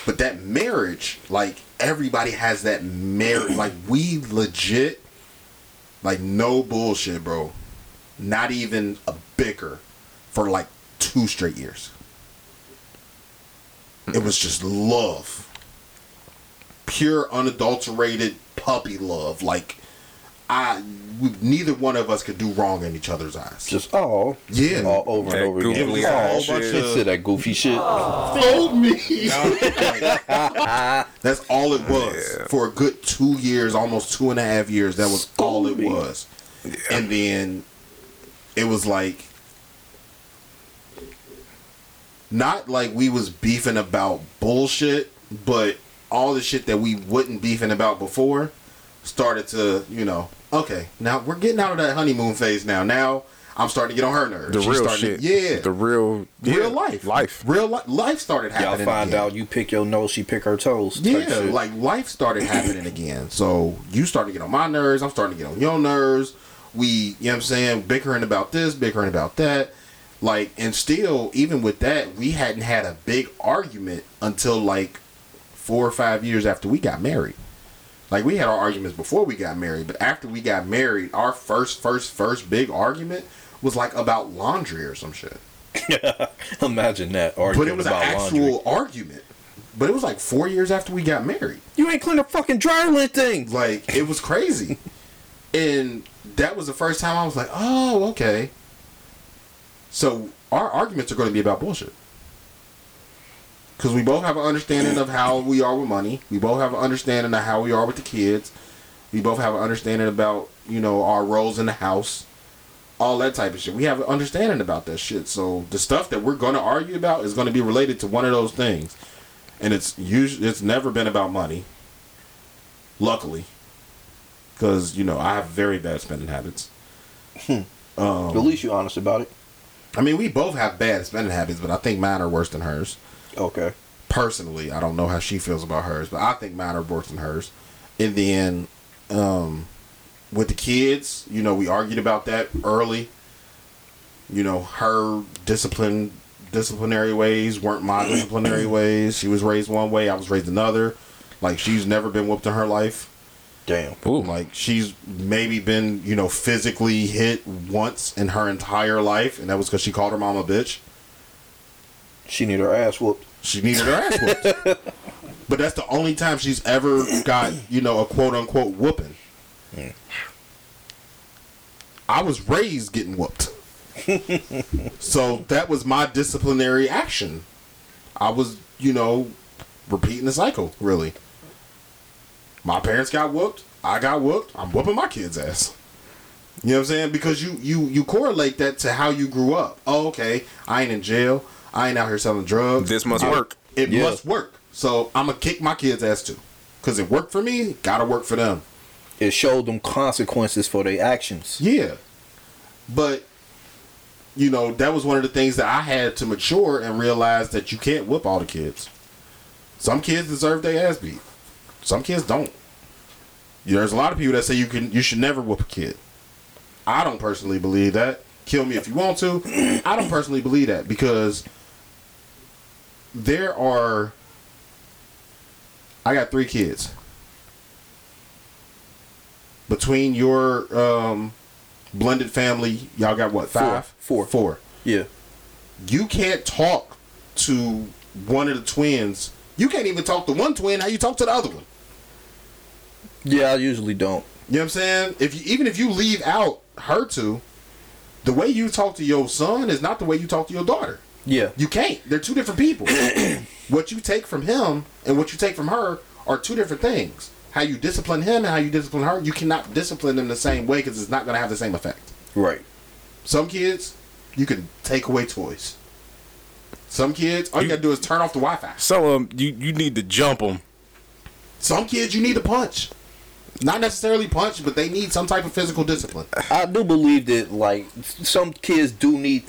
But that marriage, like everybody has that marriage. Like we legit, like no bullshit, bro. Not even a bicker for like two straight years. It was just love. Pure, unadulterated puppy love. Like, I, we, neither one of us could do wrong in each other's eyes. Just oh Yeah. all over That and over again. goofy It was a ass whole shit. bunch They said that goofy shit. Fold me. That's all it was Yeah. for a good two years, almost two and a half years. That was all it me. was. And then it was like, not like we was beefing about bullshit, but all the shit that we wouldn't beefing about before started to, you know, okay, now we're getting out of that honeymoon phase now. Now I'm starting to get on her nerves. the She's real shit. to- yeah, the real, yeah, real life, life. real li- life started happening. Y'all find again. out you pick your nose, she pick her toes. Yeah, shit. like life started happening again. So you starting to get on my nerves. I'm starting to get on your nerves. We, you know what I'm saying, bickering about this, bickering about that. Like, and still, even with that, we hadn't had a big argument until like four or five years after we got married. Like, we had our arguments before we got married, but after we got married, our first, first, first big argument was like about laundry or some shit. Imagine that argument. But it was an actual laundry. argument. But it was like four years after we got married. You ain't clean a fucking dryer lint thing. Like it was crazy, and that was the first time I was like, "Oh, okay." So our arguments are going to be about bullshit because we both have an understanding of how we are with money. We both have an understanding of how we are with the kids. We both have an understanding about you know our roles in the house, all that type of shit. We have an understanding about that shit. So the stuff that we're going to argue about is going to be related to one of those things, and it's usually it's never been about money. Luckily, because you know I have very bad spending habits. Hmm. Um, At least you're honest about it. I mean, we both have bad spending habits, but I think mine are worse than hers. Okay. Personally, I don't know how she feels about hers, but I think mine are worse than hers. In the end, um, with the kids, you know, we argued about that early. You know, her discipline disciplinary ways weren't my disciplinary ways. She was raised one way, I was raised another. Like she's never been whooped in her life. Damn. Like she's maybe been, you know, physically hit once in her entire life, and that was because she called her mom a bitch. She need her ass whooped. She needed her ass whooped. but that's the only time she's ever got, you know, a quote unquote whooping. I was raised getting whooped. so that was my disciplinary action. I was, you know, repeating the cycle, really. My parents got whooped. I got whooped. I'm whooping my kids' ass. You know what I'm saying? Because you you you correlate that to how you grew up. Oh, okay. I ain't in jail. I ain't out here selling drugs. This must I- work. It Yeah. must work. So I'm gonna kick my kids' ass too. Cause it worked for me. Gotta work for them. It showed them consequences for their actions. Yeah. But you know that was one of the things that I had to mature and realize that you can't whoop all the kids. Some kids deserve their ass beat. Some kids don't. There's a lot of people that say you can you should never whoop a kid. I don't personally believe that. Kill me if you want to. I don't personally believe that because there are I got three kids. Between your um, blended family, y'all got what? Five? Four. Four. Yeah. You can't talk to one of the twins. You can't even talk to one twin. How you talk to the other one? Yeah, I usually don't. You know what I'm saying? If you, even if you leave out her two, the way you talk to your son is not the way you talk to your daughter. Yeah. You can't. They're two different people. what you take from him and what you take from her are two different things. How you discipline him and how you discipline her, you cannot discipline them the same way because it's not going to have the same effect. Right. Some kids, you can take away toys. Some kids, all you, gotta do is turn off the Wi-Fi. Some of them, um, you, you need to jump them. Some kids, you need to punch. Not necessarily punch, but they need some type of physical discipline. I do believe that like some kids do need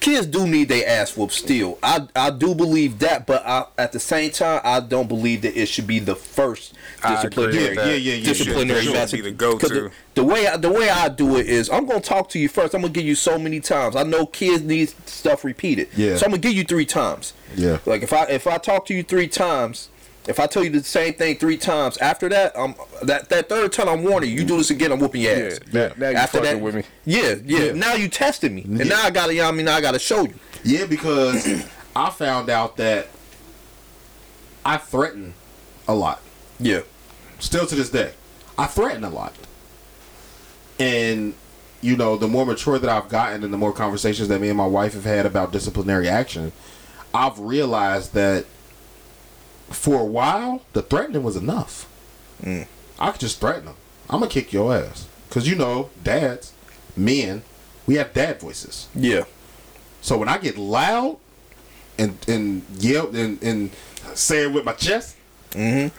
kids do need their ass whooped still. I I do believe that, but I, at the same time I don't believe that it should be the first disciplinary that. Yeah, yeah, yeah, disciplinary yeah. That should be the go-to. 'Cause The, the way I, the way I do it is I'm gonna talk to you first. I'm gonna give you so many times. I know kids need stuff repeated. Yeah. So I'm gonna give you three times. Yeah. Like if I if I talk to you three times. If I tell you the same thing three times, after that, um, that that third time I'm warning you. You do this again, I'm whooping your ass. now- now you fucking with me. Yeah, yeah, Now you tested me, and now I gotta. you know I mean, I gotta show you. Yeah, because I found out that I threaten a lot. Yeah, Still to this day, I threaten a lot. And you know, the more mature that I've gotten, and the more conversations that me and my wife have had about disciplinary action, I've realized that for a while the threatening was enough. Mm. I could just threaten them. I'm gonna kick your ass, cause you know, dads, men, we have dad voices. yeah, So when I get loud and and yell and, and say it with my chest, mm-hmm.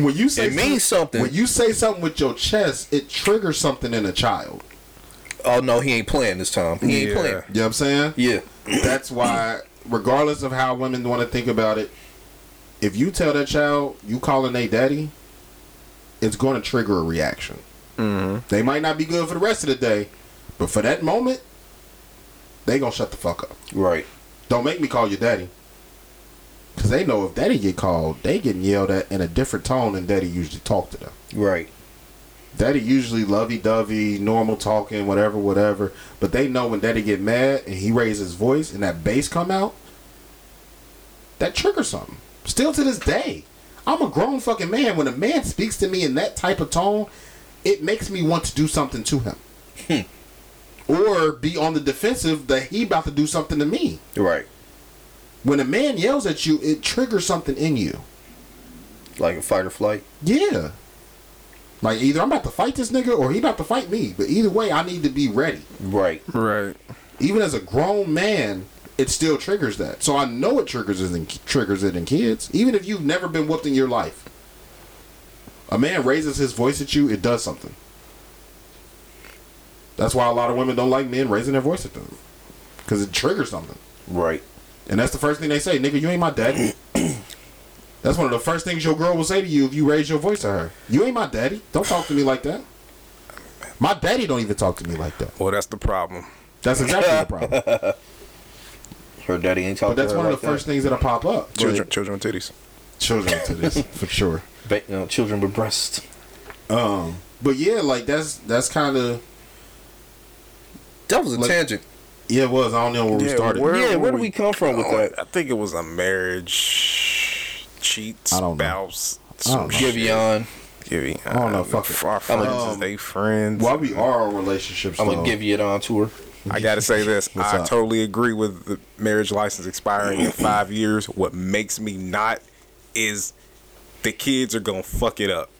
when you say It means something. When you say something with your chest, it triggers something in a child. Oh no, he ain't playing this time. He ain't Yeah. playing. You know what I'm saying? Yeah, That's why, regardless of how women want to think about it, if you tell that child you calling a daddy, it's going to trigger a reaction. Mm-hmm. They might not be good for the rest of the day, but for that moment, they gonna shut the fuck up. Right. Don't make me call you daddy. Cause they know if daddy get called, they getting yelled at in a different tone than daddy usually talk to them. Right. Daddy usually lovey dovey, normal talking, whatever, whatever. But they know when daddy get mad and he raises his voice and that bass come out, that triggers something. Still to this day, I'm a grown fucking man. When a man speaks to me in that type of tone, it makes me want to do something to him. Hmm. or be on the defensive that he about to do something to me. Right. When a man yells at you, it triggers something in you. Like a fight or flight. Yeah. Like either I'm about to fight this nigga or he about to fight me. But either way, I need to be ready. Right. Right. Even as a grown man, it still triggers that. So I know it triggers it in, triggers it in kids. Even if you've never been whooped in your life, a man raises his voice at you, it does something. That's why a lot of women don't like men raising their voice at them, because it triggers something. Right. And that's the first thing they say, nigga, you ain't my daddy. that's one of the first things your girl will say to you if you raise your voice at her. You ain't my daddy. Don't talk to me like that. My daddy don't even talk to me like that. Well, that's the problem. That's exactly the problem. Her daddy ain't talking But that's to her one of like the first that. things that'll pop up. Children, children with titties. children with titties for sure. Ba- you know, children with breasts. Um, but yeah, like that's that's kind of That was a Like- tangent. yeah, it was. I don't know where we started. where- yeah, where do we come from with Oh, that? I think it was a marriage cheat I don't know. spouse. I don't know. some. Giveon. Giveon. I don't know, fuck it. Our friends, Um, they friends. While we are on relationships, I'm though, gonna give you it on tour. I gotta say this. What's I up? totally agree with the marriage license expiring in five years. What makes me not is the kids are gonna fuck it up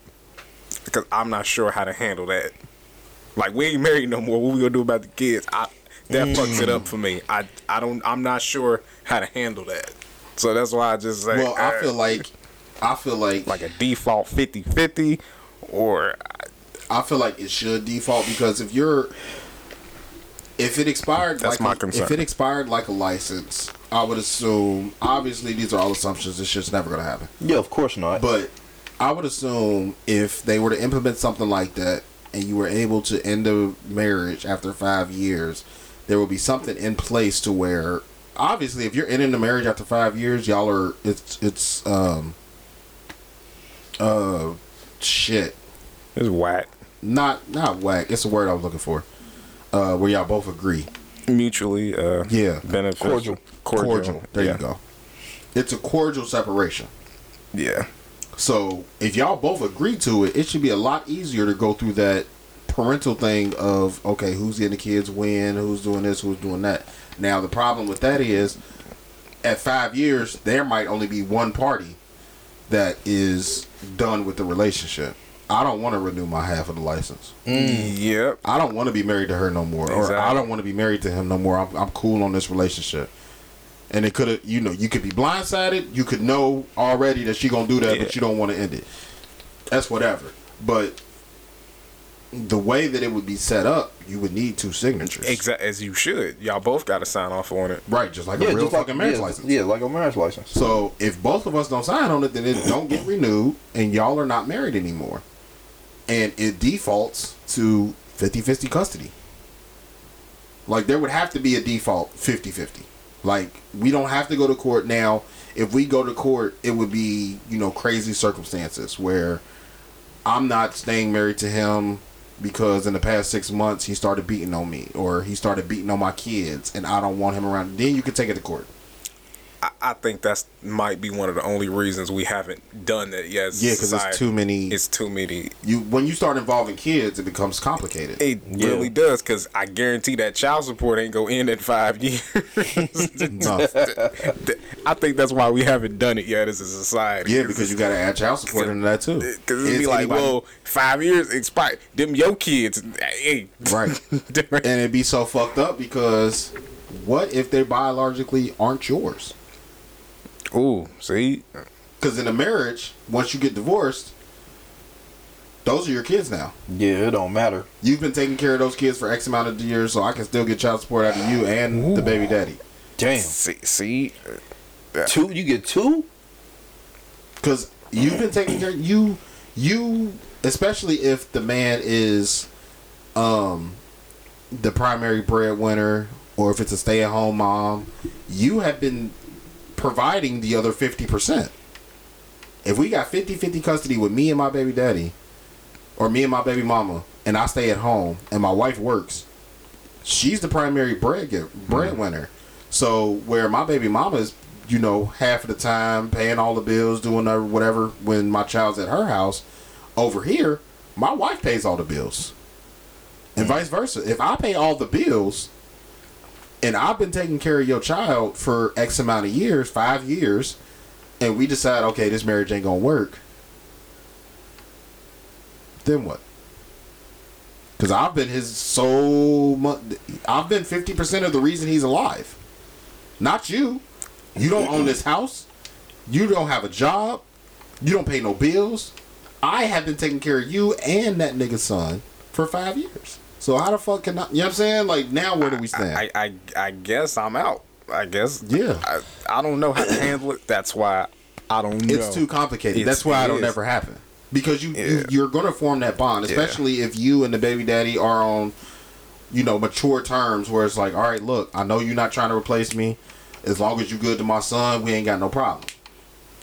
because I'm not sure how to handle that. Like we ain't married no more. What we gonna do about the kids? I, that fucks it up for me. I I don't. I'm not sure how to handle that. So that's why I just say. Well, I uh, feel like I feel like like a default 50-50 or I feel like it should default because if you're if it expired That's like my a- concern. if it expired like a license, I would assume obviously these are all assumptions. It's just never gonna happen. Yeah, of course not. But I would assume if they were to implement something like that and you were able to end a marriage after five years, there will be something in place to where obviously if you're ending a marriage after five years, y'all are it's it's um uh shit. it's whack. Not not whack. It's the word I was looking for. Uh where y'all both agree. Mutually uh Yeah. beneficial. Cordial. Cordial. There yeah. you go. It's a cordial separation. Yeah. So if y'all both agree to it, it should be a lot easier to go through that parental thing of okay, who's getting the kids when, who's doing this, who's doing that. Now the problem with that is at five years there might only be one party that is done with the relationship. I don't want to renew my half of the license. Mm, yep. I don't want to be married to her no more, or I don't want to be married to him no more. I'm, I'm cool on this relationship. And it could have, you know, you could be blindsided. You could know already that she gonna do that, Yeah. but you don't want to end it. That's whatever. But the way that it would be set up, you would need two signatures. Exactly as you should. Y'all both got to sign off on it. Right, just like yeah, a real just like fucking marriage yeah, license. Yeah, like a marriage license. So if both of us don't sign on it, then it don't get renewed, and y'all are not married anymore, and it defaults to 50-50 custody. Like there would have to be a default 50-50. Like we don't have to go to court now. If we go to court, it would be you know crazy circumstances where I'm not staying married to him because in the past six months he started beating on me or he started beating on my kids, and I don't want him around. Then you can take it to court. I, I think that's might be one of the only reasons we haven't done that yet. Yeah, because it's too many. It's too many. you when you start involving kids, it becomes complicated. It Yeah. really does, because I guarantee that child support ain't gonna end in five years. No. I think that's why we haven't done it yet as a society. Yeah, because you got to add child support into that too. Because it'd be like, anybody- well, five years expired. Them your kids, hey, right, and it'd be so fucked up because what if they biologically aren't yours? Ooh, see, Because in a marriage, once you get divorced, those are your kids now. Yeah, it don't matter. You've been taking care of those kids for X amount of years, so I can still get child support out of you and the baby daddy. Damn. see, see, Two? You get two? Because you've been taking care. You you, especially if the man is, um, the primary breadwinner, or if it's a stay-at-home mom, you have been providing the other fifty percent. If we got 50-50 custody with me and my baby daddy, or me and my baby mama, and I stay at home and my wife works, she's the primary bread mm-hmm. breadwinner. So where my baby mama is, you know, half of the time paying all the bills, doing whatever when my child's at her house, over here, my wife pays all the bills. And mm. vice versa. If I pay all the bills and I've been taking care of your child for X amount of years, five years, and we decide, okay, this marriage ain't gonna work, then what? Because I've been his so much, I've been fifty percent of the reason he's alive. Not you. You don't own this house. You don't have a job. You don't pay no bills. I have been taking care of you and that nigga's son for five years. So how the fuck can I? You know what I'm saying? Like now, where do we stand? I, I I guess I'm out. I guess. Yeah. I, I don't know how to handle it. That's why I don't know. It's too complicated. It's- That's why it I don't is. ever happen. Because you, Yeah. you you're gonna form that bond, Yeah. especially if you and the baby daddy are on, you know, mature terms where it's like, all right, look, I know you're not trying to replace me. As long as you're good to my son, we ain't got no problem.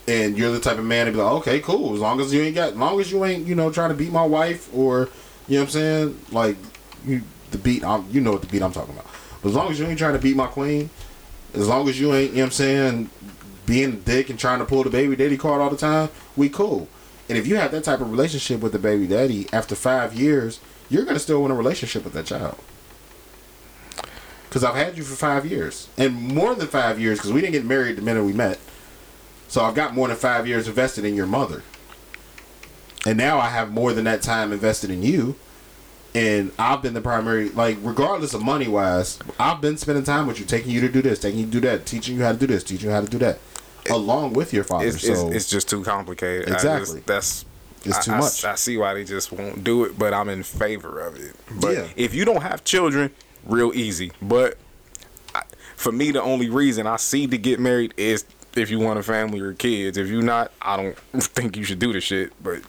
And you're the type of man to be like, okay, cool. As long as you ain't got, as long as you ain't, you know, trying to beat my wife or, you know what I'm saying, like, you the beat, I'm, you know what the beat I'm talking about. But as long as you ain't trying to beat my queen, as long as you ain't, you know what I'm saying, being a dick and trying to pull the baby daddy card all the time, we cool. And if you have that type of relationship with the baby daddy after five years, you're gonna still want a relationship with that child. Because I've had you for five years, and more than five years, because we didn't get married the minute we met. So I've got more than five years invested in your mother, and now I have more than that time invested in you. And I've been the primary, like regardless of money wise, I've been spending time with you, taking you to do this, taking you to do that, teaching you how to do this, teaching you how to do that, along with your father. It's, so it's, it's just too complicated. I Exactly. just- that's It's I- too I- much. I, see why they just won't do it, but I'm in favor of it. But Yeah. if you don't have children, real easy. But I, for me, the only reason I see to get married is if you want a family or kids. If you're not, I don't think you should do the shit. But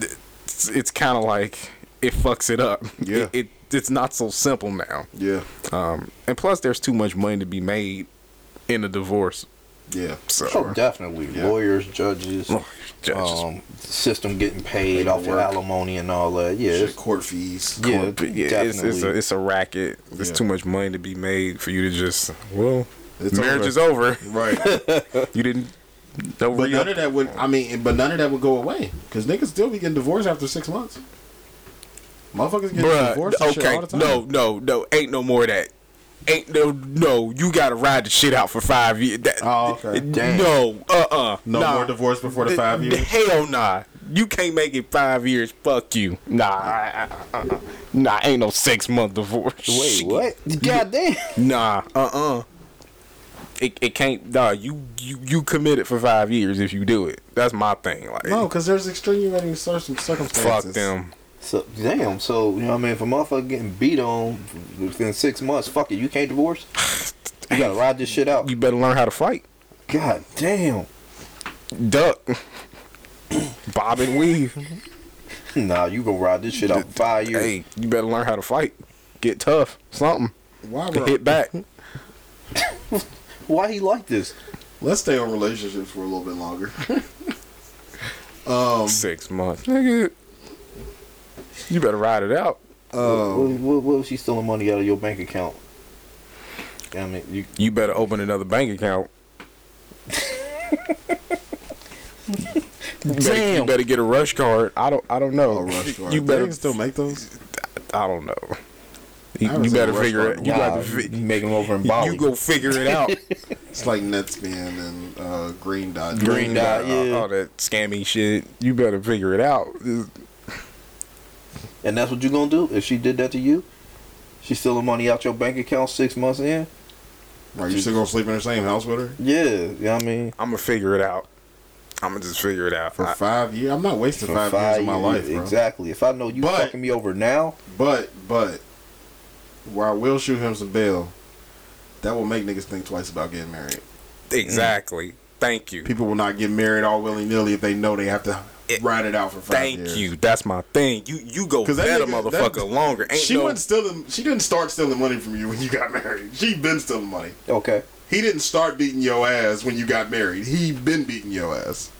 it's, it's kind of like it fucks it up. Yeah. It, it it's not so simple now. yeah, Um, and plus, there's too much money to be made in a divorce. yeah. So Oh, definitely. Yeah. Lawyers, judges, judges. um, system getting paid off your Paperwork. alimony and all that. Yeah, Shit, court fees. yeah, But yeah, it's, it's a definitely. it's a racket. There's Yeah. too much money to be made for you to just well, It's marriage over. is over. Right. You didn't. Don't But re none of that would. I mean, but none of that would go away because niggas still be getting divorced after six months. Motherfuckers get divorced. Bruh, and shit okay, all the time. no, no, no, ain't no more of that. Ain't no, no. You gotta ride the shit out for five years. That, Oh, okay. Damn. No, uh, uh No nah. more divorce before the five th- years. Hell nah. You can't make it five years. Fuck you. Nah, I- I- uh, uh, nah. Ain't no six month divorce. Wait, Shit. what? Goddamn. Nah, uh uh It, it can't nah, you, you you committed for five years if you do it. That's my thing. Like No, because there's extenuating cir- circumstances. fuck them. So damn. So you know what I mean? If a motherfucker getting beat on within six months, fuck it. You can't divorce. You gotta ride this shit out. You better learn how to fight. God damn. Duck. Bob and weave. Nah, you gonna ride this shit out for five years. Hey, you better learn how to fight. Get tough. Something. Why To hit back. Why he like this? Let's stay on relationships for a little bit longer. um, Six months. Nigga. You better ride it out. um, what, what, what was she stealing money out of your bank account? I mean, you You better open another bank account. You better, you better get a rush card. I don't. I don't know. a rush card. You better. can still make those. I don't know. You, you better figure it. in You a got wow, to. Fi- you making them over in Bali. you go figure it out. It's like Netspend and uh, Green Dot. Green Dot, all- yeah. all that scammy shit. You better figure it out. And that's what you're gonna do if she did that to you? She stealing money out your bank account six months in? Are you still gonna sleep in the same house with her Yeah, you know what I mean? I'm gonna figure it out. I'm gonna just figure it out. for I- five years? I'm not wasting For five, years of my years, life, bro. Exactly. If I know you But- fucking me over now, But but where I will shoot him some bail, that will make niggas think twice about getting married. exactly. Thank you. People will not get married all willy nilly if they know they have to ride it out for five Thank years. you. That's my thing. You you go 'Cause that vet a nigga- motherfucker that- longer. Ain't she no, wasn't stealing. She didn't start stealing money from you when you got married. She been stealing money. Okay. He didn't start beating your ass when you got married. He been beating your ass.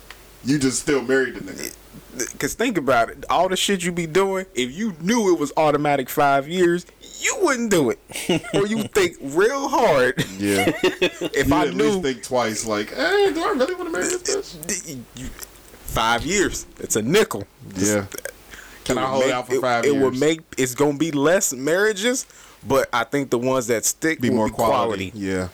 You just still married the nigga. Cause think about it, all the shit you be doing. If you knew it was automatic five years, you wouldn't do it, or you think real hard. Yeah. If you I at knew least think twice. Like, hey, do I really want to marry this bitch? You- five years, it's a nickel. Yeah. Can It I hold make- out for it- five it years? will make it's gonna be less marriages, but I think the ones that stick be will more be quality. quality. Yeah.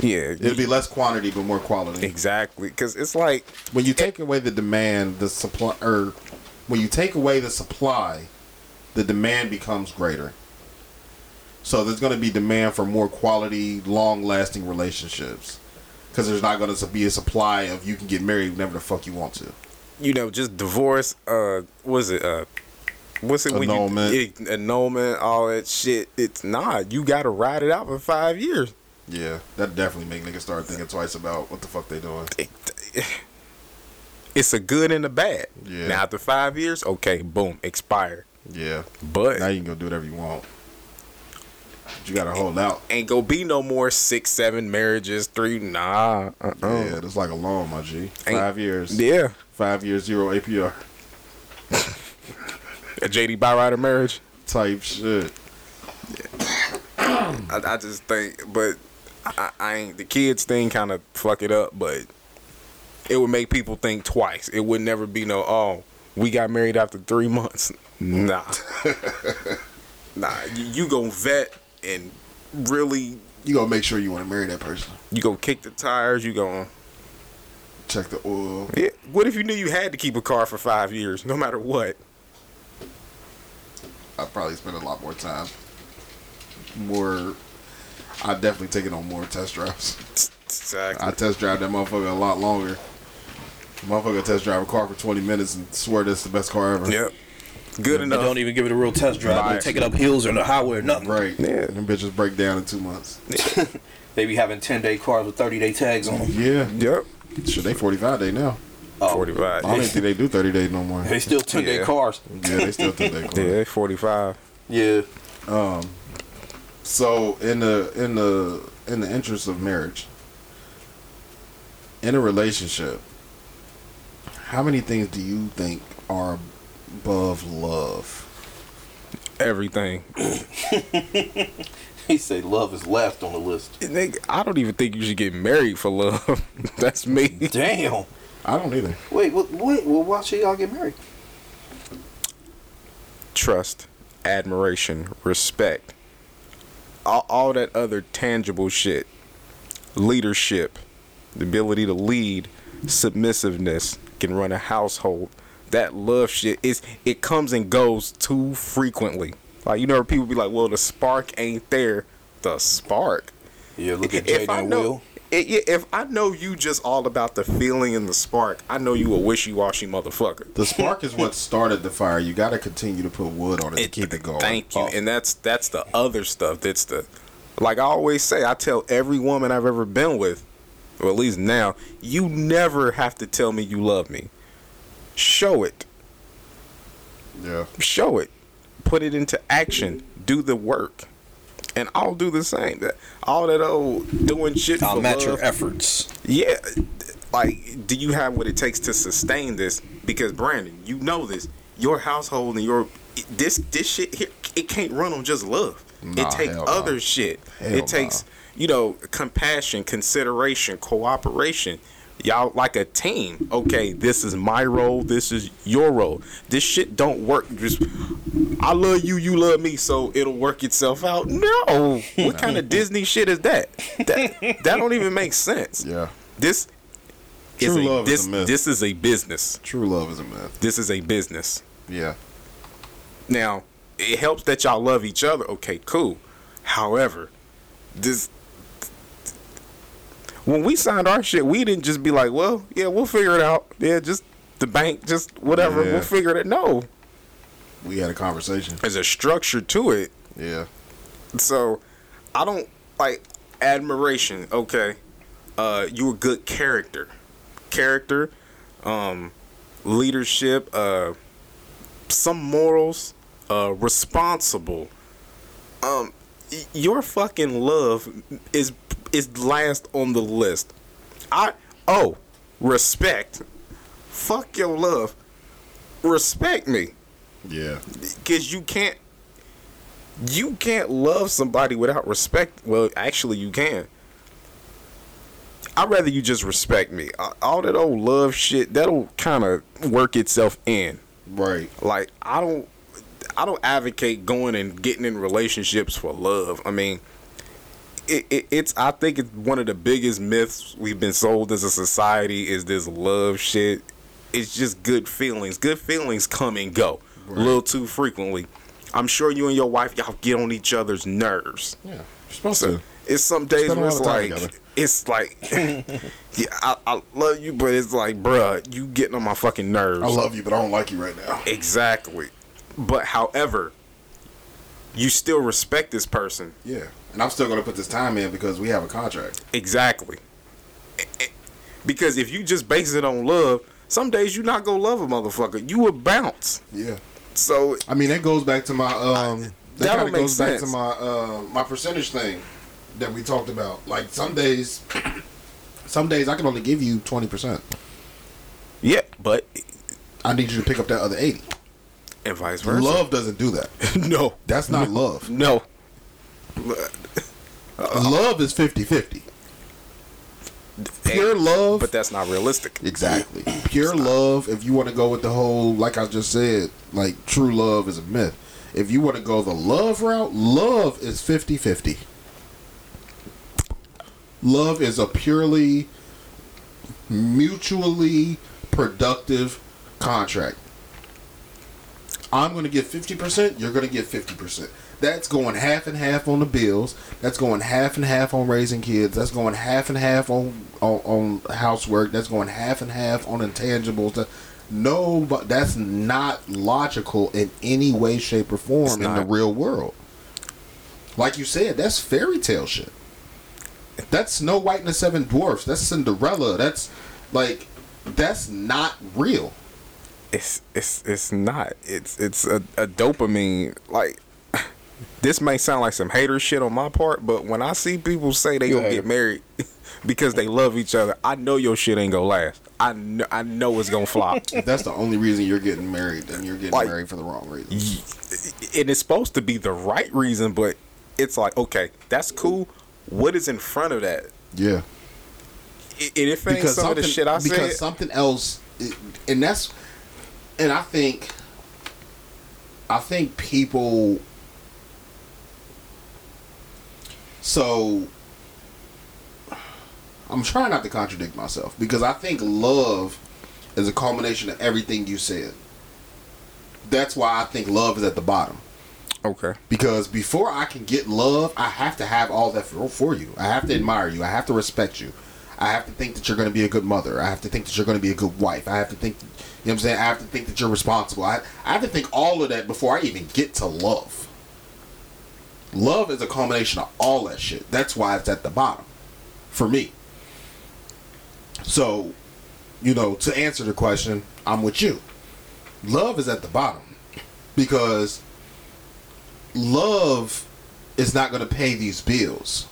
Yeah, It'll be less quantity but more quality. exactly. Because it's like When you take away the demand, the supply, or when you take away the supply, the demand becomes greater. So there's going to be demand for more quality, long-lasting relationships, because there's not going to be a supply of you can get married whenever the fuck you want to. You know, just divorce. Uh, was it uh, what's it when Annulment. you yeah, annulment, all that shit? It's not. You got to ride it out for five years. Yeah, that definitely make niggas start thinking twice about what the fuck they doing. It's a good and a bad. Yeah. Now after five years, okay, boom, expired. Yeah, But now you can go do whatever you want. But you got to hold out. ain't gonna be no more six, seven marriages, three. Nah. Uh-uh. Yeah, that's like a loan, my G. Ain't- Five years. Yeah. Five years, zero APR A JD Byrider marriage. type shit. I, I just think, but I, I ain't the kids thing kind of fuck it up, but it would make people think twice. It would never be no, oh, we got married after three months. Mm-hmm. Nah, nah. You, you go vet and really, You gonna make sure you want to marry that person. you go kick the tires. You go, Check the oil. yeah. What if you knew you had to keep a car for five years, no matter what? I'd probably spend a lot more time. More. I'd definitely take it on more test drives. Exactly. I test drive that motherfucker a lot longer. Motherfucker test drive a car for 20 minutes and swear that's the best car ever. yep. Good They enough. don't even give it a real test drive. They Right. take it up hills or the highway or nothing. Right. Yeah. Them bitches break down in two months. They be having 10 day cars with 30 day tags on them. Yeah. Yep. Shit, they 45 day now. Forty five. I don't even think they do 30 days no more. They still 10 day Yeah. cars. Yeah, they still think they Yeah, they forty-five. Yeah. Um, so in the in the in the interest of marriage, in a relationship, how many things do you think are above love? Everything. He say love is last on the list. Nigga, I don't even think you should get married for love. That's me. Damn. I don't either. Wait, what, wait, well, why should y'all get married? Trust, admiration, respect, all, all that other tangible shit. Leadership, the ability to lead, submissiveness, can run a household. That love shit is it comes and goes too frequently. Like you know, people be like, "Well, the spark ain't there." The spark. Yeah, look at if Jaden I and know, Will. i- i- if I know you just all about the feeling and the spark, I know you a wishy washy motherfucker. The spark is what started the fire. You got to continue to put wood on it, to keep it going. Thank you. Oh. And that's that's the other stuff. That's the like I always say. I tell every woman I've ever been with, or at least now, you never have to tell me you love me. Show it. Yeah. Show it. Put it into action. Do the work. And I'll do the same. That all that old doing shit I'll for match love. your efforts. Yeah. Like, do you have what it takes to sustain this? Because Brandon, you know this. Your household and your this this shit here, it can't run on just love. Nah, it takes hell nah. other shit. Hell it takes you know compassion, consideration, cooperation. Y'all like a team. Okay, this is my role. This is your role. This shit don't work. Just I love you, you love me, so it'll work itself out. No, what kind of Disney shit is that? That that don't even make sense. Yeah. This True is a, love is a myth. this is a business. True love is a myth. This is a business. Yeah. Now, it helps that y'all love each other. Okay, cool. However, this when we signed our shit, we didn't just be like, "Well, yeah, we'll figure it out." Yeah, just the bank, just whatever. Yeah. We'll figure it. No, We had a conversation. there's a structure to it. Yeah. So, I don't like admiration. Okay, uh, you a good character, character, um, leadership, uh, some morals, uh, responsible. Um, y- your fucking love is is last on the list. I oh respect. Fuck your love. Respect me, Yeah. cause you can't. You can't love somebody without respect. Well, actually, you can. I'd rather you just respect me. All that old love shit, that'll kind of work itself in. Right. Like I don't, I don't advocate going and getting in relationships for love. I mean, it, it, it's. I think it's one of the biggest myths we've been sold as a society is this love shit. It's just good feelings. Good feelings come and go a little too frequently. I'm sure you and your wife y'all get on each other's nerves. Yeah. You're supposed So to. it's some days where it's like it's like yeah, I, I love you, but it's like, bruh, you getting on my fucking nerves. I love you, but I don't like you right now. Exactly. But however, you still respect this person. Yeah. And I'm still gonna put this time in because we have a contract. Exactly. Because if you just base it on love, some days you not gonna love a motherfucker. You will bounce. Yeah. So I mean, that goes back to my um. That that kind of goes back to my uh my percentage thing that we talked about. Like some days, some days I can only give you twenty percent. yeah, but I need you to pick up that other eighty. and vice versa. Love doesn't do that. no, That's not love. no. Love is 50-50. Pure love. But that's not realistic. Exactly. Pure love, if you want to go with the whole, like I just said, like true love is a myth. If you want to go the love route, love is 50 50. Love is a purely mutually productive contract. I'm going to get 50%, you're going to get 50%. That's going half and half on the bills. That's going half and half on raising kids. That's going half and half on on, on housework. That's going half and half on intangibles. That- No, but that's not logical in any way, shape, or form It's in the real world. Like you said, that's fairy tale shit. That's Snow White and the Seven Dwarfs. That's Cinderella. That's like that's not real. it's it's it's not. It's it's a, a dopamine like. This may sound like some hater shit on my part, but when I see people say they You gonna get married because they love each other, I know your shit ain't gonna last. I know, I know it's gonna flop. If that's the only reason you're getting married, then you're getting Like- married for the wrong reason. and it's supposed to be the right reason, but it's like, okay, that's cool. What is in front of that? Yeah. And if it ain't some of the shit I because said, something else, and that's, and I think, I think people. So, I'm trying not to contradict myself because I think love is a culmination of everything you said. That's why I think love is at the bottom. okay, Because before I can get love, I have to have all that for, for you. I have to admire you. I have to respect you. I have to think that you're going to be a good mother. I have to think that you're going to be a good wife. I have to think, you know what I'm saying? I have to think that you're responsible. I, I have to think all of that before I even get to love. Love is a combination of all that shit. That's why it's at the bottom for me. So, you know, to answer the question, I'm with you. Love is at the bottom because love is not going to pay these bills.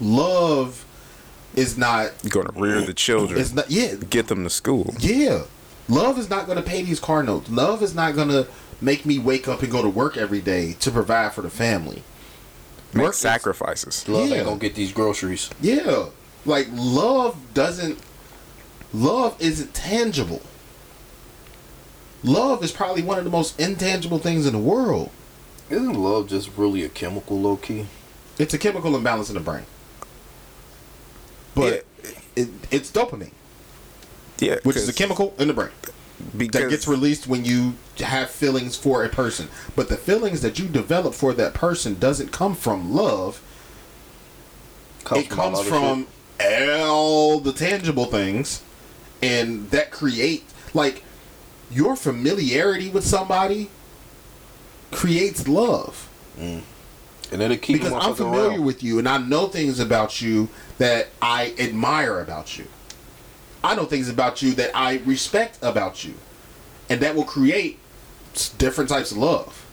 Love is not. gonna rear the children, It's not. Yeah, get them to school. yeah. Love is not going to pay these car notes. Love is not going to make me wake up and go to work every day to provide for the family. Make Work sacrifices. Love Yeah. ain't gonna get these groceries. Yeah, like love doesn't. Love isn't tangible. Love is probably one of the most intangible things in the world. Isn't love just really a chemical, low key? It's a chemical imbalance in the brain. But it, it's dopamine, Yeah, which is a chemical in the brain because that gets released when you have feelings for a person. But the feelings that you develop for that person doesn't come from love. it all comes from all the tangible things, and that create like your familiarity with somebody creates love shit. and then it keeps keep because I'm familiar around. with you and I know things about you that I admire about you. I know things about you that I respect about you. and that will create different types of love.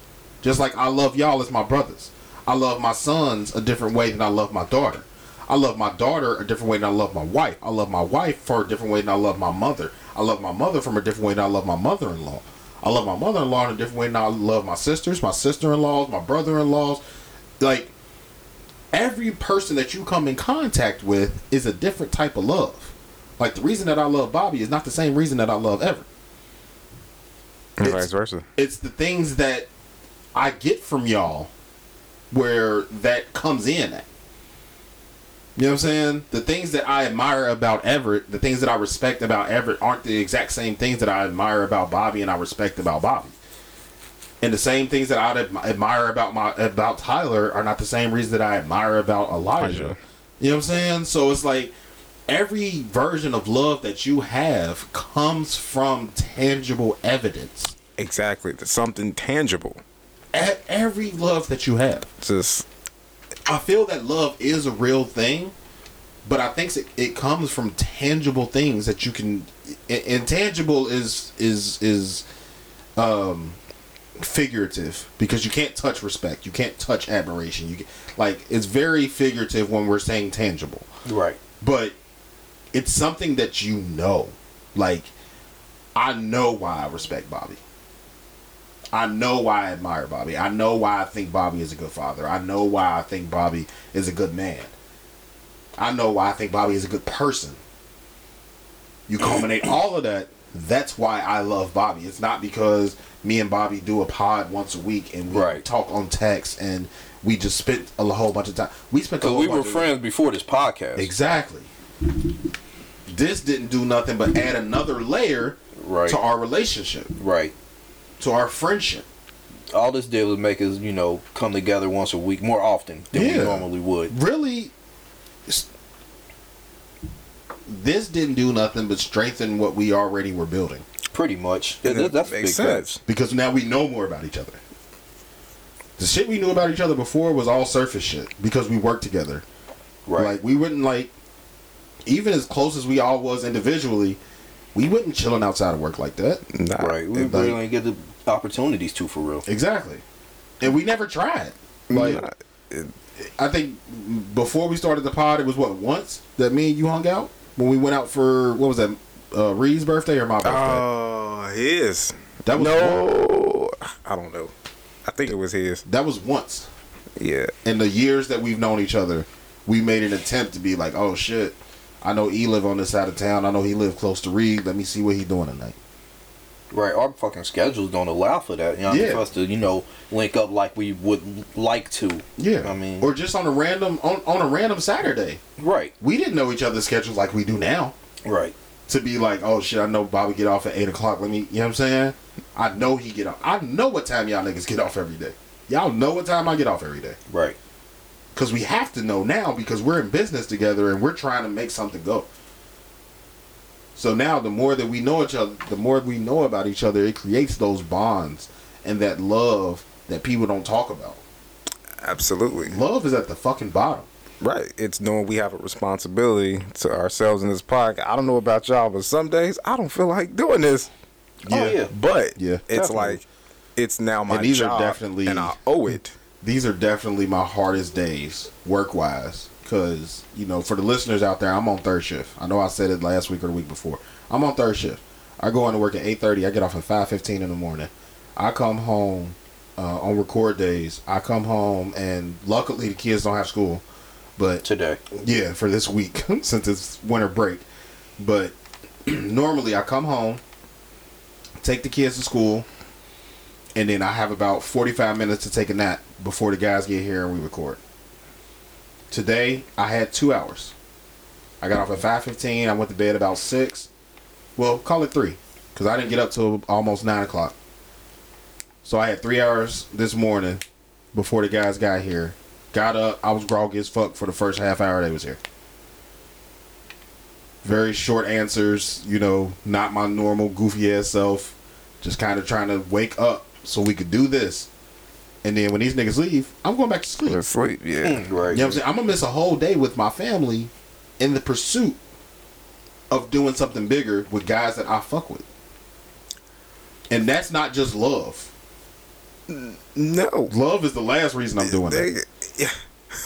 Just like I love y'all as my brothers. I love my sons a different way than I love my daughter. I love my daughter a different way than I love my wife. I love my wife for a different way than I love my mother. I love my mother from a different way than I love my mother-in-law. I love my mother-in-law in a different way than I love my sisters, my sister-in-laws, my brother-in-laws. Like every person that you come in contact with is a different type of love. Like the reason that I love Bobby is not the same reason that I love Everett. And It's- vice versa. It's the things that I get from y'all where that comes in at. You know what I'm saying? The things that I admire about Everett, the things that I respect about Everett aren't the exact same things that I admire about Bobby and I respect about Bobby. And the same things that I admire about my about Tyler are not the same reason that I admire about. Elijah. You know what I'm saying? So it's like every version of love that you have comes from tangible evidence. Exactly. Something tangible. At every love that you have. Just I feel that love is a real thing, but I think it, it comes from tangible things that you can. Intangible is is is um figurative because you can't touch respect, you can't touch admiration. You can, like it's very figurative when we're saying tangible, Right. but it's something that you know. Like I know why I respect Bobby. I know why I admire Bobby. I know why I think Bobby is a good father. I know why I think Bobby is a good man. I know why I think Bobby is a good person. You culminate all of that. That's why I love Bobby. It's not because me and Bobby do a pod once a week and we Right. talk on text and we just spent a whole bunch of time. We spent a Because whole we were friends before this podcast. Exactly. This didn't do nothing but add another layer Right. to our relationship, Right. to our friendship. All this did was make us, you know, come together once a week more often than we normally would. Really, this didn't do nothing but strengthen what we already were building Pretty much. And That- it that's makes big facts. sense. because now we know more about each other. The shit we knew about each other before was all surface shit because we worked together. Right. Like we wouldn't like, even as close as we all was individually, we wouldn't chilling outside of work like that. nah. right. We Like- really didn't get the opportunities to for real. Exactly. And we never tried. Like Nah, it- I think before we started the pod, it was what once that me and you hung out when we went out for what was that, uh, Reed's birthday or my birthday? Oh, his. that was once. No, I don't know. I think it was his. that was once. Yeah. In the years that we've known each other, we made an attempt to be like, oh shit, I know E live on this side of town. I know he live close to Reed. Let me see what he doing tonight. Right. Our fucking schedules don't allow for that. You know, Yeah. for us to, you know, link up like we would like to. Yeah, I mean, or just on a random on, on a random Saturday. right. We didn't know each other's schedules like we do now. Right. to be like, oh shit, I know Bobby get off at eight o'clock. Let me, you know what I'm saying? I know he get off. I know what time y'all niggas get off every day. Y'all know what time I get off every day. Right. Cause we have to know now because we're in business together and we're trying to make something go. So now the more that we know each other, the more we know about each other, it creates those bonds and that love that people don't talk about. Absolutely. Love is at the fucking bottom. Right. It's knowing we have a responsibility to ourselves in this podcast. I don't know about y'all, but some days I don't feel like doing this. Oh, yeah. But Yeah. it's Definitely. like it's now my And these are job, definitely- and I owe it. These are definitely my hardest days work wise because you know for the listeners out there i'm on third shift. I know i said it last week or the week before. I'm on third shift. I go into work at 8.30 i get off at 5.15 in the morning. I come home uh, on record days. I come home and luckily the kids don't have school but Today. yeah, for this week since it's winter break. But normally I come home, take the kids to school, and then I have about 45 minutes to take a nap before the guys get here and we record. Today I had two hours. I got off at 5:15. I went to bed about six. Well, call it three, because I didn't get up till almost nine o'clock. So I had three hours this morning before the guys got here. Got up. I was groggy as fuck for the first half hour they was here. Very short answers, you know, not my normal goofy ass self. Just kind of trying to wake up so we could do this. And then when these niggas leave, I'm going back to sleep. Let's sleep. Yeah. Mm, right. You know what I'm saying? I'm gonna miss a whole day with my family in the pursuit of doing something bigger with guys that I fuck with. And that's not just love. No. Love is the last reason I'm doing it. They- yeah.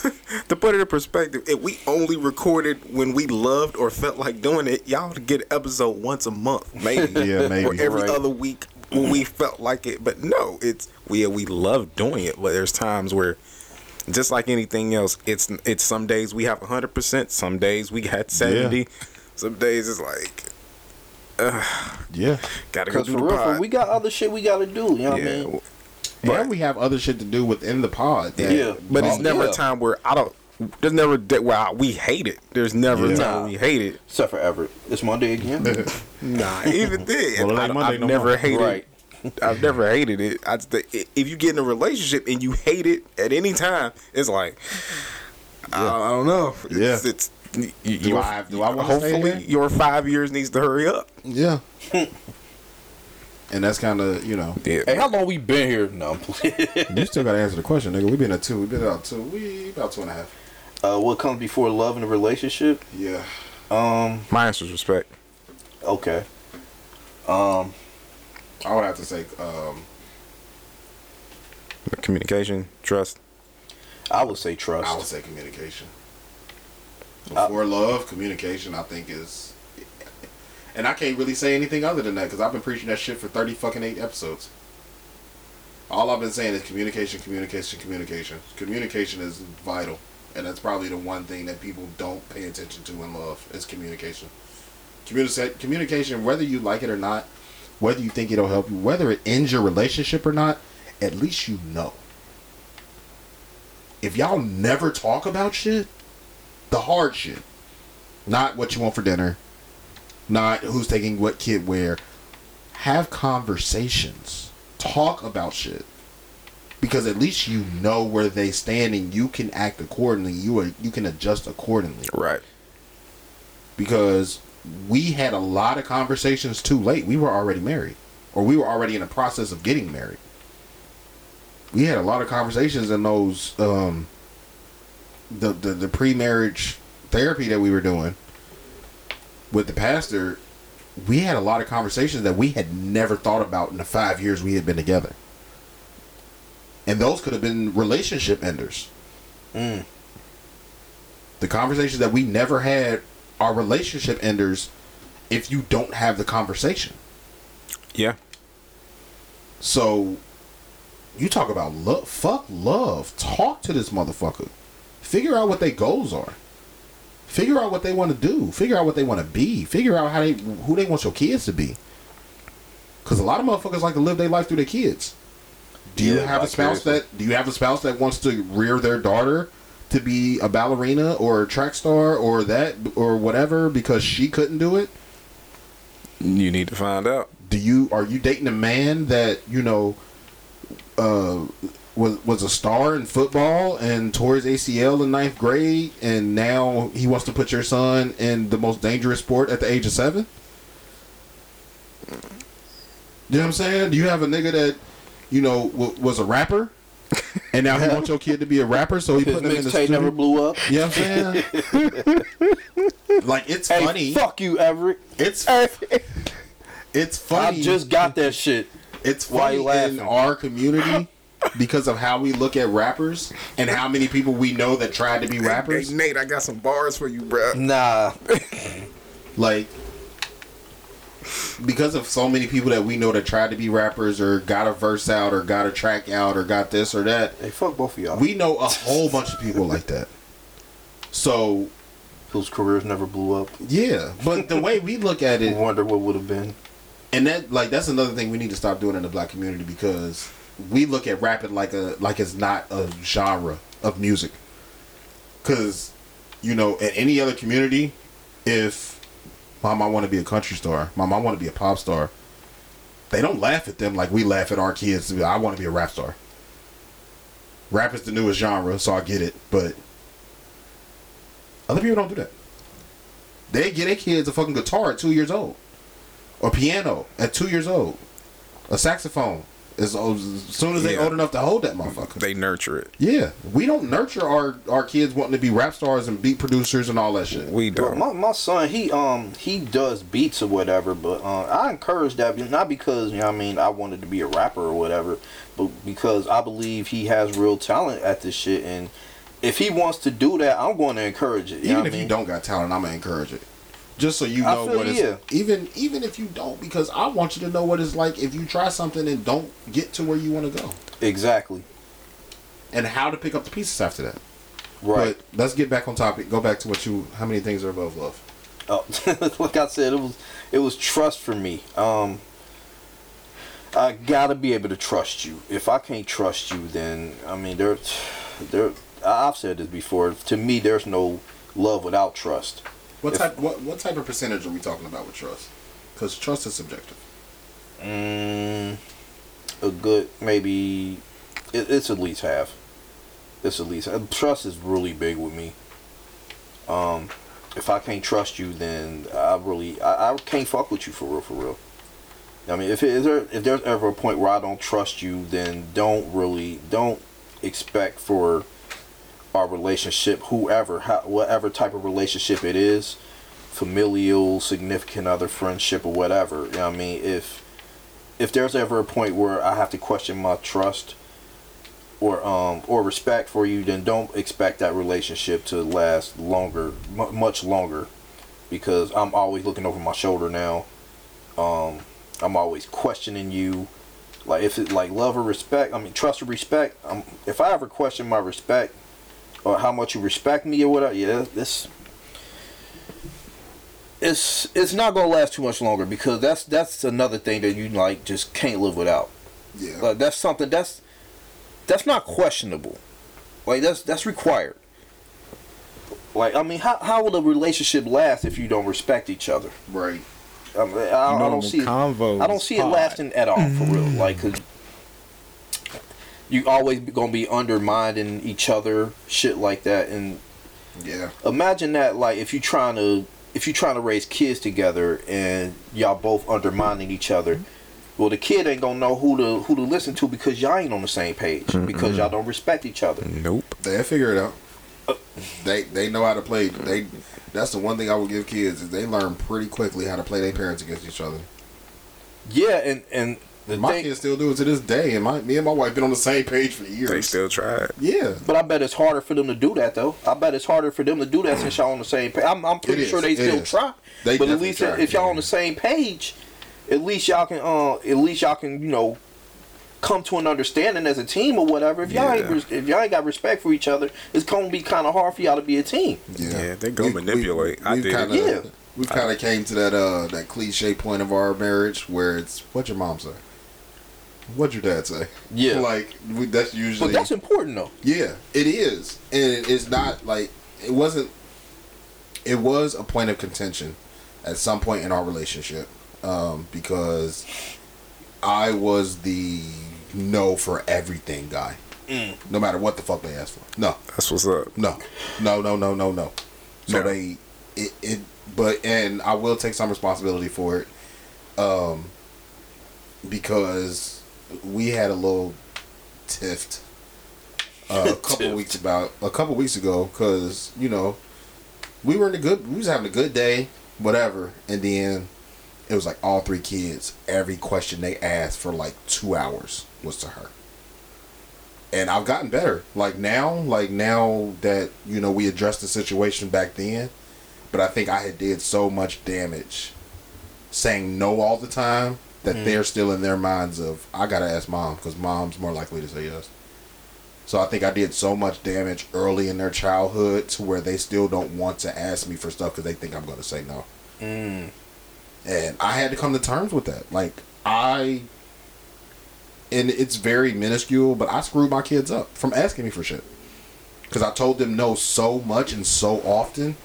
to put it in perspective, if we only recorded when we loved or felt like doing it, y'all would get an episode once a month, maybe. Yeah, maybe. Or every Right. other week when we felt like it. But no, it's we we love doing it. But there's times where, just like anything else, it's it's some days we have hundred percent, some days we had seventy, some days it's like, Yeah. gotta go Because do for the real, pod. we got other shit we gotta do. You know what I yeah, mean? And we have other shit to do within the pod. that- Yeah. But it's never yeah. a time where I don't. There's never a day where I, we hate it. There's never Yeah. a time we hate it. Except for Everett. It's Monday again. Nah, even then, Well, I, ain't Monday have no never more. hated. Right. I've never hated it. I just, if you get in a relationship and you hate it at any time, it's like I, I don't know. Yeah. It's, it's you, Do your- I- do I wanna hopefully here? your five years needs to hurry up. Yeah. and that's kind of, you know, Yeah, Hey, how long we been here? No, you still got to answer the question, nigga. We've been at two. We've been about two. We about two and a half. Uh, what comes before love in a relationship? Yeah. Um. my answer is respect. Okay. Um. I would have to say, um, Communication, trust. I would say trust. I would say communication. Before love, communication, I think is. And I can't really say anything other than that because I've been preaching that shit for 30 fucking eight episodes. All I've been saying is communication, communication, communication. Communication is vital. And that's probably the one thing that people don't pay attention to in love is communication. Communica- communication, whether you like it or not, whether you think it'll help you, whether it ends your relationship or not, at least you know. If y'all never talk about shit, the hard shit, not what you want for dinner, not who's taking what kid where, have conversations. Talk about shit. Because at least you know where they stand and you can act accordingly. You are, you can adjust accordingly Right. because we had a lot of conversations too late. We were already married, or we were already in the process of getting married. We had a lot of conversations in those um, the the, the pre marriage therapy that we were doing with the pastor. We had a lot of conversations that we had never thought about in the five years we had been together, and those could have been relationship enders. Mm. The conversations that we never had are relationship enders if you don't have the conversation. Yeah. So you talk about love, fuck love. Talk to this motherfucker. Figure out what their goals are. Figure out what they want to do. Figure out what they want to be. Figure out how they who they want your kids to be. Cause a lot of motherfuckers like to live their life through their kids. Do you Yeah, have a spouse that do you have a spouse that wants to rear their daughter to be a ballerina or a track star or that or whatever because she couldn't do it? You need to find out. do you are you dating a man that you know uh was was a star in football and tore his ACL in ninth grade and now he wants to put your son in the most dangerous sport at the age of seven? You know what I'm saying? Do you have a nigga that you know w- was a rapper and now he wants your kid to be a rapper so he His put him in the mixtape studio? never blew up. You know what I'm saying? like it's Hey, funny. fuck you, Everett. It's it's funny. I just got that shit. It's Why funny you laughing? in our community because of how we look at rappers and how many people we know that tried to be rappers. Hey, Nate, I got some bars for you, bro. Nah. Like because of so many people that we know that tried to be rappers or got a verse out or got a track out or got this or that. Hey, fuck both of y'all. We know a whole bunch of people like that. So whose careers never blew up. yeah, but the way we look at it, wonder what would have been. and that like that's another thing we need to stop doing in the black community because we look at rapping like a like it's not a genre of music because you know in any other community if mom i want to be a country star. Mom i want to be a pop star. They don't laugh at them like we laugh at our kids i want to be a rap star. Rap is the newest genre so i get it but other people don't do that. They get their kids a fucking guitar at two years old or piano at two years old, a saxophone As, as soon as they Yeah. old enough to hold that motherfucker. They nurture it. yeah, we don't nurture our our kids wanting to be rap stars and beat producers and all that shit. We don't. my, my son, he um he does beats or whatever, but uh, I encourage that not because you know what I mean I wanted to be a rapper or whatever, but because I believe he has real talent at this shit, and if he wants to do that, I'm going to encourage it. Even if I mean? you don't got talent, I'm gonna encourage it. Just so you know what it's you. even even if you don't, because I want you to know what it's like if you try something and don't get to where you want to go, exactly and how to pick up the pieces after that. right. But let's get back on topic. Go back to what you. How many things are above love? Oh, like I said, it was it was trust for me. Um, I gotta be able to trust you. If I can't trust you, then I mean, there, there. I've said this before. To me, there's no love without trust. What If- type? What what type of percentage are we talking about with trust? Because trust is subjective. Mm, a good maybe. It, it's at least half. It's at least trust is really big with me. Um, if I can't trust you, then I really I, I can't fuck with you for real, for real. I mean, if, it, there if there's ever a point where I don't trust you, then don't really don't expect for our relationship, whoever, how, whatever type of relationship it is, familial, significant other, friendship, or whatever. You know what I mean? If if there's ever a point where I have to question my trust or um or respect for you, then don't expect that relationship to last longer, mu much longer, because I'm always looking over my shoulder now. Um, I'm always questioning you. Like if it like love or respect, I mean trust or respect. Um, if I ever question my respect or how much you respect me or whatever, yeah, this it's it's not gonna last too much longer because that's that's another thing that you like just can't live without. Yeah. Like that's something that's that's not questionable. Like that's that's required. Like I mean, how how will a relationship last if you don't respect each other? Right. I, mean, I, I don't see it, I don't see it lasting at all for real. Like, cause you always gonna be undermining each other, shit like that. And Yeah. imagine that, like, if you trying to if you trying to raise kids together and y'all both undermining each other. Mm-hmm. Well, the kid ain't gonna know who to who to listen to because y'all ain't on the same page because y'all don't respect each other. Nope. They figure it out. Uh, they they know how to play. They that's the one thing I would give kids is they learn pretty quickly how to play their parents against each other. Yeah, and and the My thing, kids still do it to this day, and my me and my wife been on the same page for years. They still try it. yeah. But I bet it's harder for them to do that though. I bet it's harder for them to do that since y'all on the same page. I'm, I'm pretty It is. sure they It still is. try. They but at least try. if y'all on the same page, at least y'all can uh at least y'all can you know come to an understanding as a team or whatever. If y'all ain't Yeah. res- if y'all ain't got respect for each other, it's gonna be kind of hard for y'all to be a team. Yeah, they go manipulate. I we've did kinda, Yeah. We've kind of came to that uh that cliche point of our marriage where it's what your mom say, what your dad say. Yeah. like we, that's usually. But that's important though. Yeah, it is, and it's not like it wasn't. It was a point of contention at some point in our relationship um, because I was the no for everything guy. No matter what the fuck they asked for. No, That's what's up. no, no, no, no, no, no. So No. they it, it but and I will take some responsibility for it. Um because we had a little tiff uh, a couple weeks about a couple weeks ago cuz you know we were in a good we was having a good day whatever and then it was like all three kids every question they asked for like 2 hours was to her and I've gotten better. Like now, like now that you know we addressed the situation back then, but I think I had did so much damage, saying no all the time that they're still in their minds of I gotta ask mom because mom's more likely to say yes. So I think I did so much damage early in their childhood to where they still don't want to ask me for stuff because they think I'm gonna say no. Mm. And I had to come to terms with that. Like I and it's very minuscule, but I screwed my kids up from asking me for shit. Cuz I told them no so much and so often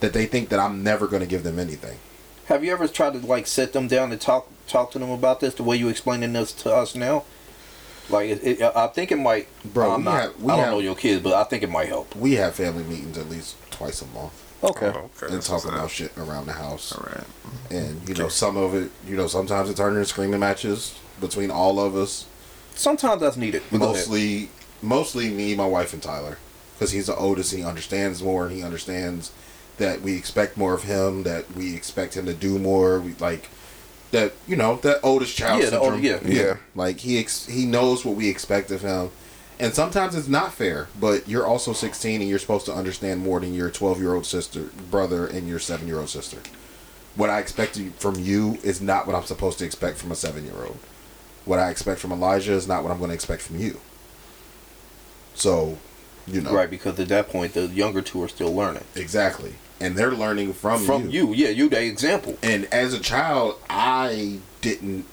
that they think that I'm never to give them anything. Have you ever tried to like sit them down and talk talk to them about this the way you're explaining this to us now? Like, it, it, I think it might. Bro, I'm we not, have- we I don't have- know your kids, but I think it might help. We have family meetings at least twice a month Okay. Oh, okay. and That's talk about up. shit around the house. All right. And you know, some of it, you know, sometimes it turned into screaming matches between all of us. sometimes that's needed. But go ahead. mostly mostly me, my wife, and Tyler, because he's the oldest. He understands more, and he understands that we expect more of him. That we expect him to do more. We like that. You know, that oldest child Yeah, syndrome. old- yeah. Yeah. Like he ex- he knows what we expect of him. And sometimes it's not fair, but you're also 16 and you're supposed to understand more than your 12 year old sister, brother, and your 7 year old sister. What I expect from you is not what I'm supposed to expect from a 7 year old. What I expect from Elijah is not what I'm going to expect from you. So, you know. Right, because at that point the younger two are still learning Exactly. And they're learning from, from you. Yeah, you the example. and as a child i didn't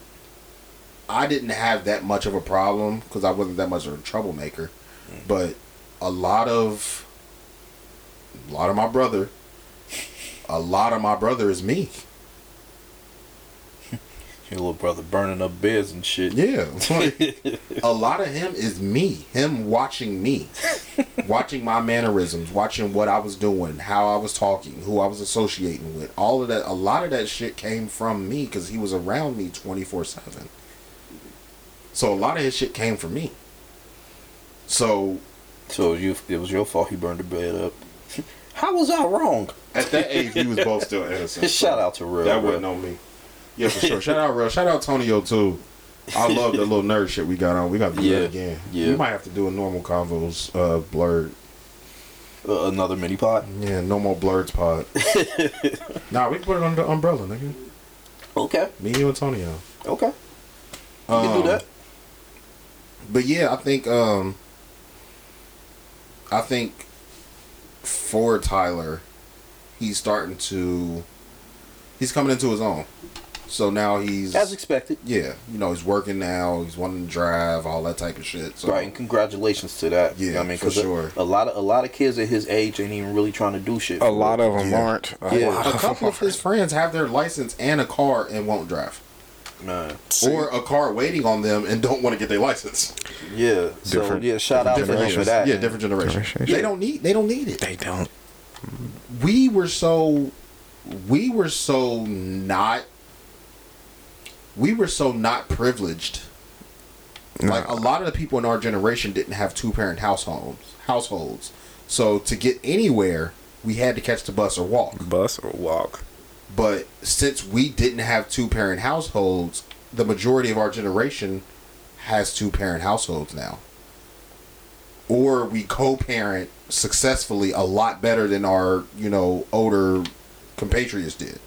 i didn't have that much of a problem because i wasn't that much of a troublemaker mm. but a lot of a lot of my brother a lot of my brother is me Your little brother burning up beds and shit. yeah like, a lot of him is me him watching me watching my mannerisms watching what i was doing how i was talking who i was associating with all of that a lot of that shit came from me because he was around me 24-7 so a lot of his shit came from me so So you, it was your fault he burned the bed up. How was I wrong? at that age we was both still innocent Shout out to Real. that wasn't on me yeah for sure shout out real shout out tonio too I love the little nerd shit we got on. We got to do Yeah, that again. yeah. We might have to do a normal convos, uh, blurred Uh, another mini pot. Yeah, no more blurs pod. nah, we can put it under the umbrella, nigga. Okay, Me, and you, Antonio. okay. You can Um, do that. But yeah, I think um I think for Tyler, he's starting to he's coming into his own. So now he's As expected. yeah, you know, he's working now. He's wanting to drive, all that type of shit. So Right, and congratulations to that. You know Yeah, I mean, for 'cause a- sure. A, lot of a lot of kids at his age ain't even really trying to do shit. A lot of them Yeah. aren't. A Yeah. a couple of his friends have their license and a car and won't drive, man. or a car waiting on them and don't want to get their license. Yeah. So Different- yeah, shout out to different them for that. Yeah, different generation. Generation. They don't need. They don't need it. They don't. we were so we were so not we were so not privileged. Like a lot of the people in our generation didn't have two parent households households. So to get anywhere we had to catch the bus or walk. Bus or walk. but since we didn't have two parent households the majority of our generation has two parent households now. Or we co-parent successfully a lot better than our you know older compatriots did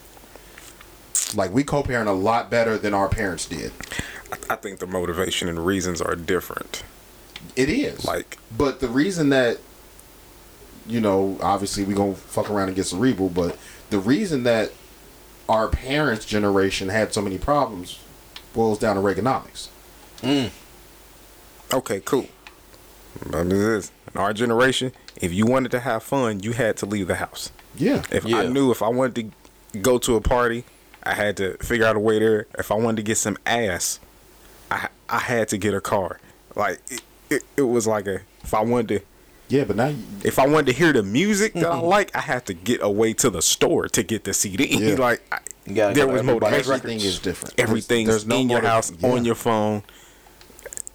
like we co-parent a lot better than our parents did I think the motivation and reasons are different. it is Like but the reason that you know obviously we gonna fuck around and get cerebral but the reason that our parents generation had so many problems boils down to reaganomics mm. Okay, cool. But this is in our generation. If you wanted to have fun, you had to leave the house. yeah If Yeah. I knew if I wanted to go to a party, I had to figure out a way there. If I wanted to get some ass, I I had to get a car. Like it, it, it was like a if I wanted to yeah but now you, if I wanted to hear the music that I mm-hmm. like, I had to get away to the store to get the CD. Yeah. like I, You there was to everybody's motivation. everything is different Everything's There's no in your motiv- house yeah. on your phone.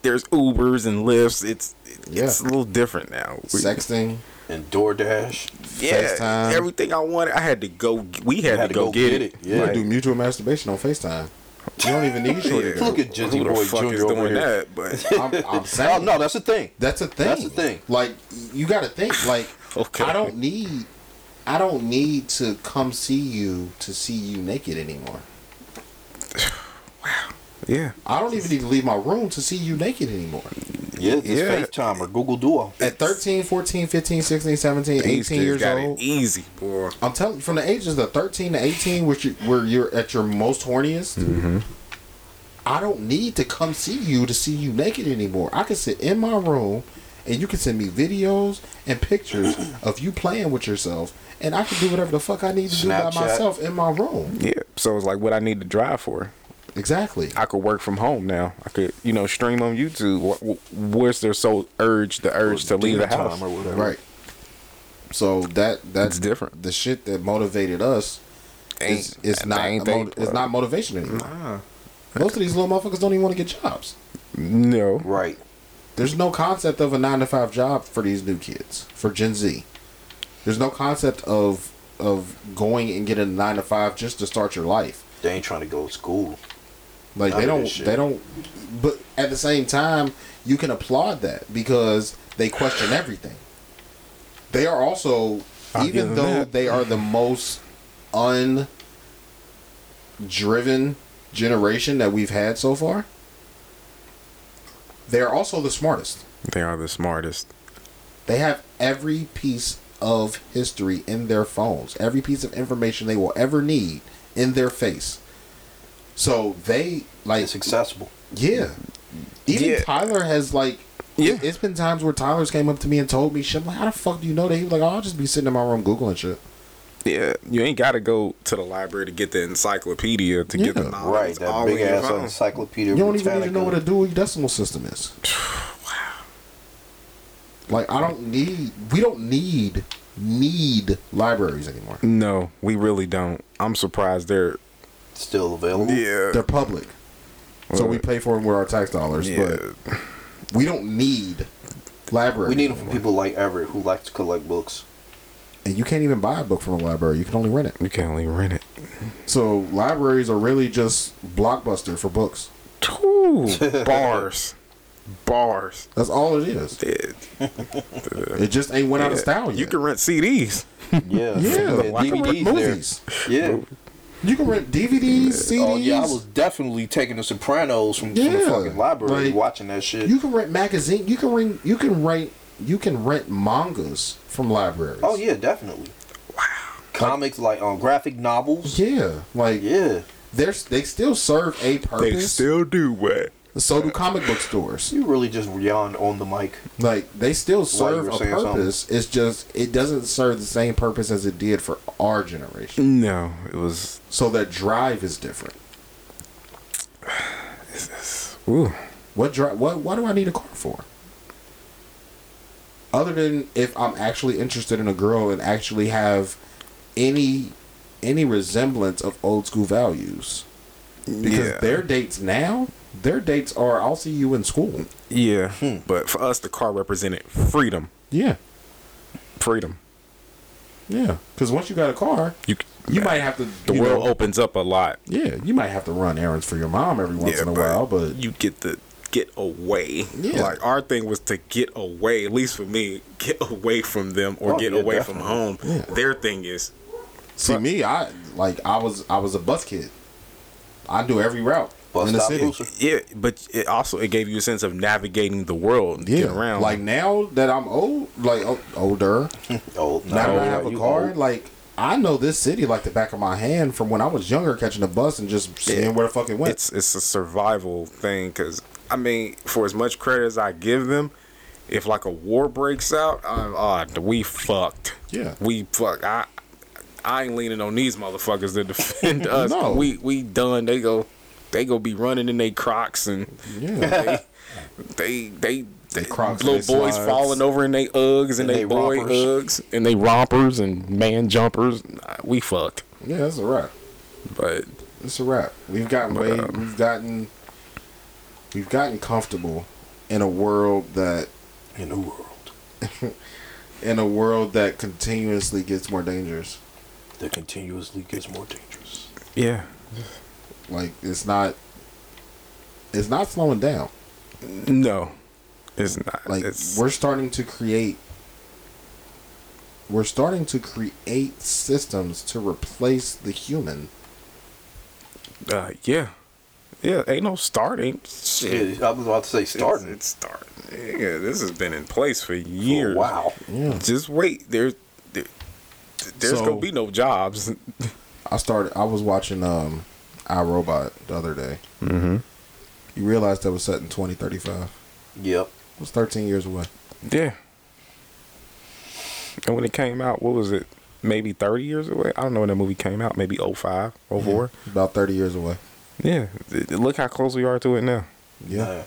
There's Ubers and Lyfts. It's it's Yeah. a little different now. Sexting And DoorDash. Yeah, FaceTime. everything I wanted, I had to go. We had, to, go, get, it. you Yeah. can do mutual masturbation on facetime you don't even need shorty to Look at it. Jizzy Who the Boy fuck Jr. is over doing here. that? But I'm, I'm Oh, saying no, that's the thing. That's a thing. That's the thing. Like you got to think. Like Okay. I don't need, I don't need to come see you to see you naked anymore. yeah, I don't even need to leave my room to see you naked anymore. Yeah, it's Yeah. FaceTime or Google Duo. At 13, 14, 15, 16, 17, these 18 years got old, it easy, boy. I'm telling you, from the ages of 13 to 18, which you, where you're at your most horniest, Mm-hmm. I don't need to come see you to see you naked anymore. I can sit in my room and you can send me videos and pictures of you playing with yourself, and I can do whatever the fuck I need to do by myself in my room. Yeah, so it's like what I need to drive for. Exactly. I could work from home now. I could, you know, stream on YouTube. What, where's their so urge, the urge to leave the house? or whatever. Right. So that that's It's different. The shit that motivated us Ain't- is it's not ain't a they- mot- it's not motivation anymore. Most of these little motherfuckers don't even want to get jobs. No. Right. There's no concept of a nine to five job for these new kids for Gen Z. There's no concept of of going and getting a nine to five just to start your life. They ain't trying to go to school. Like None they don't they don't but at the same time you can applaud that because they question everything. They are also I'll even though that. they are the most un driven generation that we've had so far, they're also the smartest. They are the smartest. They have every piece of history in their phones, every piece of information they will ever need in their face. So they like It's accessible. yeah. Even Yeah. Tyler has like Yeah. It's been times where Tyler's came up to me and told me shit. I'm like, how the fuck do you know that? He was like, oh, I'll just be sitting in my room googling shit. Yeah, you ain't got to go to the library to get the encyclopedia to get the knowledge. Right. It's That all big in your ass phone. encyclopedia. You don't even need to know what a Dewey Decimal System is. wow. Like I don't need. We don't need need libraries anymore. No, we really don't. I'm surprised they're. Still available. Yeah. They're public, so we pay for them with our tax dollars. Yeah. But we don't need libraries. We need them for people like Everett who like to collect books. and you can't even buy a book from a library. You can only rent it. You can only rent it. So libraries are really just blockbuster for books. Ooh, bars, bars. That's all it is. It, It just ain't went out of style yet. you can rent CDs. Yeah. yeah, Yeah, you can rent there. movies. Yeah. You can rent DVDs, CDs. Oh yeah, I was definitely taking the Sopranos from, from the fucking library, like, watching that shit. You can rent magazine. You can rent. You can rent. You can rent mangas from libraries. oh yeah, definitely. Wow. Comics like um, graphic novels. yeah. Like Yeah. there's they still serve a purpose. They still do what? So do comic book stores. You really just yawned on the mic. Like they still serve a saying purpose. It's just it doesn't serve the same purpose as it did for our generation. No, it was. So that drive is different. Ooh, What drive? What? What do I need a car for? Other than if I'm actually interested in a girl and actually have any any resemblance of old school values, because yeah, their dates now, their dates are I'll see you in school. yeah. Hmm. But for us, the car represented freedom. Yeah, Freedom. yeah. Because once you got a car, You. you might have to. The world know, opens up a lot. Yeah, you might have to run errands for your mom every once yeah, in a while, but you get the get away. Yeah. Like our thing was to get away. At least for me, get away from them or Oh, get yeah, away from definitely. home. Their thing is see me, I like I was I was a bus kid. I do every route Bus in the stop city. loser. yeah, but it also it gave you a sense of navigating the world Yeah, get around. like now that I'm old, like o- older, Oh, now that I have a you car, old. like I know this city like the back of my hand from when I was younger, catching a bus and just seeing Yeah. where the fuck it went. it's it's a survival thing because I mean, for as much credit as I give them, if like a war breaks out, I'm uh, we fucked. Yeah. we fuck. I I ain't leaning on these motherfuckers to defend us. No. We we done. They go they go be running in they Crocs and yeah, they they. They, Crocs, little they boys slides. falling over in they Uggs and, And they, they boy rompers. Uggs and they rompers and man jumpers. Nah, We fucked, yeah, that's a wrap. but It's a wrap. We've gotten way, um, we've gotten, we've gotten comfortable in a world that in a world in a world that continuously gets more dangerous. that continuously gets more dangerous. yeah, Like it's not, it's not slowing down. no, it's not. like it's, we're starting to create we're starting to create systems to replace the human Uh, yeah, yeah. Ain't no starting. Shit. Yeah, I was about to say starting. It's, it's starting. Yeah, this has been in place for for a years. while. yeah Just wait. There's there, there's So- gonna be no jobs. i started i was watching um iRobot the other day Mm-hmm. you realize that was set in 2035 Yep. it was 13 years away Yeah. And when it came out, what was it? Maybe 30 years away? I don't know when that movie came out. Maybe 05, 04. about 30 years away Yeah. Look how close we are to it now. yeah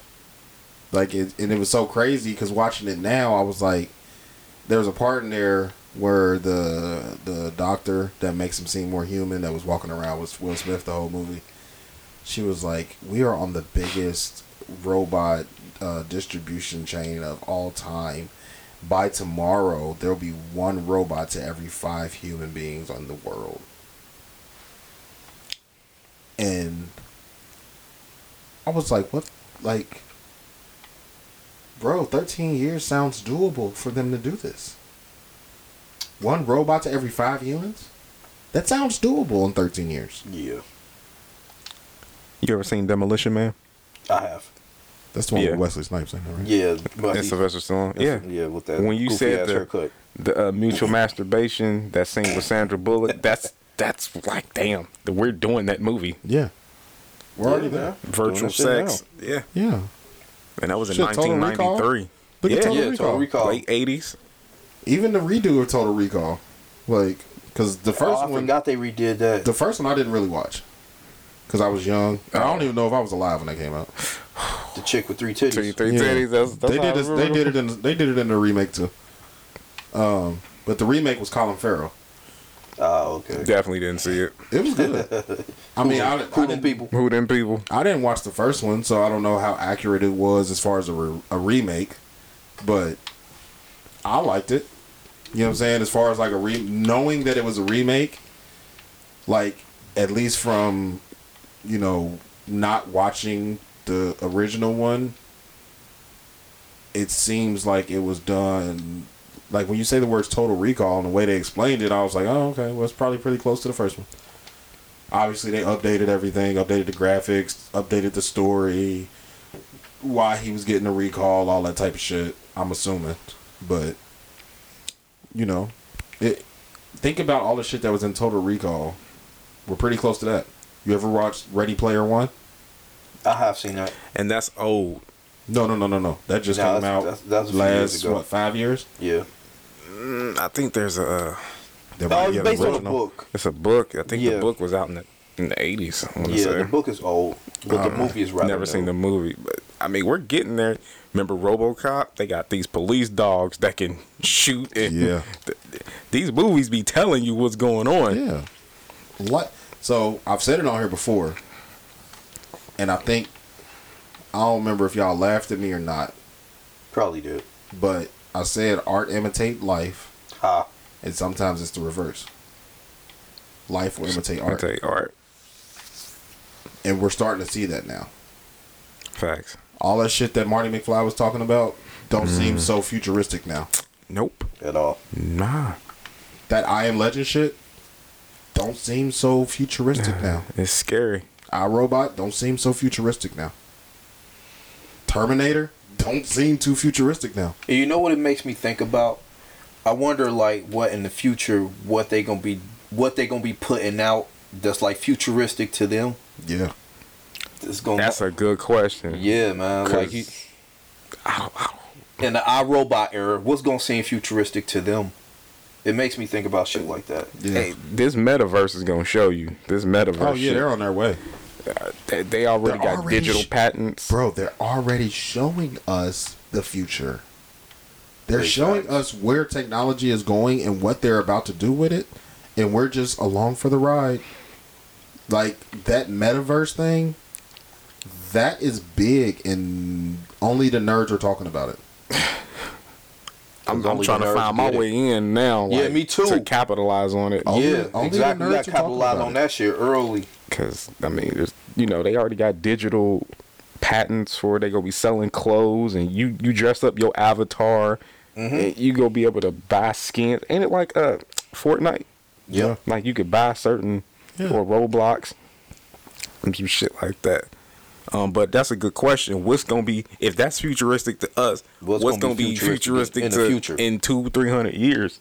like it and it was so crazy because watching it now i was like there was a part in there where the the doctor that makes him seem more human that was walking around was will smith the whole movie she was like, "We are on the biggest robot uh, distribution chain of all time. By tomorrow, there'll be one robot to every five human beings on the world." And I was like, "What? Like, bro, thirteen years sounds doable for them to do this. One robot to every five humans." That sounds doable in 13 years. Yeah, You ever seen Demolition Man? I have. That's the one Yeah. with Wesley Snipes in it, right? Yeah, but And he- Sylvester Stallone. Yeah. yeah, with that When you said the, haircut. the uh, mutual masturbation, that scene with Sandra Bullock, that's that's like damn, that we're doing that movie. Yeah. We're already Yeah, there. Virtual Doing that sex. Yeah. Yeah. And that was in Shit, Total Recall? 1993. Look yeah. at Total Yeah, Recall. Total Recall. Late 80s. Even the redo of Total Recall. Like, because the Oh, first I one, forgot they redid that. the first one I didn't really watch. Because I was young. I don't even know if I was alive when that came out. the chick with three titties. Three, three Yeah. titties. That's, that's they did this, they did it in they did it in the remake too. Um, but the remake was Colin Farrell. Oh, okay. Definitely didn't see it. It was good. I mean, I, I Who them didn't, people? Who them people? I didn't watch the first one, so I don't know how accurate it was as far as a, re- a remake. But I liked it. You know what I'm saying? As far as like a re- knowing that it was a remake, like at least from you know not watching the original one, it seems like it was done. Like when you say the words "total recall" and the way they explained it, I was like, oh okay, well it's probably pretty close to the first one. Obviously, they updated everything, updated the graphics, updated the story, why he was getting a recall, all that type of shit. I'm assuming, but you know, it. Think about all the shit that was in Total Recall. We're pretty close to that. You ever watched Ready Player One? I have seen that. And that's old. No, no, no, no, no. That just No, came that's- out that's- that was years last ago. what five years? Yeah. Mm, I think there's a. Uh, That Oh, it's be based on a book. it's a book. I think Yeah. the book was out in the in the 80s. I want to Yeah, say. the book is old, but the movie is rather Never seen the movie, but I mean, we're getting there. Remember RoboCop? They got these police dogs that can shoot. And Yeah. these movies be telling you what's going on. Yeah. What? So I've said it on here before, and I think I don't remember if y'all laughed at me or not, Probably did. but I said art imitate life, Ha. and sometimes it's the reverse. Life will imitate art, tell you, art and we're starting to see that now. facts. All that shit that Marty McFly was talking about don't Mm. seem so futuristic now. Nope. At all. Nah. That I Am Legend shit don't seem so futuristic now. It's scary. I Robot don't seem so futuristic now. Terminator don't seem too futuristic now. You know what it makes me think about? I wonder like what in the future what they gonna be what they gonna be putting out that's like futuristic to them. Yeah. It's gonna That's a good question. yeah, man. Like 'Cause you, I don't, I don't, in the iRobot era, what's gonna seem futuristic to them? It makes me think about shit like that. Yeah. Hey, this metaverse is gonna show you. This metaverse. oh yeah, shit, they're on their way. Uh, they, they already they're got already digital sh- patents. Bro, they're already showing us the future. They're Big showing facts. us where technology is going and what they're about to do with it, and we're just along for the ride. Like that metaverse thing, that is big, and only the nerds are talking about it. I'm, I'm trying to find my get it. way in now. Yeah, me too. To capitalize on it. Only- yeah, only exactly. nerds We got are to talking capitalize about on it. that shit early. Because I mean, there's you know they already got digital patents for they gonna be selling clothes and you you dress up your avatar Mm-hmm. and you go be able to buy skins. Ain't it like uh Fortnite? Yeah. Like you could buy certain Yeah. or Roblox and some shit like that. Um, but that's a good question. What's gonna be if that's futuristic to us? What's What's, gonna gonna, be be futuristic futuristic, in the future? in two three hundred years?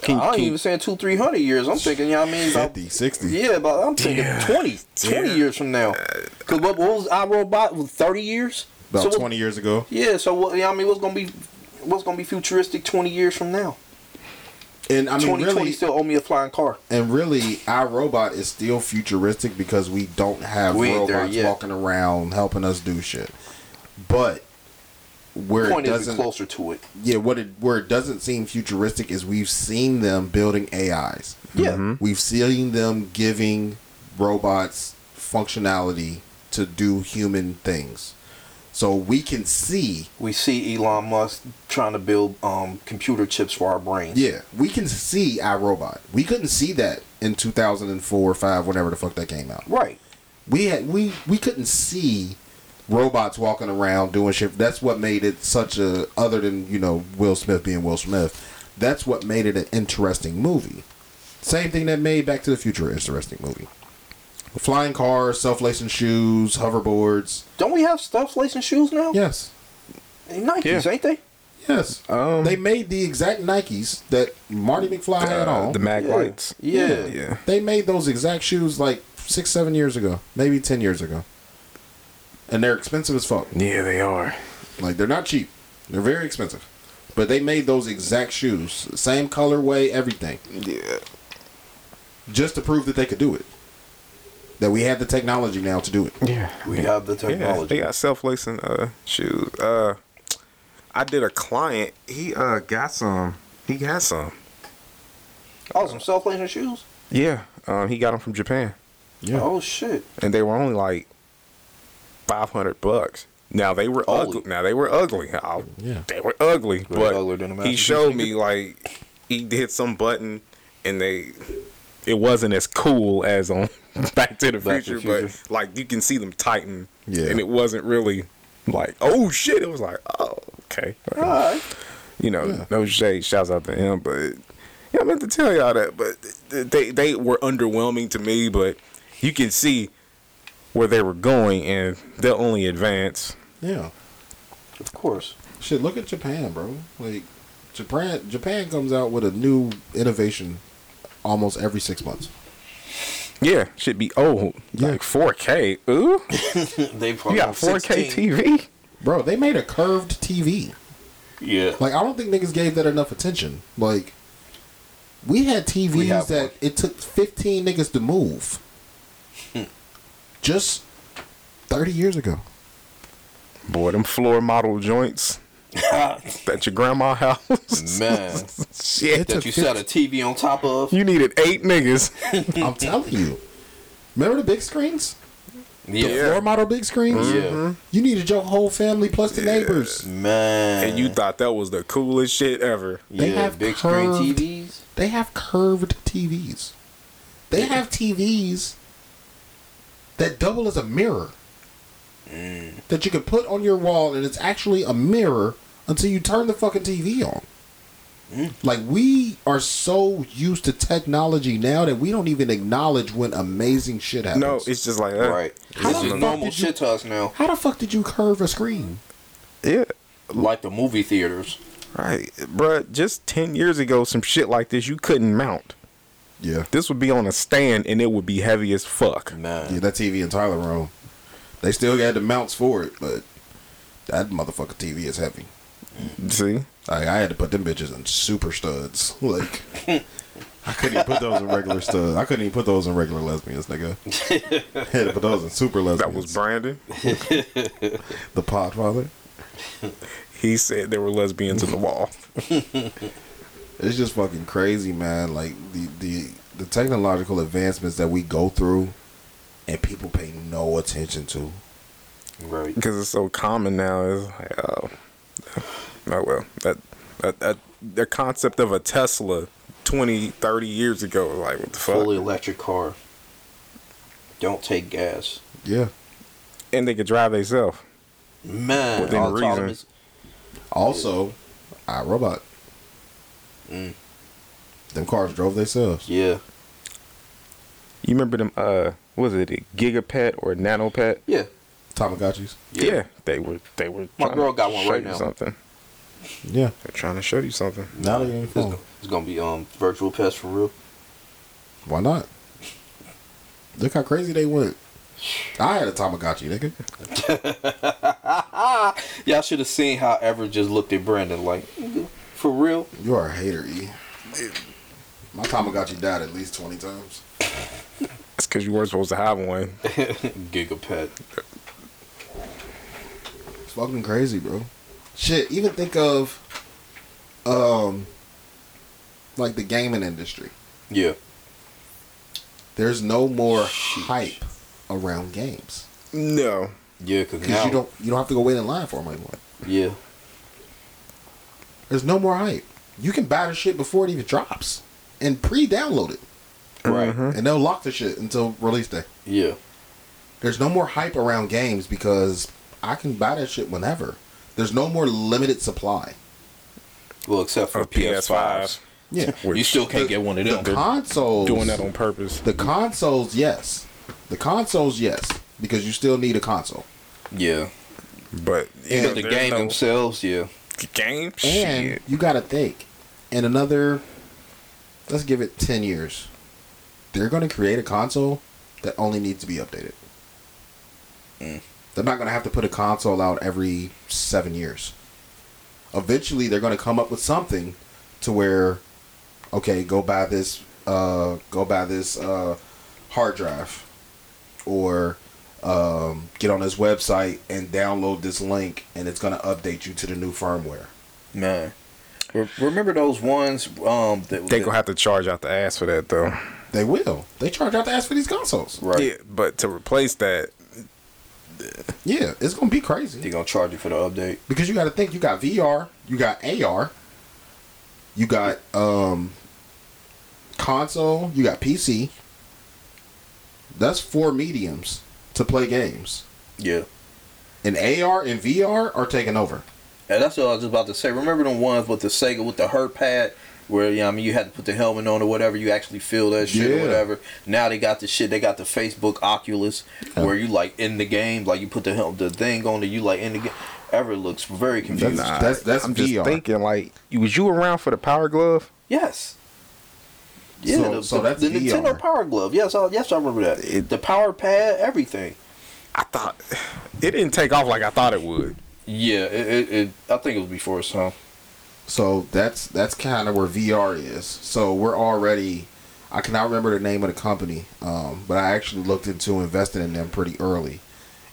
Can- I ain't can- even saying two, three hundred years. I'm thinking, you know what I mean? About, 50, 60. yeah, but I'm thinking Yeah. 20, 20 Yeah. years from now. Because what, what was iRobot? Was 30 years? About So what- 20 years ago. Yeah, so what, you know what I mean? What's going to be what's gonna be futuristic 20 years from now? And I mean, 2020 really, still owe me a flying car. and really, our robot is still futuristic because we don't have We robots walking around helping us do shit. But where it Point is, we're doesn't, closer to it. yeah, what it where it doesn't seem futuristic is we've seen them building AIs. Yeah. Mm-hmm. We've seen them giving robots functionality to do human things. So we can see, We see Elon Musk trying to build um, computer chips for our brains. yeah, we can see our robot. We couldn't see that in 2004 or 5 whenever the fuck that came out. Right. We had we we couldn't see robots walking around doing shit. That's what made it such a other than, you know, Will Smith being Will Smith. That's what made it an interesting movie. Same thing that made Back to the Future an interesting movie. Flying cars, self-lacing shoes, hoverboards. Don't we have self-lacing shoes now? Yes. Nikes, Yeah. ain't they? Yes. Um, they made the exact Nikes that Marty McFly had uh, on. the mag Yeah. lights. Yeah. Yeah. They made those exact shoes like six, seven years ago, maybe ten years ago, and they're expensive as fuck. Yeah, they are. Like they're not cheap; they're very expensive. But they made those exact shoes, same colorway, everything, Yeah. just to prove that they could do it. That we have the technology now to do it. Yeah. We have the Yeah, technology. they got self lacing uh shoes. Uh I did a client, he uh got some. He got some. Oh, some self lacing shoes? Yeah. Um he got them from Japan. Yeah. Oh, shit. And they were only like five hundred bucks. Now they were Holy. ugly. Now they were ugly. I- Yeah. They were ugly. Way but than he showed me like he did some button and they it wasn't as cool as on Back to the Back to Future, Future. but like you can see them tighten. Yeah. And it wasn't really like, oh shit. It was like, oh, okay. All right. You know, Yeah. no shade, shouts out to him, but yeah, I meant to tell y'all that, but they they were underwhelming to me, but you can see where they were going and they'll only advance. Yeah. Of course. Shit, look at Japan, bro. Like Japan Japan comes out with a new innovation almost every six months. Yeah, should be old. Yeah. Like 4K. Ooh. They You probably got 4K TV? Bro, they made a curved TV. Yeah. Like I don't think niggas gave that enough attention. Like we had TVs We that one. it took 15 niggas to move. Hmm. Just 30 years ago. Boy, them floor model joints at your grandma house. Man. Shit. That you set a TV on top of. You needed eight niggas. I'm telling you. Remember the big screens? The Yeah. floor model big screens? Yeah. Mm-hmm. You needed your whole family plus the neighbors. Man. And you thought that was the coolest shit ever. They yeah, have big screen TVs. They have curved TVs. They have TVs that double as a mirror. That you can put on your wall and it's actually a mirror until you turn the fucking TV on. Like we are so used to technology now that we don't even acknowledge when amazing shit happens. No, it's just like uh, Right. How This the is fuck normal did you- shit to us now. How the fuck did you curve a screen? Yeah. Like the movie theaters. Right, bruh. Just ten years ago, some shit like this you couldn't mount. Yeah. This would be on a stand and it would be heavy as fuck. Man. Yeah, that TV in Tyler room. They still had the mounts for it, but that motherfucker TV is heavy. See, Like, I had to put them bitches in super studs. Like, I couldn't even put those in regular studs. I couldn't even put those in regular lesbians, nigga. had to put those in super lesbians. that was Brandon. the Podfather. He said there were lesbians in the wall. It's just fucking crazy, man. Like the the the technological advancements that we go through, and people pay no attention to. Right. because it's so common now. Is like, oh, oh well, that, that that the concept of a Tesla 20, 30 years ago, like what the fuck? Fully electric car. Don't take gas. Yeah. and they could drive themselves. Man. Within reason. autonomous- Also, iRobot. Mm. Them cars drove themselves. Yeah. You remember them? Uh, was it a Gigapet or a Nanopet? Yeah. Tamagotchis. Yeah. they were. They were. My girl got one right you now. Something. Yeah. They're trying to show you something. Now they ain't It's, phone. it's gonna be um virtual pets for real. Why not? Look how crazy they went. I had a Tamagotchi, nigga. Y'all should have seen how Ever just looked at Brandon like, for real? You are a hater, E. My Tamagotchi died at least 20 times. It's because you weren't supposed to have one. Gigapet. It's fucking crazy, bro. Shit, even think of, um, like the gaming industry. Yeah. There's no more hype around games No. Yeah, because because you don't you don't have to go wait in line for them anymore. yeah, There's no more hype. You can buy the shit before it even drops and pre-download it, right, mm-hmm. and they'll lock the shit until release day. yeah, There's no more hype around games because I can buy that shit whenever. There's no more limited supply. well, except for PS5s. PS5s. Yeah, You still can't The- get one of the them. consoles Doing that on purpose. The consoles, yes. The consoles, yes, because you still need a console. yeah, But you And the game no themselves, yeah, game. And Shit. you got to think, in another, let's give it 10 years, they're going to create a console that only needs to be updated. Mm. They're not going to have to put a console out every seven years. Eventually, they're going to come up with something to where, okay, go buy this, uh, go buy this uh, hard drive, or um, get on this website and download this link, and it's going to update you to the new firmware. man. Remember those ones? Um, that, They that- gonna have to charge out the ass for that though. They will. They charge out the ass for these consoles. right. Yeah, but to replace that, Yeah, it's gonna be crazy They're gonna charge you for the update. because you got to think. You got VR, you got AR, you got um console, you got PC. That's four mediums to play games, Yeah. and AR and VR are taking over. And that's what I was about to say. Remember the ones with the Sega with the hurt pad, where you know, I mean, you had to put the helmet on or whatever. You actually feel that shit Yeah. or whatever. Now they got the shit. They got the Facebook Oculus, where you like in the game, like you put the hel- the thing on, and you like in the game. Ever looks very confusing. That's- that's- that's I'm just thinking like, was you around for the Power Glove? Yes. Yeah, So- the, so the, that's the Nintendo Power Glove. Yes, I, yes, I remember that. It- the Power Pad, everything. I thought it didn't take off like I thought it would. Yeah, it, it, it I think it was before its time. So that's that's kind of where VR is. So we're already. I cannot remember the name of the company, um, but I actually looked into investing in them pretty early,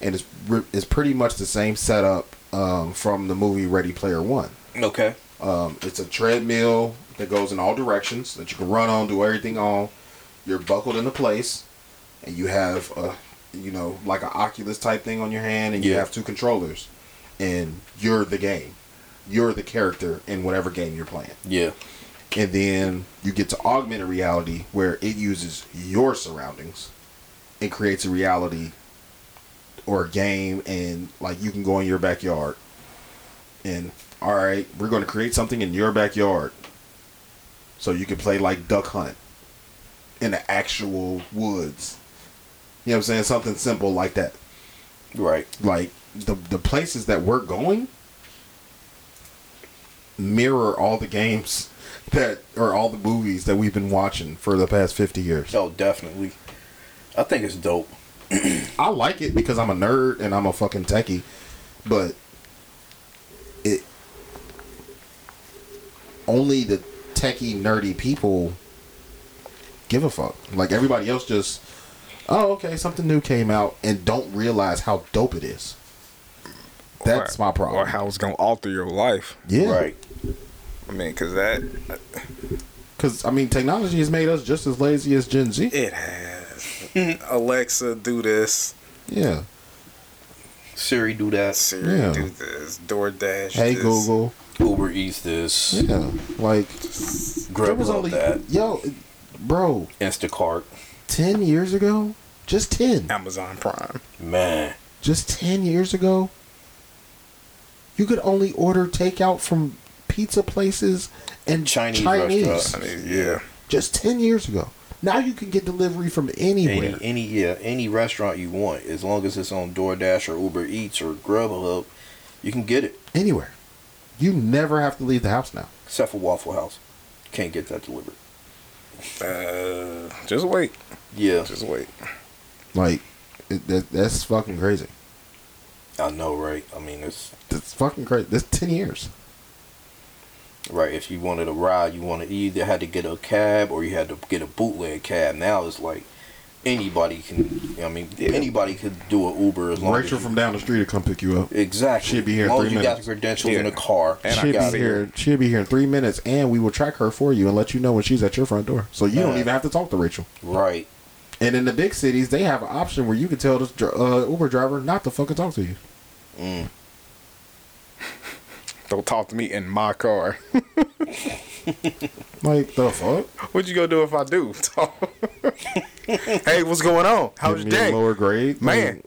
and it's it's pretty much the same setup um, from the movie Ready Player One. Okay. Um, it's a treadmill that goes in all directions that you can run on, do everything on. You're buckled into place, and you have a, you know, like an Oculus type thing on your hand, and you have two controllers, and you're the game. You're the character in whatever game you're playing. Yeah. And then you get to augmented reality where it uses your surroundings and creates a reality or a game and like you can go in your backyard and all right, we're going to create something in your backyard so you can play like duck hunt in the actual woods. You know what I'm saying? Something simple like that. Right. Like the the places that we're going mirror all the games that or all the movies that we've been watching for the past 50 years. Oh, definitely. I think it's dope. I like it because I'm a nerd and I'm a fucking techie, but it only the techie nerdy people give a fuck. Like everybody else just oh okay, something new came out and don't realize how dope it is. That's Or- my problem. Or how it's gonna alter your life. yeah. Right. I mean, cause that Cuz I mean technology has made us just as lazy as Gen Z. it has. Alexa, do this. Yeah. Siri do that. Siri, Yeah. do this. DoorDash. Hey this. Google. Uber eats this. Yeah. Like there Grub was only that. yo bro, Instacart. 10 years ago, just 10. Amazon Prime. Man. just 10 years ago, you could only order takeout from pizza places and Chinese Chinese. restaurants. I mean, yeah. Just 10 years ago. Now you can get delivery from anywhere. Any any yeah, any restaurant you want, as long as it's on DoorDash or Uber Eats or Grubhub, you can get it. anywhere. You never have to leave the house now. Except for Waffle House. Can't get that delivered. Uh, just wait. Yeah. Just wait. Like, it, that, that's fucking crazy. I know, right? I mean it's That's fucking crazy. That's 10 years. right, if you wanted a ride, you wanted you either had to get a cab or you had to get a bootleg cab. Now it's like anybody can I mean anybody could do an Uber as long Rachel as you, from down the street to come pick you up. Exactly. She'd be here in as long as three you got minutes. the credentials in a car. And I she'll got be it. here. She'd be here in three minutes, and we will track her for you and let you know when she's at your front door. So you don't even have to talk to Rachel. Right. And in the big cities, they have an option where you can tell the uh, Uber driver not to fucking talk to you. Mm. Don't talk to me in my car. Like the fuck? what you gonna do if I do? hey, what's going on? How's Give your me day? lower grade, Man,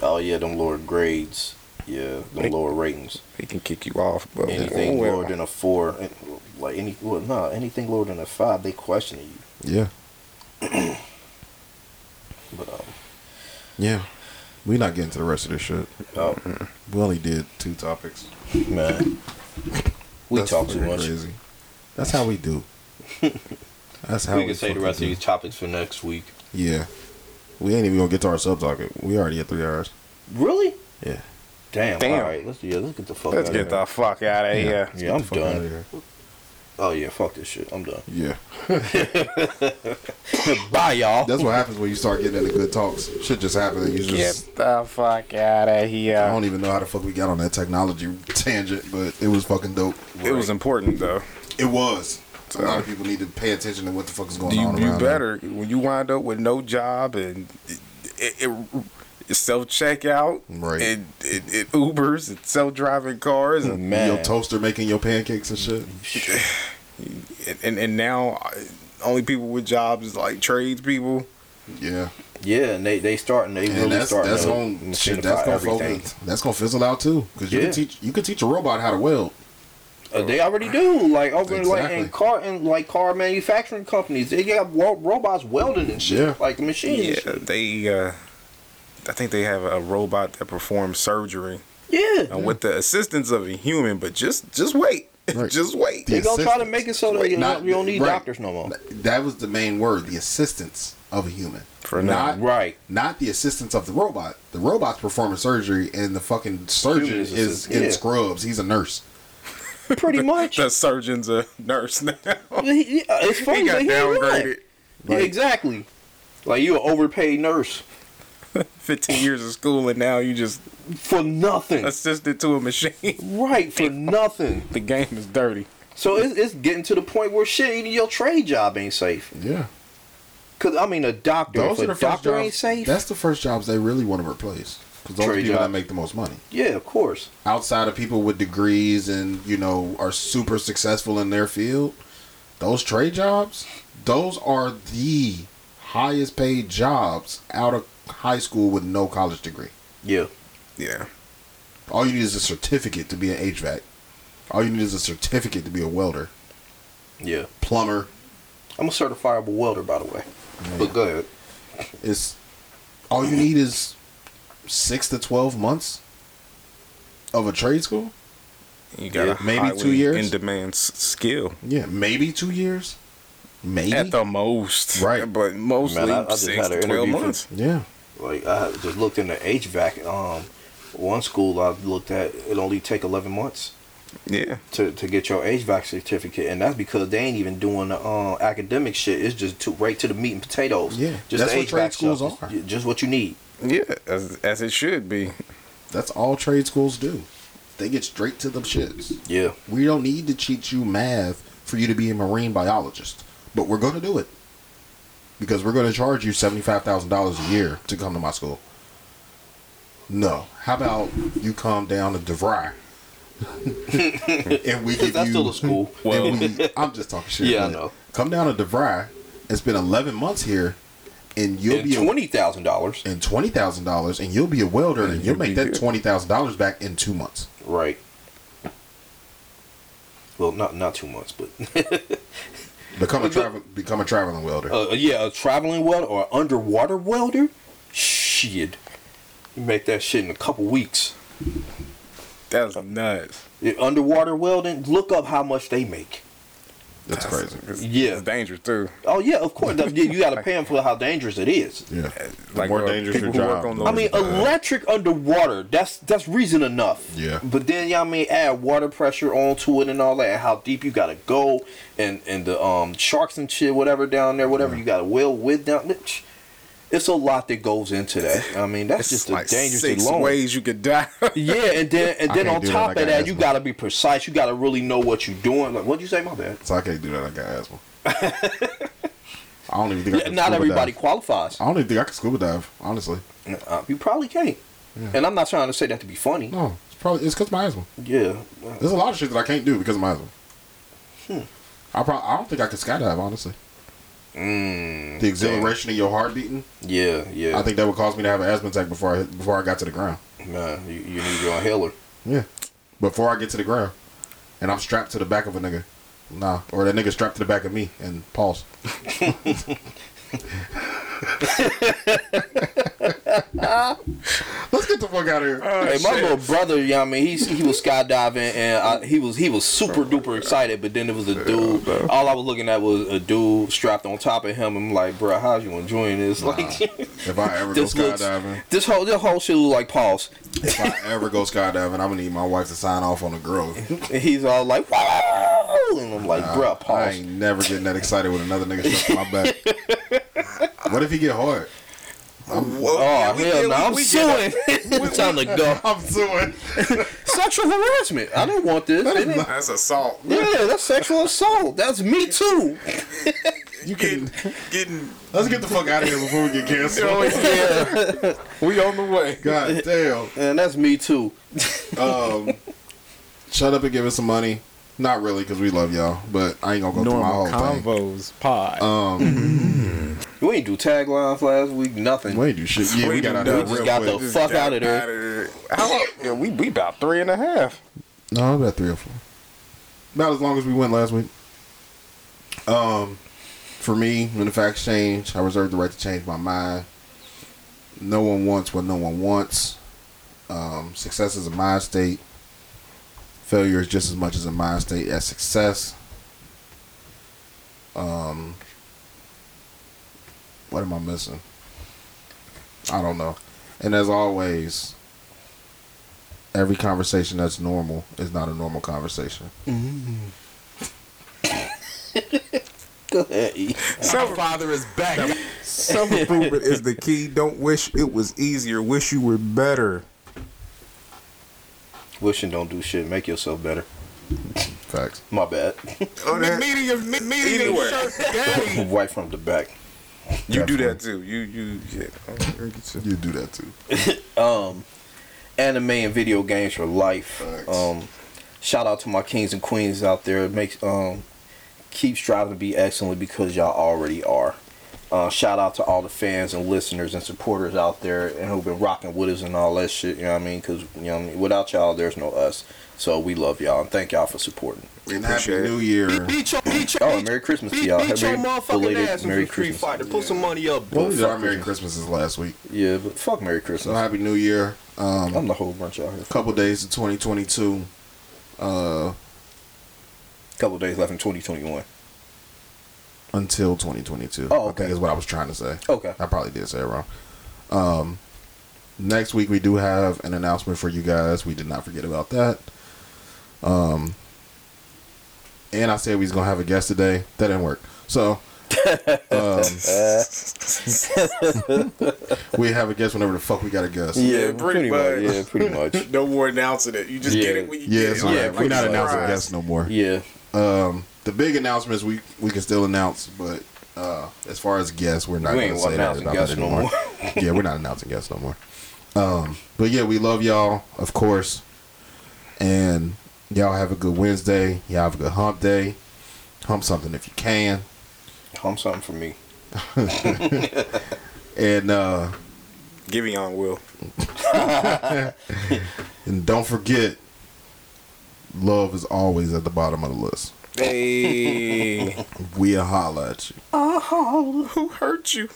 Oh yeah, them lower grades. Yeah, them Hey. lower ratings. They can kick you off, but Anything well. lower than a four, eh, like any, well, no, anything lower than a five, they questioning you. Yeah, But um, yeah. We not getting to the rest of this shit. oh We only did two topics. man, we That's talk too much. Crazy. That's how we do. That's how we we, can say the rest do. of these topics for next week. Yeah, we ain't even gonna get to our sub topic. We already at three hours. Really? Yeah. Damn. Damn. All right. Let's yeah. Let's get the fuck. Let's out get of the here. fuck out of here. Let's Yeah, I'm the fuck done. Outta here. Oh yeah. Fuck this shit. I'm done. Yeah. Bye, y'all. That's what happens when you start getting into good talks. Shit just happens. and You just Get the fuck out of here. I don't even know how the fuck we got on that technology tangent, but it was fucking dope. It was important though. It was. A lot of people need to pay attention to what the fuck is going You, on you around them. better when you wind up with no job and it, it, it self checkout, Right. It, it, it Ubers, it self driving cars, and, Man. Your toaster making your pancakes and shit. and and now uh, only people with jobs is like trades people. Yeah. Yeah, and they they starting. They And really that's starting that's to gonna shit, that's gonna everything. focus, that's gonna fizzle out too. Because you Yeah. can teach you can teach a robot how to weld. Uh, they already do. Like over in, like Exactly. in car and like car manufacturing companies, they got robots welding and shit, Yeah. like machines. and Yeah, they. Uh, I think they have a robot that performs surgery yeah. uh, with the assistance of a human, but just just wait, Right. just wait. They The gonna try to make it so that you, Not- don't, you don't need right. doctors no more. That was the main word, the assistance of a human. For not now. Right. not the assistance of the robot. The robot's performing surgery and the fucking surgeon Human is assist- in yeah. scrubs. He's a nurse. Pretty much. The surgeon's a nurse now. He- it's funny, he got but he right. downgraded. Yeah, exactly. Like you an overpaid nurse 15 years of school and now you just for nothing. assisted to a machine. right for nothing. the game is dirty. So it's, it's getting to the point where shit, even your trade job ain't safe. Yeah. Cause I mean, a doctor, Those are a the first doctor jobs. ain't safe. That's the first jobs they really want to replace. Because those are Trade people that make the most money. yeah, of course. Outside of people with degrees and, you know, are super successful in their field, those trade jobs, those are the highest paid jobs out of high school with no college degree. Yeah. Yeah. All you need is a certificate to be an HVAC. All you need is a certificate to be a welder, Yeah. plumber. I'm a certifiable welder, by the way. But go ahead. It's all you need is six to twelve months of a trade school. You got Yeah, a maybe two years. in demand skill Yeah, maybe two years. Maybe. at the most, Right. But mostly Man, I- I just six had to twelve interview for- months. yeah. Like I just looked into HVAC. Um, one school I looked at, it only take 11 months Yeah, to, to get your HVAC certificate, and that's because they ain't even doing the uh, academic shit. It's just to, right to the meat and potatoes. Yeah, just that's the what trade schools stuff. are. Just- Just what you need. yeah, as as it should be. That's all trade schools do. They get straight to the shits. Yeah. We don't need to teach you math for you to be a marine biologist, but we're going to do it because we're going to charge you seventy five thousand dollars a year to come to my school. No, how about you come down to DeVry and we give you That's you still a school. Well, we, I'm just talking shit. Yeah, I know. Come down to DeVry and spend eleven months here, and you'll And be twenty thousand dollars. and twenty thousand dollars, and you'll be a welder, and, And you'll you'll make that twenty thousand dollars back in two months. Right. Well, not not two months, but Become a travel, become a traveling welder. uh, yeah, a traveling welder or underwater welder. Shit, you make that shit in a couple weeks. That's nuts. The underwater welding. Look up how much they make. That's crazy. Yeah. it's dangerous too. Oh yeah, of course. That- you got to pay them for how dangerous it is. Yeah, Like more uh, dangerous your who work job. on I mean, more- electric underwater. That's that's reason enough. Yeah. But then y'all mean add water pressure onto it and all that, and how deep you gotta go, and and the um sharks and shit, whatever down there, whatever you gotta well with down. there. It's a lot that goes into that. I mean, that's It's just like a dangerous six alone. ways you could die. Yeah, and then and then on do that, top of got that, you gotta be precise. You gotta really know what you're doing. Like, what'd you say? My bad. so I can't do that. I got asthma. I don't even think I Yeah, can not everybody dive. qualifies. I don't even think I can scuba dive. Honestly, Uh, you probably can't. And I'm not trying to say that to be funny. no. It's probably it's because my asthma. Yeah. There's a lot of shit that I can't do because of my asthma. Hmm. I probably I don't think I can skydive. Honestly, Mm, the exhilaration of your heart beating. Yeah, yeah. I think that would cause me to have an asthma attack before I before I got to the ground. Man, you, you need your inhaler. Yeah. Before I get to the ground, and I'm strapped to the back of a nigga. Nah, or that nigga strapped to the back of me and pause. Let's get the fuck out of here. Oh, hey, my little brother, you know what I mean, he he was skydiving and I, he was he was super duper excited, but then there was a dude. All I was looking at was a dude strapped on top of him. I'm like, bro, how's you enjoying this? Like, if I ever go this looks- skydiving, this whole this whole shit look like pause. if I ever go skydiving, I'm gonna need my wife to sign off on the girl. And he's all like, wow, and I'm like, bro, I ain't never getting that excited with another nigga strapped to my back. what if he get hard? Oh hell no, I'm suing. it's time to go. I'm suing. Sexual harassment. I don't want this. It ain't- That's assault. Yeah, that's sexual assault. That's me too. You can. Getting Let's get the fuck out of here before we get canceled. yeah, we on the way. God damn. and that's me too. Um, shut up and give us some money. Not really, because we love y'all, but I ain't gonna go Normal through my whole thing. convos pod. Um, We ain't do taglines last week. Nothing. we ain't do shit. Yeah, we, We got out done We just real got quick. the fuck out of there. there. How long? Yeah, we we about three and a half. No, about three or four. About as long as we went last week. Um, for me, when the facts change, I reserve the right to change my mind. No one wants what no one wants. Um, success is a mind state. Failure is just as much as a mind state as success. Um, what am I missing? I don't know. And as always, every conversation that's normal is not a normal conversation. Go ahead. Our father is back. Self improvement is the key. Don't wish it was easier. Wish you were better. Wishing don't do shit. Make yourself better. Facts. My bad. Oh, that- Meeting your me- meeting Anywhere. shirt, daddy. right from the back. You do that too. You you yeah. Oh, get your- You do that too. Um, anime and video games for life. Facts. Um, shout out to my kings and queens out there. Make um, keep striving to be excellent because y'all already are. Uh, shout out to all the fans and listeners and supporters out there and who've been rocking with us and all that shit. You know what I mean? Because you know, what I mean? without y'all, there's no us. So we love y'all and thank y'all for supporting. And happy appreciate it. New Year. Beat your, beat your, Oh, and Merry Christmas to y'all. Beat your Merry motherfucking belated ass Merry in Street Christmas. Fighter. Put some money up. Well, we bro. did our Merry Christmases last week. Yeah, but fuck Merry Christmas! So Christmas. happy New Year. Um, I'm the whole bunch out here. couple days to 2022. Uh, Couple days left in 2021. Until 2022. Oh, I okay. think is what I was trying to say. Okay. I probably did say it wrong. Um, next week we do have an announcement for you guys. We did not forget about that. Um, and I said we was gonna have a guest today. That didn't work. So, um, we have a guest whenever the fuck we got a guest. Yeah, pretty pretty much. much. Yeah, pretty much. No more announcing it. You just get it when you Yeah, get so it. Yeah, we're not much. announcing Surprise. guests no more. Yeah. Um, the big announcements we we can still announce, but uh, as far as guests, we're not We going to say that about that no anymore. yeah, we're not announcing guests no more. Um, but yeah, we love y'all, of course, and y'all have a good Wednesday. Y'all have a good hump day. Hump something if you can, Hump something for me. and uh, Giveon will. and don't forget, love is always at the bottom of the list. Hey, We'll holla at you. Oh, who hurt you?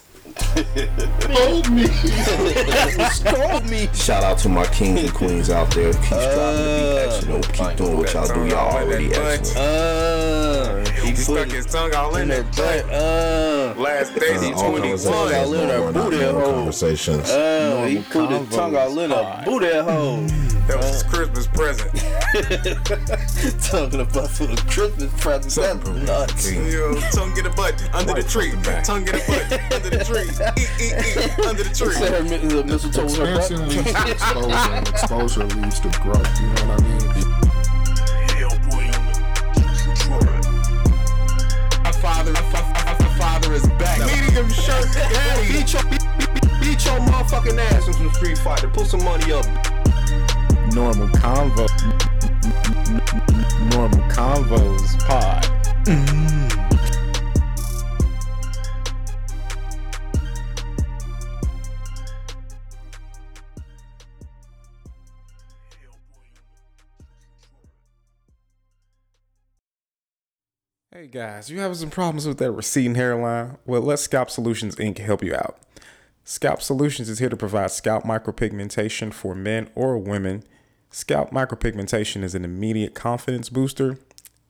Scold me. Shout out to my kings and queens out there. Keep striving to be excellent. Keep doing what y'all do. Y'all already excellent. Uh, He he stuck his tongue all in in there. that butt. Uh, Last days Uh, of all 21. conversations all in no her booty normal hole. Conversations. uh, he put his tongue all in a convos. booty hole. That was his Christmas present. Talking about for a Christmas present. That's nuts. Yo, tongue get a butt under the tree. Tongue get the butt under the tree. tree. eat, eat, eat under the tree. Set the mistletoe Expansion her leads exposure, leads to growth. You know what I mean? My father, my father is back. Medium shirt. Beat your, beat, your motherfucking ass in some street fighter. Put some money up. Normal convo. Normal convos pod. Mm. Hey guys, you having some problems with that receding hairline? Well, let Scalp Solutions Inc. help you out. Scalp Solutions is here to provide scalp micropigmentation for men or women. Scalp micropigmentation is an immediate confidence booster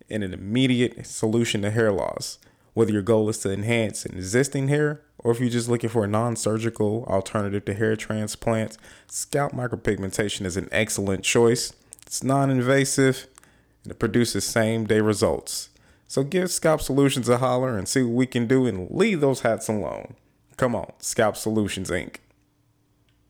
and an immediate solution to hair loss. Whether your goal is to enhance an existing hair or if you're just looking for a non surgical alternative to hair transplants, scalp micropigmentation is an excellent choice. It's non invasive and it produces same day results. So give Scalp Solutions a holler and see what we can do and leave those hats alone. Come on, Scalp Solutions Inc.